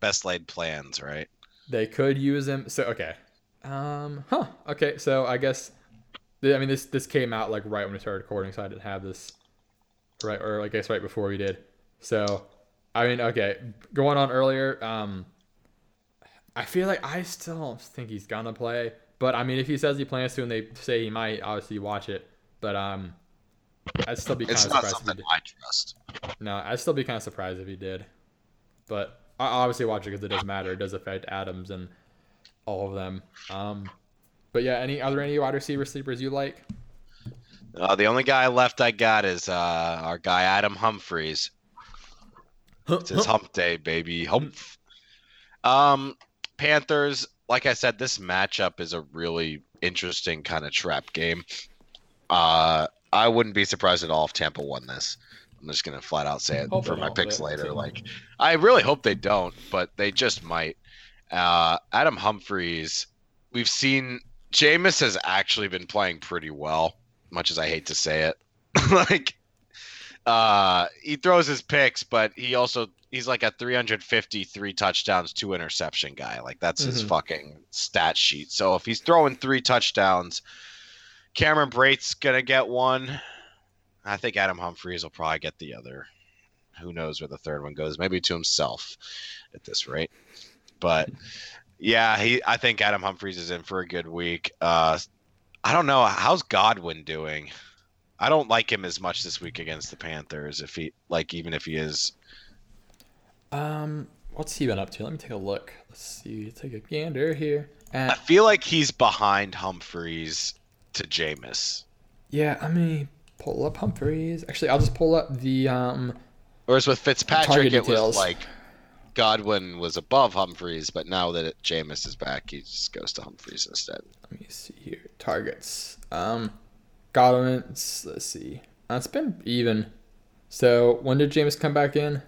Speaker 1: Best laid plans, right?
Speaker 2: they could use him. So, okay. Um, huh. Okay. So I guess, I mean, this this came out like right when we started recording, so I didn't have this right? Or I guess right before we did. So, I mean, okay, going on earlier. Um, I feel like I still don't think he's gonna play, but I mean, if he says he plans to and they say he might, obviously watch it. But um, I'd still be kind
Speaker 1: It's
Speaker 2: of
Speaker 1: not
Speaker 2: surprised. If he
Speaker 1: something
Speaker 2: did.
Speaker 1: I trust.
Speaker 2: No, I'd still be kind of surprised if he did. But I obviously watch it because it does matter. It does affect Adams and all of them. Um, but yeah, any are there any wide receiver sleepers you like?
Speaker 1: Uh, the only guy left I got is uh, our guy Adam Humphries. It's his hump day, baby. Hump. Um, Panthers. Like I said, this matchup is a really interesting kind of trap game. Uh, I wouldn't be surprised at all if Tampa won this. I'm just gonna flat out say it
Speaker 2: Hope
Speaker 1: for my picks later. Like, I really hope they don't, but they just might. Uh, Adam Humphries. We've seen Jameis has actually been playing pretty well, much as I hate to say it. like, uh, he throws his picks, but he also he's like a 353 touchdowns, two interception guy. Like that's his
Speaker 2: Mhm.
Speaker 1: fucking stat sheet. So if he's throwing three touchdowns, Cameron Brate's gonna get one. I think Adam Humphries will probably get the other. Who knows where the third one goes? Maybe to himself at this rate. But yeah, he. I think Adam Humphries is in for a good week. Uh, I don't know how's Godwin doing. I don't like him as much this week against the Panthers. If he like, even if he is,
Speaker 2: Um, what's he been up to? Let me take a look. Let's see. Take a gander here. And
Speaker 1: I feel like he's behind Humphries to Jameis.
Speaker 2: yeah, I mean, pull up Humphries. Actually, I'll just pull up the um.
Speaker 1: Whereas with Fitzpatrick, it was like Godwin was above Humphries, but now that it, Jameis is back, he just goes to Humphries instead.
Speaker 2: Let me see here. Targets. Um, Godwin. Let's, see. It's been even. So when did James come back in?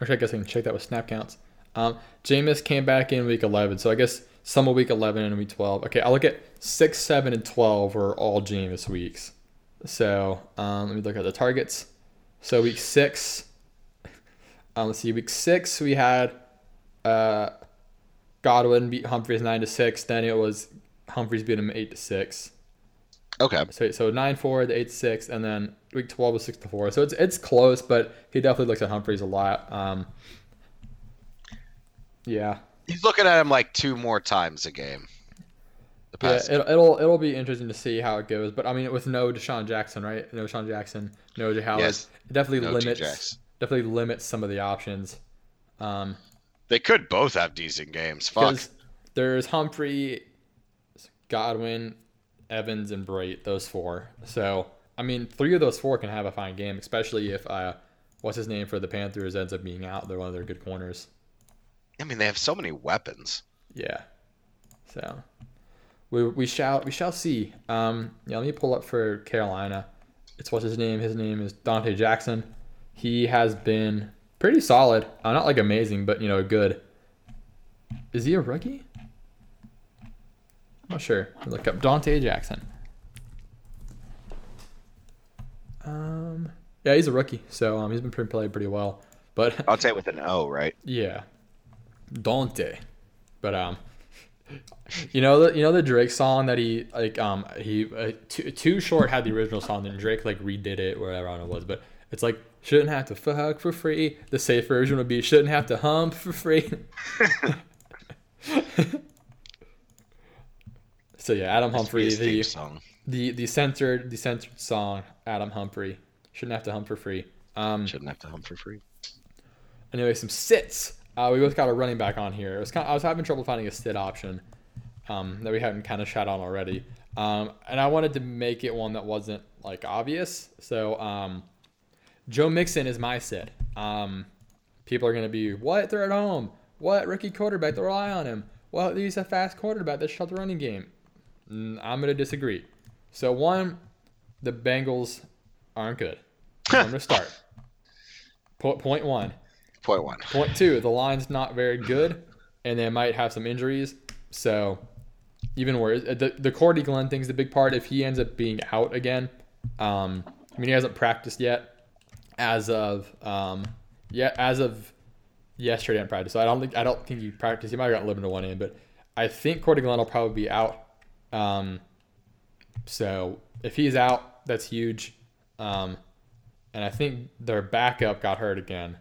Speaker 2: Actually, I guess I can check that with snap counts. Um, Jameis came back in week 11, so I guess some of week 11 and week 12. Okay, I'll look at 6, 7, and 12 were all Jameis weeks. So um, let me look at the targets. So week 6, um, let's see, week 6 we had uh, Godwin beat Humphries 9 to 6. Then it was Humphries beat him 8 to 6.
Speaker 1: Okay,
Speaker 2: So so nine four, the eight six, and then week twelve was six to four. So it's it's close, but he definitely looks at Humphries a lot. Um, yeah,
Speaker 1: he's looking at him like two more times a game. The
Speaker 2: yeah.
Speaker 1: past,
Speaker 2: It'll, it'll be interesting to see how it goes. But I mean, with no DeSean Jackson, right? No DeSean Jackson, no Jay Howard.
Speaker 1: Yes.
Speaker 2: It definitely
Speaker 1: no
Speaker 2: limits definitely limits some of the options. Um,
Speaker 1: They could both have decent games. Fuck.
Speaker 2: there's Humphrey, Godwin, Evans, and Brate. Those four. So I mean, three of those four can have a fine game, especially if uh, what's his name for the Panthers ends up being out. They're one of their good corners.
Speaker 1: I mean, they have so many weapons.
Speaker 2: Yeah. So we we shall we shall see. Um, yeah, let me pull up for Carolina. It's what's his name? His name is Donte Jackson. He has been pretty solid. Uh, not like amazing, but you know, good. Is he a rookie? I'm not sure. Look up Donte Jackson. Um, yeah, he's a rookie, so um, he's been pretty played pretty well. But
Speaker 1: I'll say with an O, right?
Speaker 2: yeah, Donte. But um, you know the you know the Drake song that he like um he uh, too, too short had the original song and Drake like redid it whatever on it was, but it's like shouldn't have to fuck for free. The safe version would be shouldn't have to hump for free. so yeah, Adam Humphrey, the
Speaker 1: song.
Speaker 2: the the censored the censored song Adam Humphrey shouldn't have to hump for free. Um,
Speaker 1: Shouldn't have to hum for free.
Speaker 2: Anyway, some sits. Uh, we both got a running back on here. It was kind I was having trouble finding a sit option um, that we hadn't kind of shot on already, um, and I wanted to make it one that wasn't like obvious. So um, Joe Mixon is my sit. Um, people are gonna be what they're at home. What rookie quarterback? They rely on him. Well, he's a fast quarterback that shut the running game. I'm gonna disagree. So one, the Bengals aren't good. I'm gonna start. Po- point one.
Speaker 1: Point one.
Speaker 2: Point two, the line's not very good, and they might have some injuries. So, even worse, uh, the the Cordy Glenn thing's the big part. If he ends up being out again, um, I mean he hasn't practiced yet, as of um, yeah, as of yesterday in practice. So I don't think I don't think he practiced. He might have gotten limited to one in, but I think Cordy Glenn will probably be out. Um, so if he's out, that's huge. Um, and I think their backup got hurt again.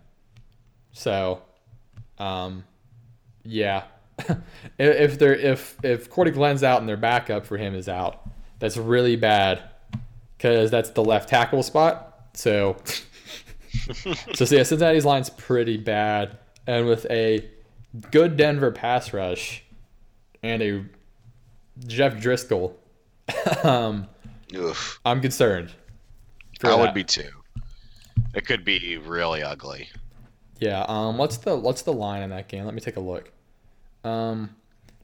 Speaker 2: So, um, yeah, if, they're if if Cordy Glenn's out and their backup for him is out, that's really bad because that's the left tackle spot. So, so yeah, Cincinnati's line's pretty bad, and with a good Denver pass rush and a Jeff Driskel, um,
Speaker 1: Oof.
Speaker 2: I'm concerned.
Speaker 1: I would be too. It could be really ugly.
Speaker 2: Yeah. Um. What's the what's the line in that game? Let me take a look. Um,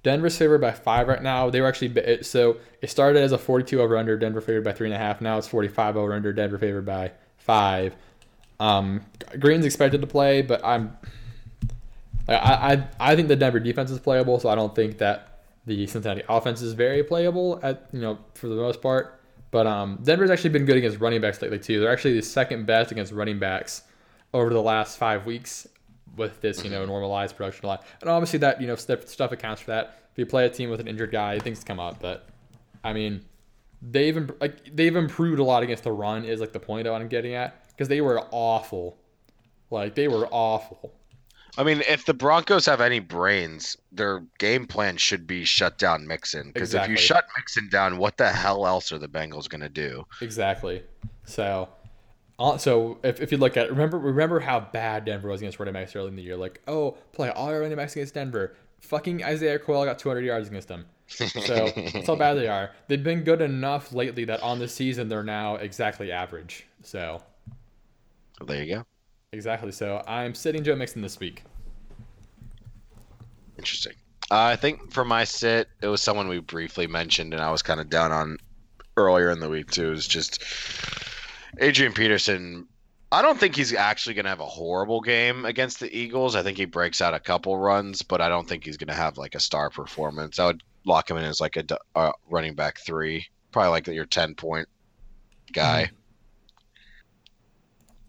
Speaker 2: Denver's favored by five right now. They were actually it- so it started as a 42 over under. Denver favored by three and a half. Now it's 45 over under. Denver favored by five. Um, Green's expected to play, but I'm. I, I I think the Denver defense is playable, so I don't think that the Cincinnati offense is very playable at you know for the most part. But um, Denver's actually been good against running backs lately too. They're actually the second best against running backs over the last five weeks with this you know normalized production line. And obviously that you know stuff, stuff accounts for that. If you play a team with an injured guy, things come up. But I mean, they've like they've improved a lot against the run. Is like the point I'm getting at because they were awful. Like they were awful.
Speaker 1: I mean, if the Broncos have any brains, their game plan should be shut down Mixon. Because if you shut Mixon down, what the hell else are the Bengals going to do?
Speaker 2: Exactly. So, uh, so if, if you look at remember remember how bad Denver was against running backs early in the year. Like, oh, play all your running backs against Denver. Fucking Isaiah Crowell got 200 yards against them. So that's how bad they are. They've been good enough lately that on the season they're now exactly average. So
Speaker 1: Well, there you go.
Speaker 2: Exactly. So I'm sitting Joe Mixon this week.
Speaker 1: Interesting. Uh, I think for my sit, it was someone we briefly mentioned, and I was kind of down on earlier in the week too. Is just Adrian Peterson. I don't think he's actually going to have a horrible game against the Eagles. I think he breaks out a couple runs, but I don't think he's going to have like a star performance. I would lock him in as like a uh, running back three, probably like your ten point guy.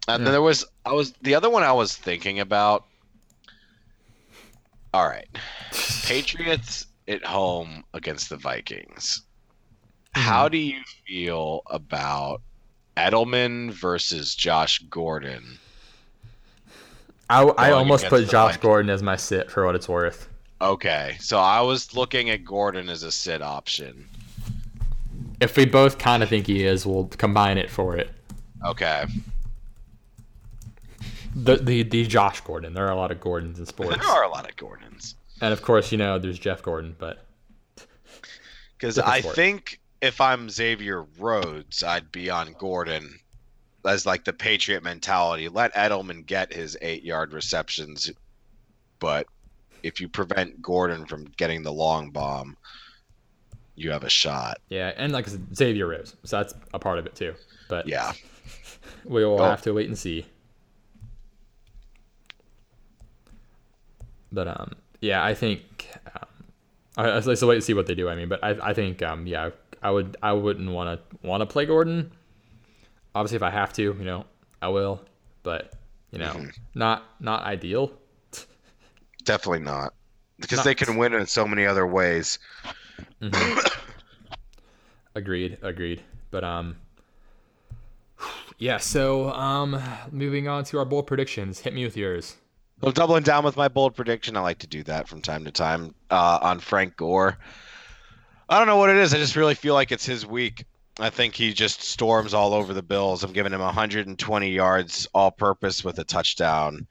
Speaker 1: And
Speaker 2: Yeah.
Speaker 1: then there was I was the other one I was thinking about. All right. Patriots at home against the Vikings. Hmm. How do you feel about Edelman versus Josh Gordon?
Speaker 2: I, I almost put Josh
Speaker 1: Vikings.
Speaker 2: Gordon as my sit for what it's worth.
Speaker 1: Okay, so I was looking at Gordon as a sit option.
Speaker 2: If we both kind of think he is, we'll combine it for it.
Speaker 1: Okay,
Speaker 2: The, the the Josh Gordon. There are a lot of Gordons in sports.
Speaker 1: there are a lot of Gordons
Speaker 2: And of course, you know, there's Jeff Gordon, but
Speaker 1: because I
Speaker 2: sport.
Speaker 1: think if I'm Xavier Rhodes, I'd be on Gordon as like the Patriot mentality. Let Edelman get his eight yard receptions, but if you prevent Gordon from getting the long bomb, you have a shot.
Speaker 2: yeah, and like Xavier Rhodes, so that's a part of it too. But
Speaker 1: Yeah.
Speaker 2: we will have to wait and see. But um, yeah, I think um, I, I so wait to see what they do. I mean, but I I think um, yeah, I would I wouldn't want to want to play Gordon. Obviously, if I have to, you know, I will. But you know,
Speaker 1: Mm-hmm.
Speaker 2: not not ideal.
Speaker 1: Definitely not. Because
Speaker 2: Not-
Speaker 1: they can win in so many other ways.
Speaker 2: Agreed, agreed. But um yeah, so um moving on to our bold predictions. Hit me with yours.
Speaker 1: I'm doubling down with my bold prediction. I like to do that from time to time uh, on Frank Gore. I don't know what it is. I just really feel like it's his week. I think he just storms all over the Bills. I'm giving him 120 yards all purpose with a touchdown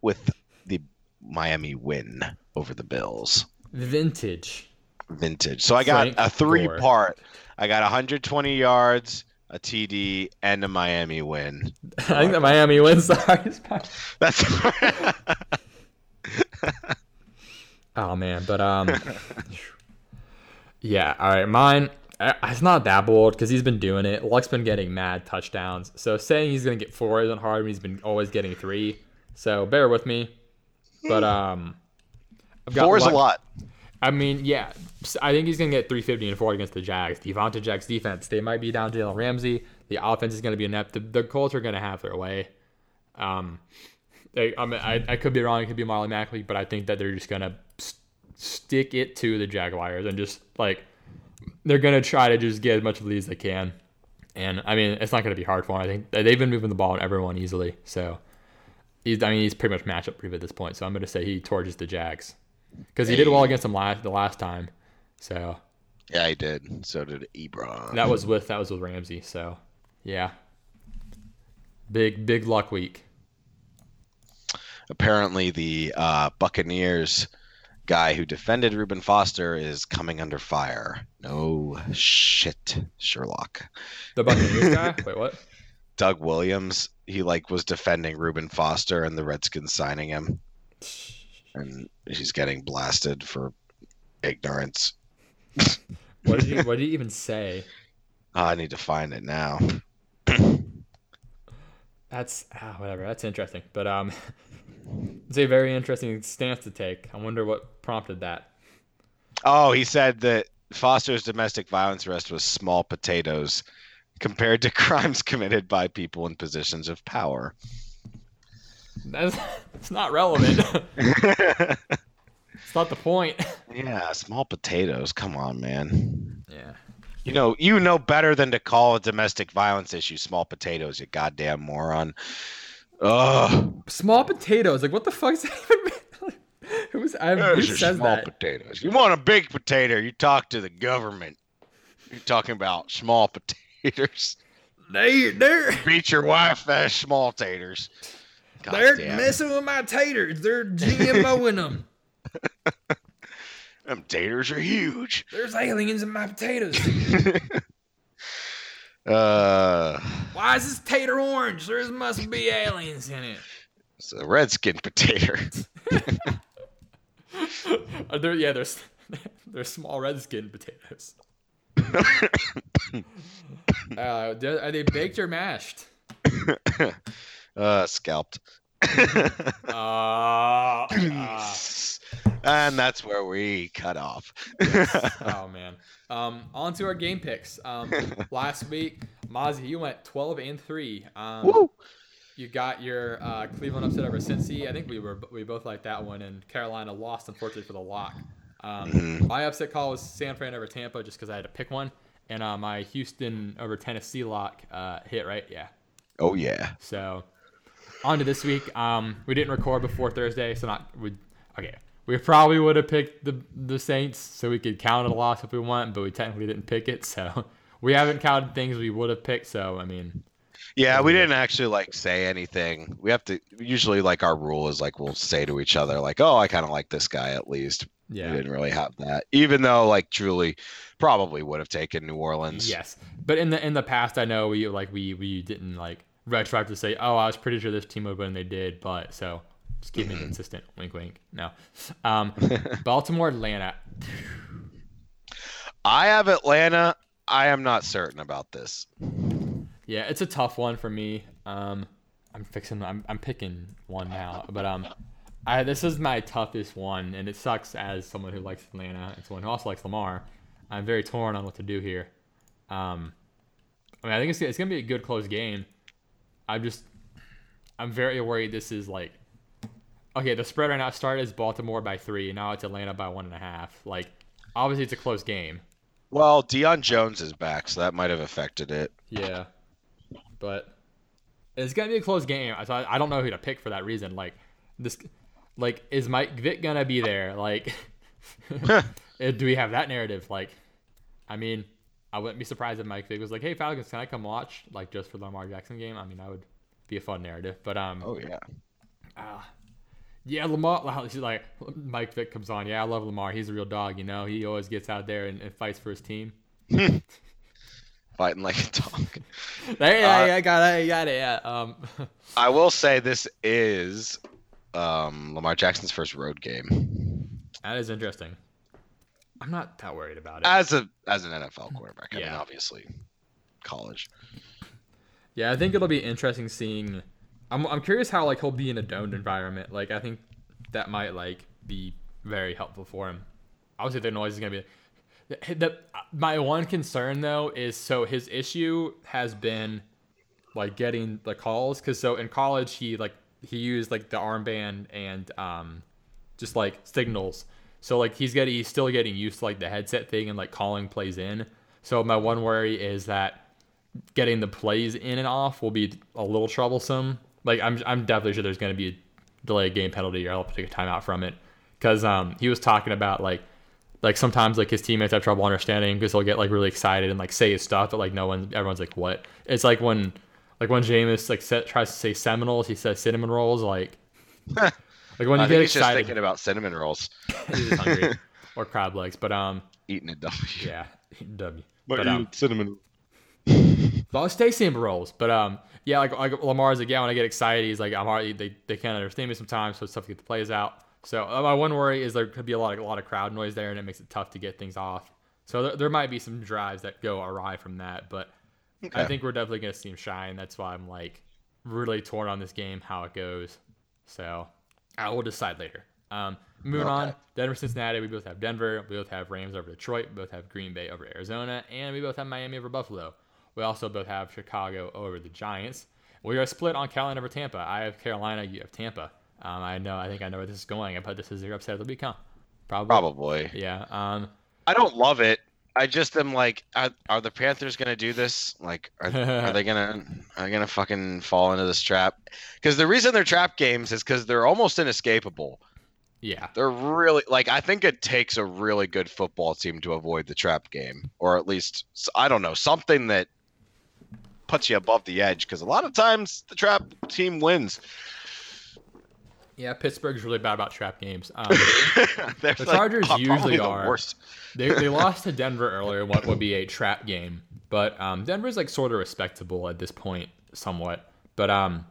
Speaker 1: with the Miami win over the Bills.
Speaker 2: Vintage.
Speaker 1: Vintage. So I got
Speaker 2: Frank
Speaker 1: a three
Speaker 2: Gore.
Speaker 1: part. I got 120 yards, a TD, and a Miami win.
Speaker 2: I think the Miami wins the hardest part.
Speaker 1: That's
Speaker 2: Oh man, but um Yeah, all right, mine it's not that bold because he's been doing it. Luck's been getting mad touchdowns. So saying he's gonna get four isn't hard he's been always getting three. So bear with me. But um I've got
Speaker 1: four is a lot.
Speaker 2: I mean, yeah, I think he's gonna get 350 and four against the Jags. Devonta Jags defense, they might be down Jalen Ramsey. The offense is gonna be inept. The, the Colts are gonna have their way. Um, they, I, mean, I, I could be wrong. It could be Marley Mackley, but I think that they're just gonna s- stick it to the Jaguars and just like they're gonna try to just get as much of these as they can. And I mean, it's not going to be hard for him. I think they've been moving the ball on everyone easily. So he's, I mean, he's pretty much matchup proof at this point. So I'm going to say he torches the Jags because he did well against them last the last time. So
Speaker 1: Yeah, he did. So did Ebron.
Speaker 2: that was with that was with Ramsey. So yeah, big big luck week.
Speaker 1: Apparently, the uh, Buccaneers guy who defended Reuben Foster is coming under fire. No shit, Sherlock.
Speaker 2: The Buccaneers guy. Wait, what?
Speaker 1: Doug Williams, he like was defending Reuben Foster and the Redskins signing him, and he's getting blasted for ignorance.
Speaker 2: What did he What did he even say?
Speaker 1: Oh, I need to find it now.
Speaker 2: That's ah, whatever. That's interesting, but um, it's a very interesting stance to take. I wonder what prompted that.
Speaker 1: Oh, he said that Foster's domestic violence arrest was small potatoes compared to crimes committed by people in positions of power.
Speaker 2: That's it's not relevant. it's not the point.
Speaker 1: yeah, small potatoes. Come on, man.
Speaker 2: Yeah.
Speaker 1: You know, you know better than to call a domestic violence issue small potatoes, you goddamn moron. Ugh.
Speaker 2: Small potatoes. Like what the fuck is that even? Who's I who says
Speaker 1: small
Speaker 2: that?
Speaker 1: potatoes. You want a big potato, you talk to the government. You're talking about small potatoes.
Speaker 2: They they're
Speaker 1: Beat your wife, that's small taters.
Speaker 2: They're
Speaker 1: Goddamn.
Speaker 2: messing with my taters. They're GMOing them.
Speaker 1: Them taters are huge.
Speaker 2: There's aliens in my potatoes.
Speaker 1: Uh,
Speaker 2: Why is this tater orange? There must be aliens in it.
Speaker 1: it's a redskin potato.
Speaker 2: Are there, yeah, there's there's small red skin potatoes. uh, are they baked or mashed?
Speaker 1: Uh, scalped.
Speaker 2: Uh, uh,
Speaker 1: and that's where we cut off.
Speaker 2: oh man. Um, on to our game picks. Um, last week, Mozzie, you went 12 and three. Um,
Speaker 1: Woo!
Speaker 2: you got your uh, Cleveland upset over Cincy. I think we were we both liked that one, and Carolina lost unfortunately for the lock. Um,
Speaker 1: Mhm.
Speaker 2: My upset call was San Fran over Tampa, just because I had to pick one, and uh, my Houston over Tennessee lock uh, hit right. Yeah.
Speaker 1: Oh yeah.
Speaker 2: So on to this week. Um, we didn't record before Thursday, so not we. Okay, we probably would have picked the the Saints, so we could count it a loss if we want, but we technically didn't pick it, so we haven't counted things we would have picked. So I mean,
Speaker 1: Yeah, we didn't actually like say anything. We have to usually like our rule is like we'll say to each other like, "Oh, I kind of like this guy at least."
Speaker 2: yeah.
Speaker 1: We didn't really have that, even though like truly probably would have taken New Orleans.
Speaker 2: Yes, but in the in the past, I know we like we we didn't like retroactive to say, oh, I was pretty sure this team would win, they did, but so just keep it consistent. Wink, wink. No, um, Baltimore, Atlanta.
Speaker 1: I have Atlanta. I am not certain about this.
Speaker 2: Yeah, it's a tough one for me. Um, I'm fixing. I'm I'm picking one now, but um, I this is my toughest one, and it sucks as someone who likes Atlanta and someone who also likes Lamar. I'm very torn on what to do here. Um, I mean, I think it's it's gonna be a good close game. I'm just, I'm very worried this is like, okay, the spread right now started as Baltimore by three, and now it's Atlanta by one and a half. Like, obviously it's a close game.
Speaker 1: Well, Deion Jones is back, so that might have affected it.
Speaker 2: Yeah, but it's gonna be a close game. So I, I don't know who to pick for that reason. Like this, like is Mike Vick gonna be there? Like, do we have that narrative? Like, I mean, I wouldn't be surprised if Mike Vick was like, "Hey Falcons, can I come watch?" Like just for the Lamar Jackson game. I mean, that would be a fun narrative. But um,
Speaker 1: Oh yeah.
Speaker 2: ah, yeah, Lamar. She's like Mike Vick comes on. Yeah, I love Lamar. He's a real dog. You know, he always gets out there and, and fights for his team.
Speaker 1: Fighting like a dog.
Speaker 2: Yeah,
Speaker 1: Uh,
Speaker 2: yeah, I got it, I got it. Yeah. Um,
Speaker 1: I will say this is um, Lamar Jackson's first road game
Speaker 2: that is interesting. I'm not that worried about it.
Speaker 1: as a as an NFL quarterback. I mean, obviously, college.
Speaker 2: Yeah, I think it'll be interesting seeing. I'm I'm curious how like he'll be in a domed environment. Like I think that might like be very helpful for him. Obviously, the noise is gonna be. The, the my one concern though is so his issue has been like getting the calls because so in college he like he used like the armband and um just like signals. So like he's getting he's still getting used to like the headset thing and like calling plays in. So my one worry is that getting the plays in and off will be a little troublesome. Like I'm I'm definitely sure there's going to be a delay game penalty or I'll take a timeout from it because um he was talking about like like sometimes like his teammates have trouble understanding because they'll get like really excited and like say his stuff but like no one everyone's like what it's like when like when Jameis like set, tries to say Seminoles he says cinnamon rolls like like when you
Speaker 1: I
Speaker 2: get
Speaker 1: think he's just
Speaker 2: excited
Speaker 1: thinking about cinnamon rolls,
Speaker 2: he's hungry or crab legs but um
Speaker 1: eating a W.
Speaker 2: yeah W
Speaker 1: But,
Speaker 2: but um
Speaker 1: cinnamon.
Speaker 2: Well, it's tasty in rolls, but um, yeah, like, like Lamar's like, yeah, when I get excited, he's like, I'm hardly they, they can't understand me sometimes, so it's tough to get the plays out. So uh, my one worry is there could be a lot of a lot of crowd noise there, and it makes it tough to get things off. So there, there might be some drives that go awry from that, but I think we're definitely gonna see him shine. That's why I'm like really torn on this game, how it goes. So I will decide later. Um, moving on, Denver, Cincinnati. We both have Denver. We both have Rams over Detroit. We both have Green Bay over Arizona, and we both have Miami over Buffalo. We also both have Chicago over the Giants. We are split on Carolina over Tampa. I have Carolina. You have Tampa. Um, I know. I think I know where this is going. I put this as your upset of the week, huh? Probably.
Speaker 1: Probably.
Speaker 2: Yeah. Um,
Speaker 1: I don't love it. I just am like, are, are the Panthers gonna do this? Like, are, are they gonna are they gonna fucking fall into this trap? Because the reason they're trap games is because they're almost inescapable.
Speaker 2: yeah.
Speaker 1: They're really like I think it takes a really good football team to avoid the trap game, or at least I don't know something that puts you above the edge. Because a lot of times the trap team wins.
Speaker 2: Yeah. Pittsburgh's really bad about trap games. Um, The
Speaker 1: like,
Speaker 2: Chargers usually
Speaker 1: the
Speaker 2: are.
Speaker 1: worst.
Speaker 2: they, they lost to Denver earlier, what would be a trap game. But um, Denver's like sort of respectable at this point, somewhat. But um,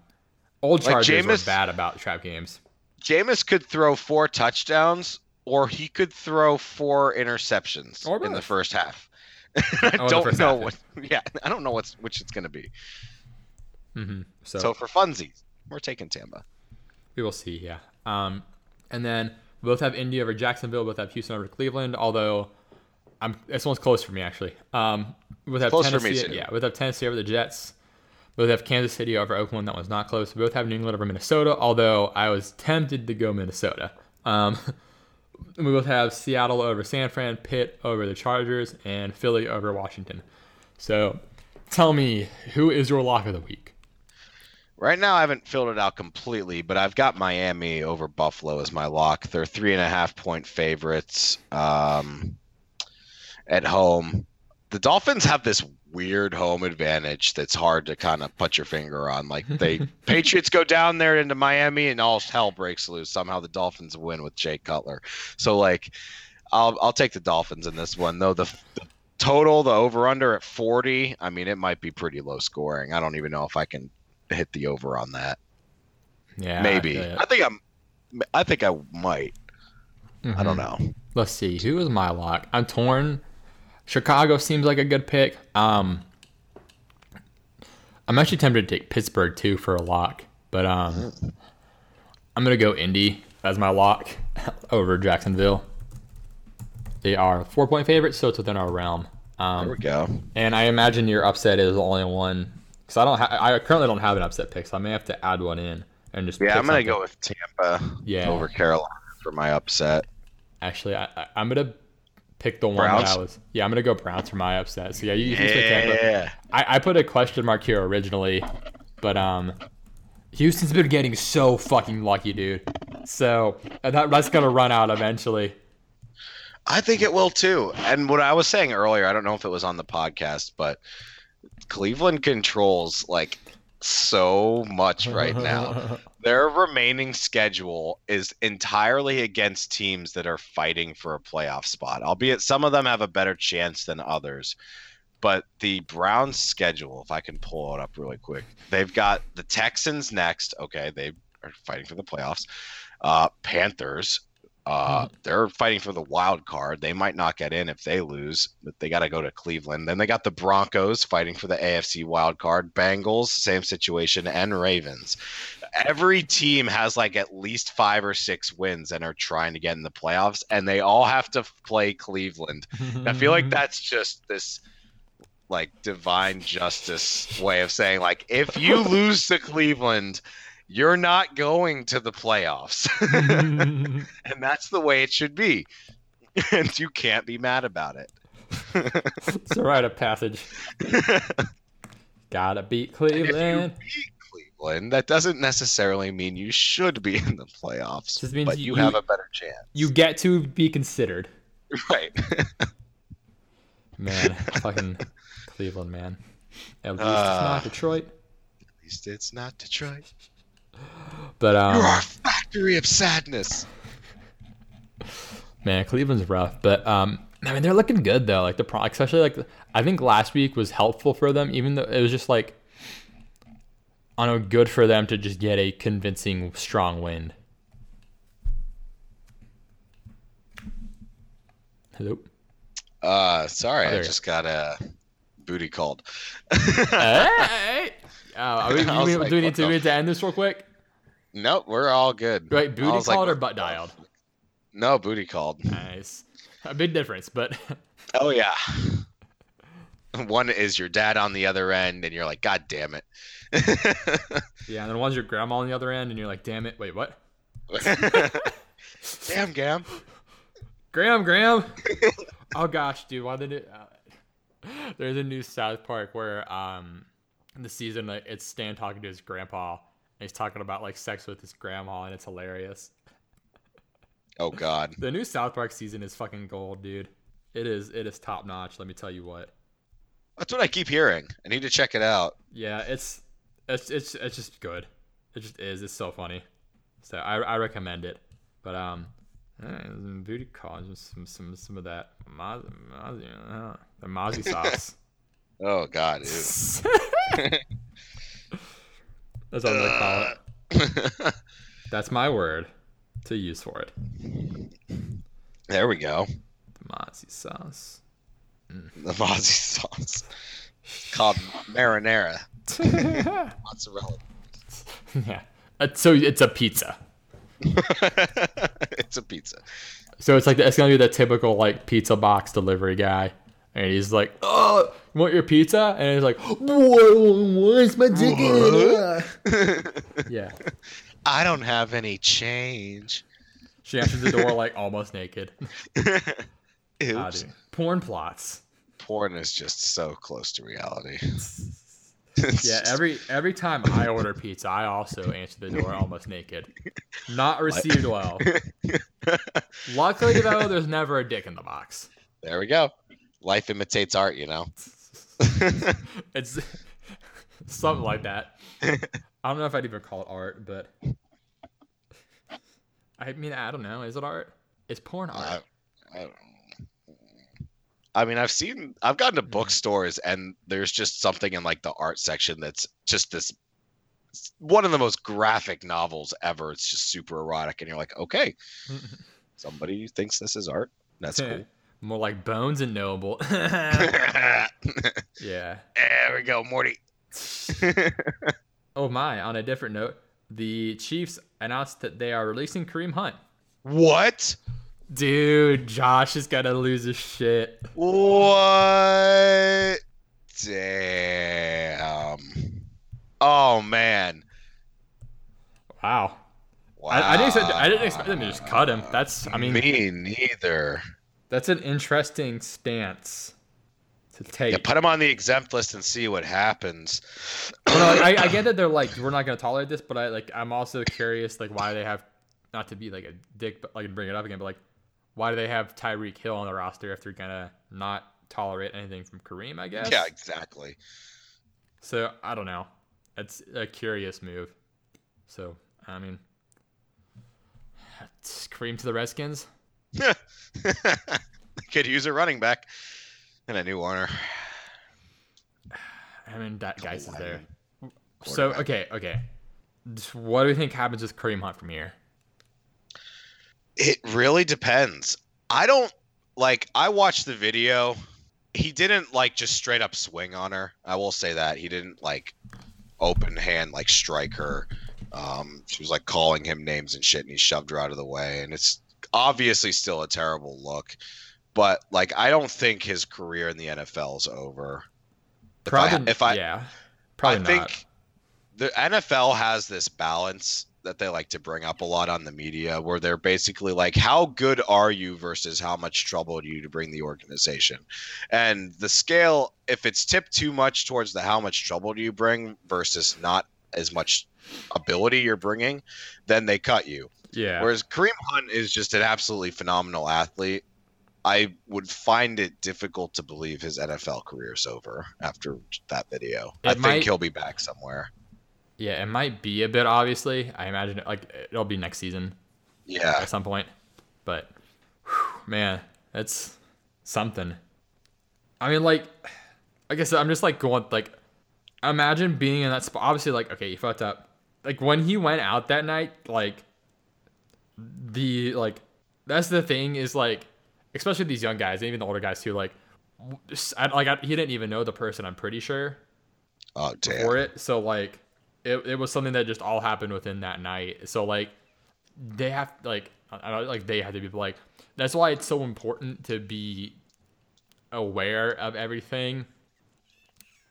Speaker 2: old
Speaker 1: Like
Speaker 2: Chargers were bad about trap games.
Speaker 1: Jameis could throw four touchdowns, or he could throw four interceptions in the first half. I
Speaker 2: Oh,
Speaker 1: don't know
Speaker 2: half,
Speaker 1: what. Yeah, I don't know what's which it's going to be.
Speaker 2: Mm-hmm. So,
Speaker 1: So for funsies, we're taking Tampa.
Speaker 2: We will see. Yeah. Um, and then both have Indy over Jacksonville. Both have Houston over Cleveland. Although I'm this one's close for me actually. Um, both have
Speaker 1: Close for me,
Speaker 2: Tennessee. yeah, both have Tennessee over the Jets. Both have Kansas City over Oakland. That one's not close. Both have New England over Minnesota. Although I was tempted to go Minnesota. Um, we both have Seattle over San Fran, Pitt over the Chargers, and Philly over Washington. So, tell me who is your lock of the week?
Speaker 1: Right now, I haven't filled it out completely, but I've got Miami over Buffalo as my lock. They're three and a half point favorites um, at home. The Dolphins have this weird home advantage that's hard to kind of put your finger on. Like they Patriots go down there into Miami and all hell breaks loose. Somehow the Dolphins win with Jay Cutler. So like, I'll I'll take the Dolphins in this one though. The, the total, the over under at forty. I mean, it might be pretty low scoring. I don't even know if I can hit the over on that.
Speaker 2: Yeah,
Speaker 1: Maybe.
Speaker 2: I
Speaker 1: I think I'm. I think I might.
Speaker 2: it.
Speaker 1: I don't
Speaker 2: Mhm.
Speaker 1: know.
Speaker 2: Let's see. Who is my lock? I'm torn. Chicago seems like a good pick. Um, I'm actually tempted to take Pittsburgh too for a lock, but um, I'm gonna go Indy as my lock over Jacksonville. They are four point favorites, so it's within our realm.
Speaker 1: There
Speaker 2: Um,
Speaker 1: we go.
Speaker 2: and I imagine your upset is the only one because I don't. Ha- I currently don't have an upset pick, so I may have to add one in and just.
Speaker 1: Yeah, I'm gonna
Speaker 2: something.
Speaker 1: go with Tampa
Speaker 2: Yeah.
Speaker 1: over Carolina for my upset.
Speaker 2: Actually, I, I, I'm gonna pick the one that I was. Yeah, I'm gonna go Browns for my upset. So yeah, you, you pick Tampa. I, I put a question mark here originally, but um, Houston's been getting so fucking lucky, dude. So that, that's gonna run out eventually.
Speaker 1: I think it will too. And what I was saying earlier, I don't know if it was on the podcast, but Cleveland controls like so much right now. Their remaining schedule is entirely against teams that are fighting for a playoff spot, albeit some of them have a better chance than others. But the Browns' schedule, if I can pull it up really quick, they've got the Texans next. Okay, they are fighting for the playoffs. Uh, Panthers, uh, they're fighting for the wild card. They might not get in if they lose, but they got to go to Cleveland. Then they got the Broncos fighting for the AFC wild card. Bengals, same situation, and Ravens. Every team has like at least five or six wins and are trying to get in the playoffs, and they all have to play Cleveland. I feel like that's just this like divine justice way of saying like if you lose to Cleveland, you're not going to the playoffs. and that's the way it should be. and you can't be mad about it.
Speaker 2: it's a rite of passage. Gotta beat
Speaker 1: And
Speaker 2: Cleveland.
Speaker 1: If you beat Cleveland, that doesn't necessarily mean you should be in the playoffs.
Speaker 2: Just means
Speaker 1: but
Speaker 2: you-
Speaker 1: you, have a better chance.
Speaker 2: You get to be considered.
Speaker 1: right.
Speaker 2: Man, fucking Cleveland, man. At least it's
Speaker 1: Uh,
Speaker 2: not Detroit.
Speaker 1: At least it's not Detroit.
Speaker 2: But um,
Speaker 1: You're a factory of sadness.
Speaker 2: Man, Cleveland's rough, but um, I mean they're looking good though. Like the pro, especially like I think last week was helpful for them, even though it was just like I don't know, good for them to just get a convincing strong win. Hello.
Speaker 1: Uh, sorry,
Speaker 2: Oh,
Speaker 1: I just got a booty called.
Speaker 2: hey. Uh, we, we,
Speaker 1: like,
Speaker 2: do we need to,
Speaker 1: the
Speaker 2: we need to end this real quick?
Speaker 1: Nope, we're all good.
Speaker 2: Right, booty
Speaker 1: was like,
Speaker 2: called or butt dialed?
Speaker 1: No, booty called.
Speaker 2: Nice. A big difference, but
Speaker 1: Oh yeah. One is your dad on the other end, and you're like, God damn it.
Speaker 2: yeah. And then one's your grandma on the other end, and you're like, damn it, wait, what?
Speaker 1: damn, Gam.
Speaker 2: Graham, Graham. oh gosh, dude, why did it? Uh, there's a new South Park where um, in the season like, it's Stan talking to his grandpa. And he's talking about like sex with his grandma, and it's hilarious.
Speaker 1: Oh God.
Speaker 2: The new South Park season is fucking gold, dude. It is. It is top notch. Let me tell you what.
Speaker 1: That's what I keep hearing. I need to check it out.
Speaker 2: Yeah, it's it's it's it's just good. It just is. It's so funny. So I I recommend it. But um, eh, some booty calls, some some some of that Mozzie, Mozzie, the Mozzie sauce.
Speaker 1: Oh God.
Speaker 2: That's what I'm gonna call it. That's my word to use for it.
Speaker 1: there we go.
Speaker 2: The Mozzie sauce.
Speaker 1: The Mozzie sauce. Called marinara. Mozzarella.
Speaker 2: yeah. Uh, So it's a pizza.
Speaker 1: it's a pizza.
Speaker 2: So it's like it's gonna be the typical like pizza box delivery guy, and he's like, "Oh, you want your pizza?" And he's like, "Where's my ticket?" yeah.
Speaker 1: I don't have any change.
Speaker 2: She answers the door like almost naked.
Speaker 1: Oops.
Speaker 2: Ah. Porn plots.
Speaker 1: Porn is just so close to reality.
Speaker 2: Yeah, every every time I order pizza, I also answer the door almost naked. Not received well. Luckily though, there's never a dick in the box.
Speaker 1: there we go. Life imitates art, you know.
Speaker 2: It's something like that. I don't know if I'd even call it art, but I mean, I don't know. Is it art? It's porn art.
Speaker 1: I, know. I mean, I've seen, I've gotten to bookstores, and there's just something in like the art section that's just this one of the most graphic novels ever. It's just super erotic, and you're like, okay, somebody thinks this is art. That's cool.
Speaker 2: More like Bones and Noble. Yeah.
Speaker 1: There we go, Morty.
Speaker 2: Oh my! On a different note, the Chiefs announced that they are releasing Kareem Hunt.
Speaker 1: what?
Speaker 2: Dude, Josh is gonna lose his shit.
Speaker 1: What? Damn. Oh man.
Speaker 2: Wow.
Speaker 1: Wow.
Speaker 2: I, I didn't expect, I didn't expect them to just cut him. That's I mean
Speaker 1: me neither.
Speaker 2: That's an interesting stance to take.
Speaker 1: Yeah, put him on the exempt list and see what happens.
Speaker 2: Well, no, like, I, I get that they're like we're not gonna tolerate this, but I like I'm also curious like why they have not to be like a dick, but like bring it up again, but like why do they have Tyreek Hill on the roster if they're gonna not tolerate anything from Kareem? I guess.
Speaker 1: Yeah, exactly.
Speaker 2: So I don't know. It's a curious move. So I mean, Kareem to the Redskins.
Speaker 1: Could use a running back and a new Warner.
Speaker 2: I mean that guy's is there. So okay, okay. What do we think happens with Kareem Hunt from here?
Speaker 1: It really depends. I don't like. I watched the video. He didn't like just straight up swing on her. I will say that he didn't like open hand like strike her. Um, she was like calling him names and shit, and he shoved her out of the way. And it's obviously still a terrible look. But like, I don't think his career in the NFL is over. If I-
Speaker 2: Probably,
Speaker 1: if I-
Speaker 2: yeah, probably
Speaker 1: I think
Speaker 2: not.
Speaker 1: the NFL has this balance that they like to bring up a lot on the media where they're basically like how good are you versus how much trouble do you to bring the organization and the scale if it's tipped too much towards the how much trouble do you bring versus not as much ability you're bringing then they cut you
Speaker 2: Yeah.
Speaker 1: whereas kareem hunt is just an absolutely phenomenal athlete i would find it difficult to believe his nfl career is over after that video i
Speaker 2: It
Speaker 1: think he'll be back somewhere
Speaker 2: yeah, it might be a bit obviously. I imagine it, like it'll be next season
Speaker 1: yeah
Speaker 2: at some point. But whew, man, that's something. I mean, like, like I said, I'm just like going like, imagine being in that spot. Obviously, like, okay, you fucked up. Like when he went out that night, like the like that's the thing is like, especially these young guys, and even the older guys too. Like, I, like I, he didn't even know the person. I'm pretty sure
Speaker 1: oh damn
Speaker 2: for it. So like it, it was something that just all happened within that night. So like they have like I don't like they had to be like that's why it's so important to be aware of everything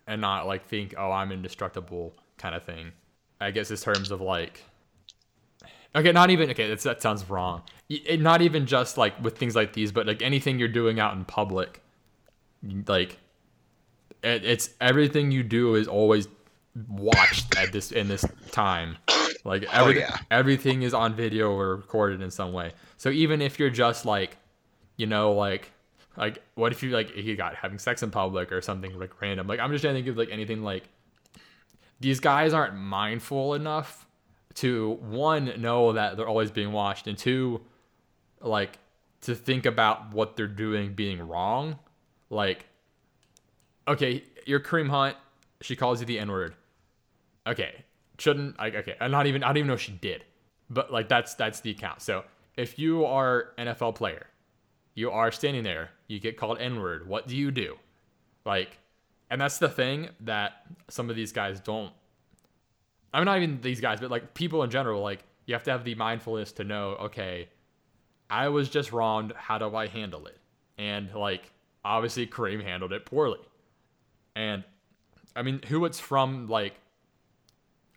Speaker 2: and not like think oh I'm indestructible kind of thing. I guess in terms of like okay not even okay that's, that sounds wrong. It, not even just like with things like these, but like anything you're doing out in public, like it, it's everything you do is always watched at this in this time. Like oh, every,
Speaker 1: yeah.
Speaker 2: everything is on video or recorded in some way. So even if you're just like, you know, like like what if you like you got having sex in public or something like random? Like I'm just trying to think of like anything like these guys aren't mindful enough to one know that they're always being watched and two like to think about what they're doing being wrong. Like okay, you're Kareem Hunt. She calls you the N word. Okay, shouldn't like okay? I'm not even. I don't even know she did, but like that's that's the account. So if you are NFL player, you are standing there, you get called N word. What do you do? Like, and that's the thing that some of these guys don't. I mean, not even these guys, but like people in general. Like, you have to have the mindfulness to know. Okay, I was just wronged. How do I handle it? And like, obviously, Kareem handled it poorly. And I mean, who it's from like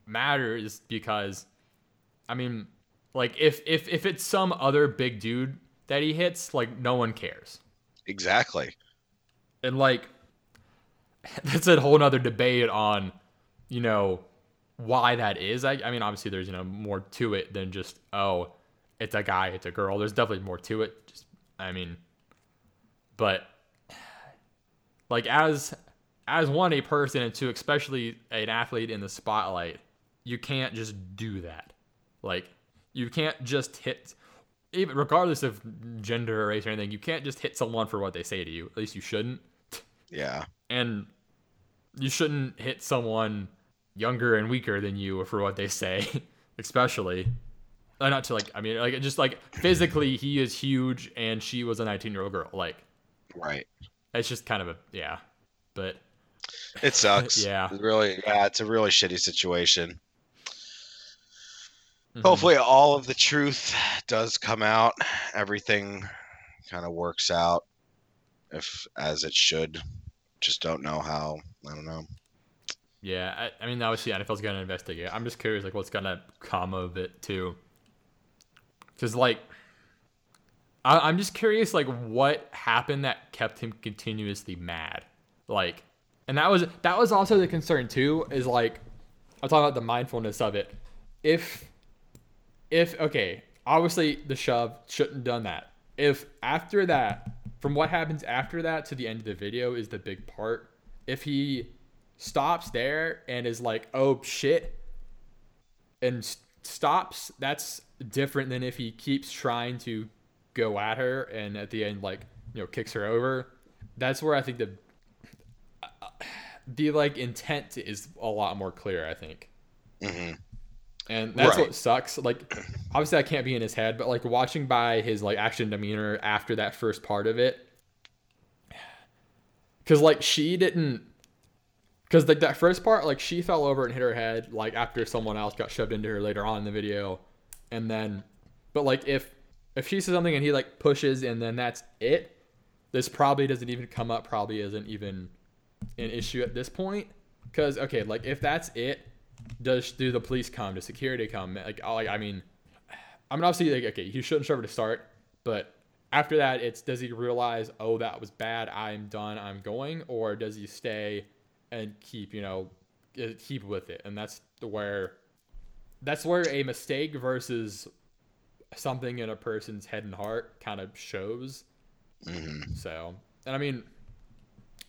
Speaker 2: matters because I mean, like if if if it's some other big dude that he hits, like no one cares.
Speaker 1: exactly
Speaker 2: And like that's a whole nother debate on, you know, why that is. I, I mean, obviously there's, you know, more to it than just, oh, it's a guy, it's a girl. There's definitely more to it. Just I mean but like as as one a person and two especially an athlete in the spotlight you can't just do that like you can't just hit even regardless of gender or race or anything you can't just hit someone for what they say to you at least you shouldn't
Speaker 1: yeah
Speaker 2: and you shouldn't hit someone younger and weaker than you for what they say especially uh, not to like i mean like just like physically he is huge and she was a 19 year old girl like
Speaker 1: right
Speaker 2: it's just kind of a yeah but
Speaker 1: It sucks.
Speaker 2: Yeah.
Speaker 1: It really, yeah, it's a really shitty situation.
Speaker 2: mhm.
Speaker 1: Hopefully, all of the truth does come out. Everything kind of works out, if as it should. Just don't know how. I don't know.
Speaker 2: Yeah, I, I mean, obviously, NFL's gonna investigate. I'm just curious, like, what's gonna come of it too. Because, like, I, I'm just curious, like, what happened that kept him continuously mad, like, and that was that was also the concern too. Is like, I'm talking about the mindfulness of it. If, if okay, obviously the shove shouldn't have done that. If after that, from what happens after that to the end of the video is the big part. If he stops there and is like, "Oh shit," and s- stops, that's different than if he keeps trying to go at her and at the end, like, you know, kicks her over. That's where I think the the like intent is a lot more clear. I think.
Speaker 1: hmm
Speaker 2: And that's
Speaker 1: Right.
Speaker 2: what sucks. Like, obviously, I can't be in his head, but like watching by his like action demeanor after that first part of it, because like she didn't, because like that first part, like she fell over and hit her head, like after someone else got shoved into her later on in the video, and then, but like if if she says something and he like pushes and then that's it, this probably doesn't even come up. Probably isn't even an issue at this point. Because okay, like if that's it, does do the police come? Does security come? Like, like I mean, I mean, obviously, like, okay, he shouldn't show up to start, but after that, it's does he realize, oh, that was bad, I'm done, I'm going, or does he stay and keep, you know, uh, keep with it? And that's where, that's where a mistake versus something in a person's head and heart kind of shows.
Speaker 1: Mhm.
Speaker 2: So, and I mean,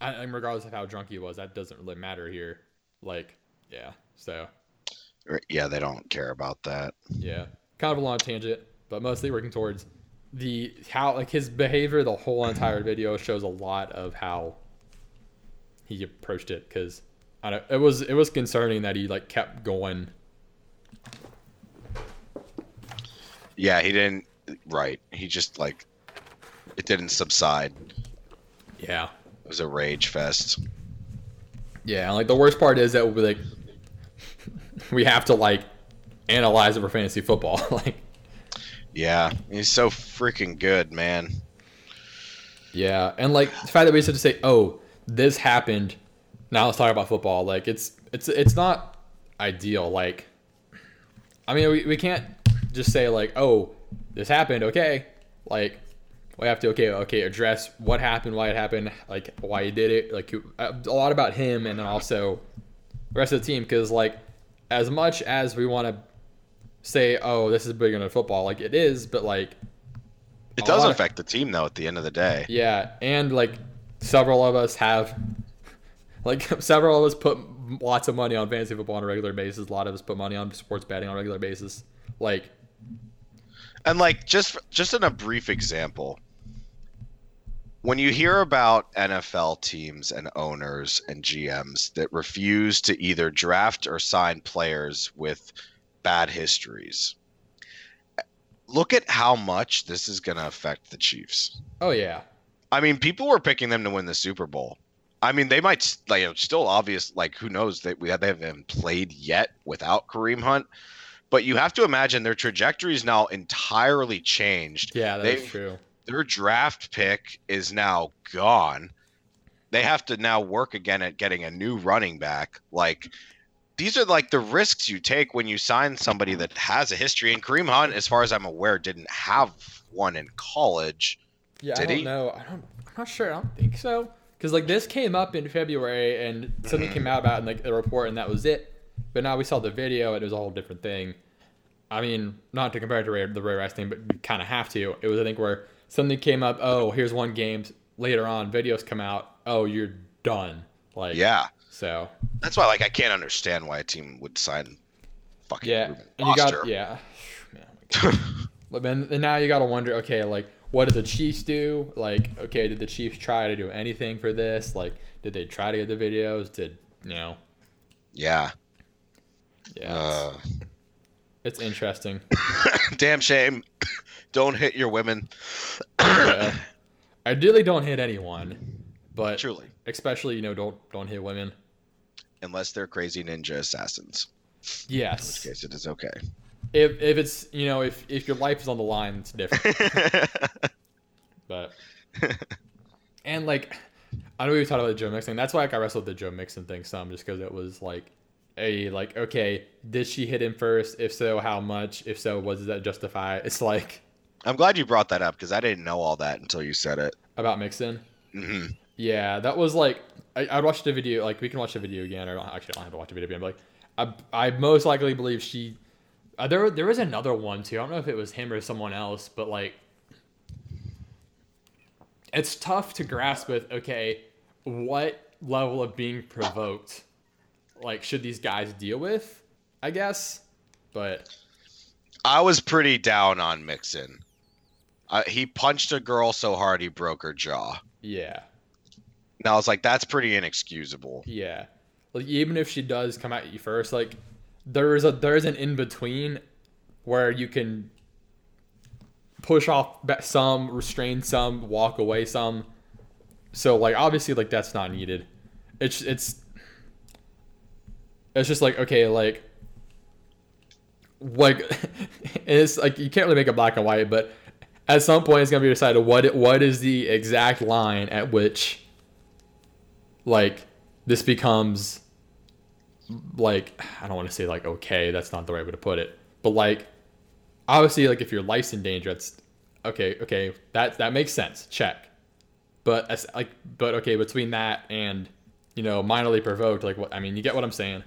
Speaker 2: I, and regardless of how drunk he was, that doesn't really matter here. Like, yeah. So,
Speaker 1: Yeah, they don't care about that.
Speaker 2: yeah, kind of a long tangent, but mostly working towards the how like his behavior. The whole entire video shows a lot of how he approached it because I don't. It was it was concerning that he like kept going.
Speaker 1: Yeah, he didn't. Right. He just like it didn't subside.
Speaker 2: Yeah.
Speaker 1: It was a rage fest.
Speaker 2: Yeah, like the worst part is that we like we have to like analyze it for fantasy football. like,
Speaker 1: Yeah, he's so freaking good, man.
Speaker 2: yeah, and like the fact that we just have to say, "Oh, this happened." Now let's talk about football. Like, it's it's it's not ideal. Like, I mean, we, we can't just say like, "Oh, this happened." Okay, like we have to okay okay address what happened, why it happened, like why he did it, like uh, a lot about him, and then also the rest of the team. Because like, as much as we want to say, "Oh, this is bigger than football," like it is, but like
Speaker 1: It does
Speaker 2: lot of-
Speaker 1: affect the team though. At the end of the day,
Speaker 2: Yeah, and like several of us have, like several of us put lots of money on fantasy football on a regular basis. A lot of us put money on sports betting on a regular basis. Like,
Speaker 1: and like just just in a brief example, when you hear about NFL teams and owners and GMs that refuse to either draft or sign players with bad histories, look at how much this is going to affect the Chiefs.
Speaker 2: oh yeah,
Speaker 1: I mean, people were picking them to win the Super Bowl. I mean, they might like still obvious. Like, who knows? that we they haven't played yet without Kareem Hunt, but you have to imagine their trajectory is now entirely changed.
Speaker 2: yeah, that's
Speaker 1: They-
Speaker 2: true.
Speaker 1: Their draft pick is now gone. They have to now work again at getting a new running back. Like, these are like the risks you take when you sign somebody that has a history. And Kareem Hunt, as far as I'm aware, didn't have one in college.
Speaker 2: Yeah, I don't
Speaker 1: he?
Speaker 2: know. I don't. I'm not sure. I don't think so. Because like this came up in February and something came out about in like the report and that was it. But now we saw the video and it was a whole different thing. I mean, not to compare it to Ray, the Ray Rice thing, but you kind of have to. It was I think where something came up. Oh, here's one game. Later on, videos come out. Oh, you're done. Like
Speaker 1: Yeah.
Speaker 2: So
Speaker 1: That's why, like, I can't understand why a team would sign fucking
Speaker 2: yeah,
Speaker 1: Reuben
Speaker 2: and you got yeah. Man, oh. But then and now you got to wonder, okay, like what did the Chiefs do? Like, okay, did the Chiefs try to do anything for this? Like, did they try to get the videos? Did you know?
Speaker 1: yeah.
Speaker 2: Yeah,
Speaker 1: Uh,
Speaker 2: it's, it's interesting.
Speaker 1: damn shame. Don't hit your women.
Speaker 2: Yeah. Ideally, don't hit anyone, but
Speaker 1: Truly,
Speaker 2: especially you know don't don't hit women.
Speaker 1: unless they're crazy ninja assassins.
Speaker 2: Yes.
Speaker 1: In which case, it is okay.
Speaker 2: If if it's you know if if your life is on the line, it's different. But and like I know we talked about the Joe Mixon. That's why like, I wrestled with the Joe Mixon thing some, just because it was like a like okay, did she hit him first? If so, how much? If so, was that justify? It's like
Speaker 1: I'm glad you brought that up because I didn't know all that until you said it.
Speaker 2: about Mixon.
Speaker 1: hmm
Speaker 2: Yeah, that was like I, I watched the video. Like we can watch the video again, or actually I don't have to watch the video again. But like I I most likely believe she. Uh, there there was another one too. I don't know if it was him or someone else, but like it's tough to grasp with. Okay, what level of being provoked, like should these guys deal with? I guess, but
Speaker 1: I was pretty down on Mixon. Uh, he punched a girl so hard he broke her jaw.
Speaker 2: yeah,
Speaker 1: And I was like, that's pretty inexcusable.
Speaker 2: Yeah. Like even if she does come at you first, like there is a there is an in between where you can push off some, restrain some, walk away some. So like obviously like that's not needed. It's it's it's just like okay, like like it's like you can't really make it black and white, but at some point it's gonna be decided what what is the exact line at which like this becomes like I don't want to say like okay, that's not the right way to put it, but like obviously like if you're life in danger, that's okay. Okay, that that makes sense. Check. But as like, but okay, between that and you know minorly provoked, like what I mean, you get what I'm saying.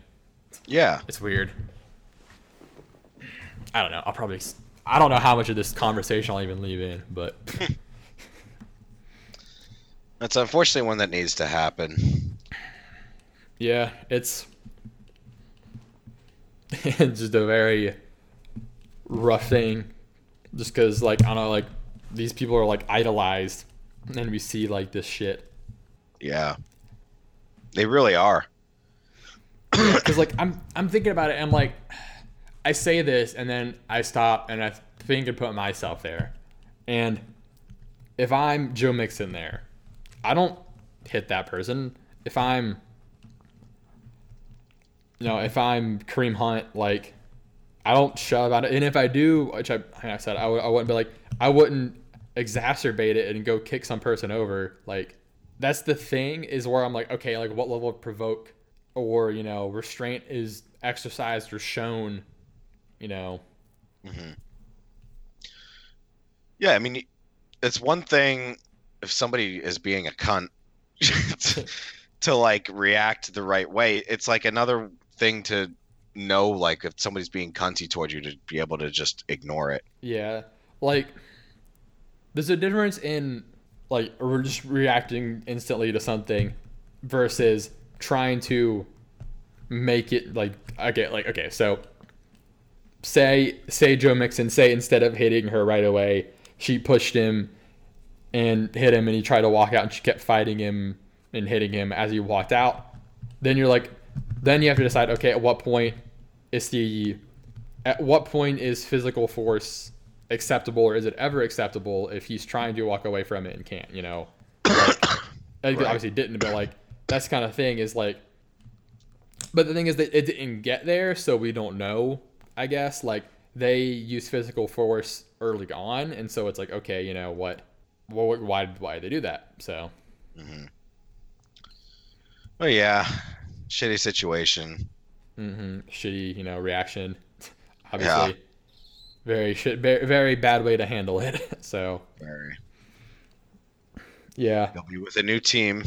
Speaker 1: Yeah.
Speaker 2: It's weird. I don't know. I'll probably. I don't know how much of this conversation I'll even leave in, but
Speaker 1: That's unfortunately one that needs to happen.
Speaker 2: yeah, it's it's just a very rough thing. Just because, like, I don't know, like these people are like idolized, and we see like this shit.
Speaker 1: Yeah. They really are.
Speaker 2: Because like I'm I'm thinking about it, and I'm like, I say this, and then I stop and I think and put myself there, and if I'm Joe Mixon there, I don't hit that person. If I'm, you know, if I'm Kareem Hunt, like, I don't shove at it. And if I do, which I, like I said, I w- I wouldn't be like, I wouldn't exacerbate it and go kick some person over. Like, that's the thing is where I'm like, okay, like, what level of provoke or, you know, restraint is exercised or shown, you know? Mm-hmm.
Speaker 1: Yeah, I mean, it's one thing if somebody is being a cunt to, to like react the right way. It's like another thing to know, like if somebody's being cunty towards you, to be able to just ignore it.
Speaker 2: Yeah, like there's a difference in like we're just reacting instantly to something versus trying to make it like okay, like okay, so say say Joe Mixon say instead of hitting her right away, she pushed him and hit him, and he tried to walk out, and she kept fighting him and hitting him as he walked out. Then you're like, then you have to decide, okay, at what point is the at what point is physical force acceptable or is it ever acceptable if he's trying to walk away from it and can't you know? Like,
Speaker 1: Right.
Speaker 2: obviously didn't but like that's kind of thing is like but the thing is that it didn't get there so we don't know i guess. Like they use physical force early on and so it's like okay you know what well, why why did they do that? So. Mm-hmm.
Speaker 1: Well, yeah, shitty situation.
Speaker 2: hmm shitty you know reaction obviously very shit very, bad way to handle it so
Speaker 1: Very.
Speaker 2: yeah
Speaker 1: He'll be with a new team.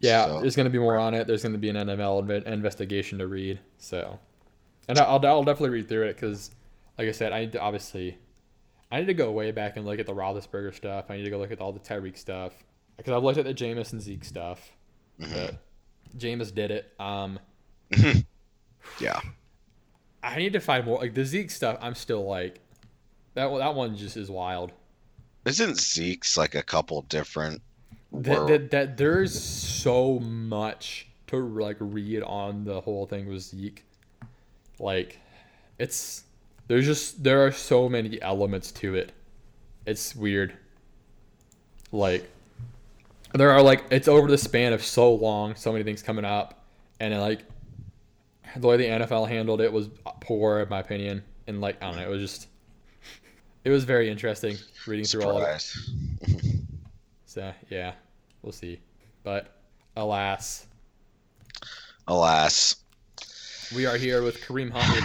Speaker 2: Yeah,
Speaker 1: So-
Speaker 2: there's going to be more on it. There's going to be an inve- investigation to read. So, and I'll, I'll definitely read through it because, like I said, I need to obviously, I need to go way back and look at the Roethlisberger stuff. I need to go look at all the Tyreek stuff because I've looked at the Jameis and Zeke stuff. But Jameis did it. Um,
Speaker 1: Yeah.
Speaker 2: I need to find more like the Zeke stuff. I'm still like, that one- that one just is wild.
Speaker 1: Isn't Zeke's like a couple different?
Speaker 2: that, that, that there's so much to like read on the whole thing with Zeke. Like, it's there's just there are so many elements to it. It's weird. Like, there are like it's over the span of so long, so many things coming up, and then, like the way the NFL handled it was poor in my opinion, and like I don't know, it was just it was very interesting reading through all of it. So yeah, we'll see. But alas,
Speaker 1: Alas.
Speaker 2: we are here with Kareem Hunt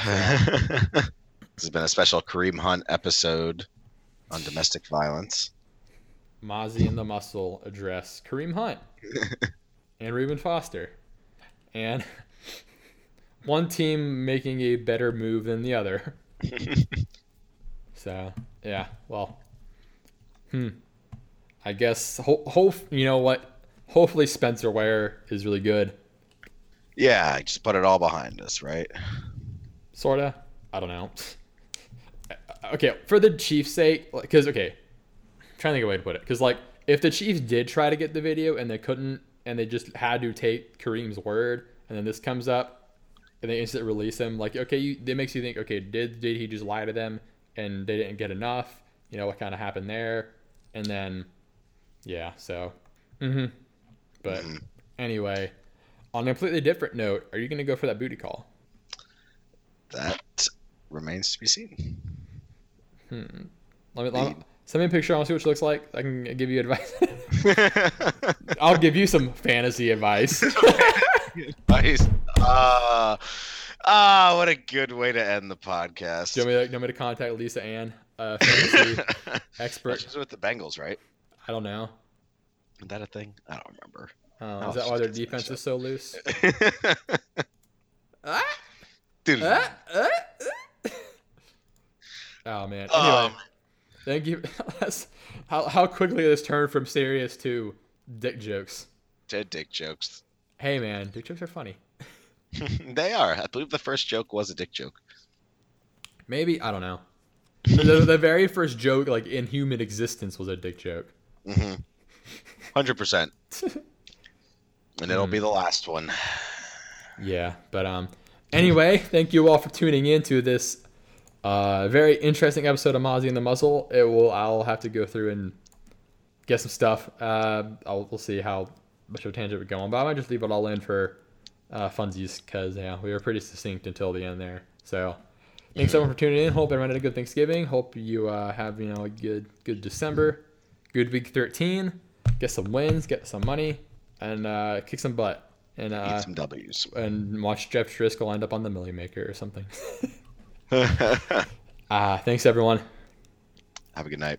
Speaker 1: this has been a special Kareem Hunt episode on domestic violence.
Speaker 2: Mozzie and the Muscle address Kareem Hunt and Reuben Foster, and one team making a better move than the other. So yeah, well, hmm. I guess ho- hope you know what. Hopefully Spencer Ware is really good.
Speaker 1: Yeah, just put it all behind us, right?
Speaker 2: Sorta. I don't know. Okay, for the Chiefs' sake, because okay, trying to think of a way to put it. Because like, if the Chiefs did try to get the video and they couldn't, and they just had to take Kareem's word, and then this comes up, and they instantly release him, like, okay, you, it makes you think, okay, did did he just lie to them, and they didn't get enough? You know what kind of happened there? And then, yeah, so, mm-hmm. But
Speaker 1: Mhm.
Speaker 2: anyway, on a completely different note, are you gonna go for that booty call?
Speaker 1: That remains to be seen.
Speaker 2: Hmm. Let me, let me send me a picture. I want to see what she looks like. I can give you advice. I'll give you some fantasy advice.
Speaker 1: Nice. Ah, ah, what a good way to end the podcast.
Speaker 2: Do you want me to, you want me to contact Lisa Ann, uh, fantasy expert?
Speaker 1: She's with the Bengals, right?
Speaker 2: I don't know.
Speaker 1: Is that a thing? I don't remember.
Speaker 2: Uh,
Speaker 1: Oh,
Speaker 2: is that why their defense is so loose? Ah,
Speaker 1: Dude,
Speaker 2: ah, ah, ah. oh man. Anyway,
Speaker 1: um,
Speaker 2: thank you. How how quickly this turned from serious to dick jokes.
Speaker 1: dead dick jokes.
Speaker 2: Hey man, dick jokes are funny.
Speaker 1: they are. I believe the first joke was a dick joke.
Speaker 2: Maybe I don't know. The, the, very first joke, like in human existence, was a dick joke.
Speaker 1: Mm-hmm. Hundred percent. And it'll be the last one.
Speaker 2: Yeah, but um, anyway, thank you all for tuning in to this uh very interesting episode of Mozzie and the Muzzle. It will I'll have to go through and get some stuff. Uh, I'll we'll see how much of a tangent we go on, but I might just leave it all in for uh, funsies because yeah, we were pretty succinct until the end there. So thanks everyone for tuning in. Hope everyone had a good Thanksgiving. Hope you uh, have you know a good good December, good week thirteen. Get some wins, get some money, and uh, kick some butt. And uh,
Speaker 1: Eat some W's.
Speaker 2: and watch Jeff Driskel end up on the Milly Maker or something. Ah, thanks everyone.
Speaker 1: Have a good night.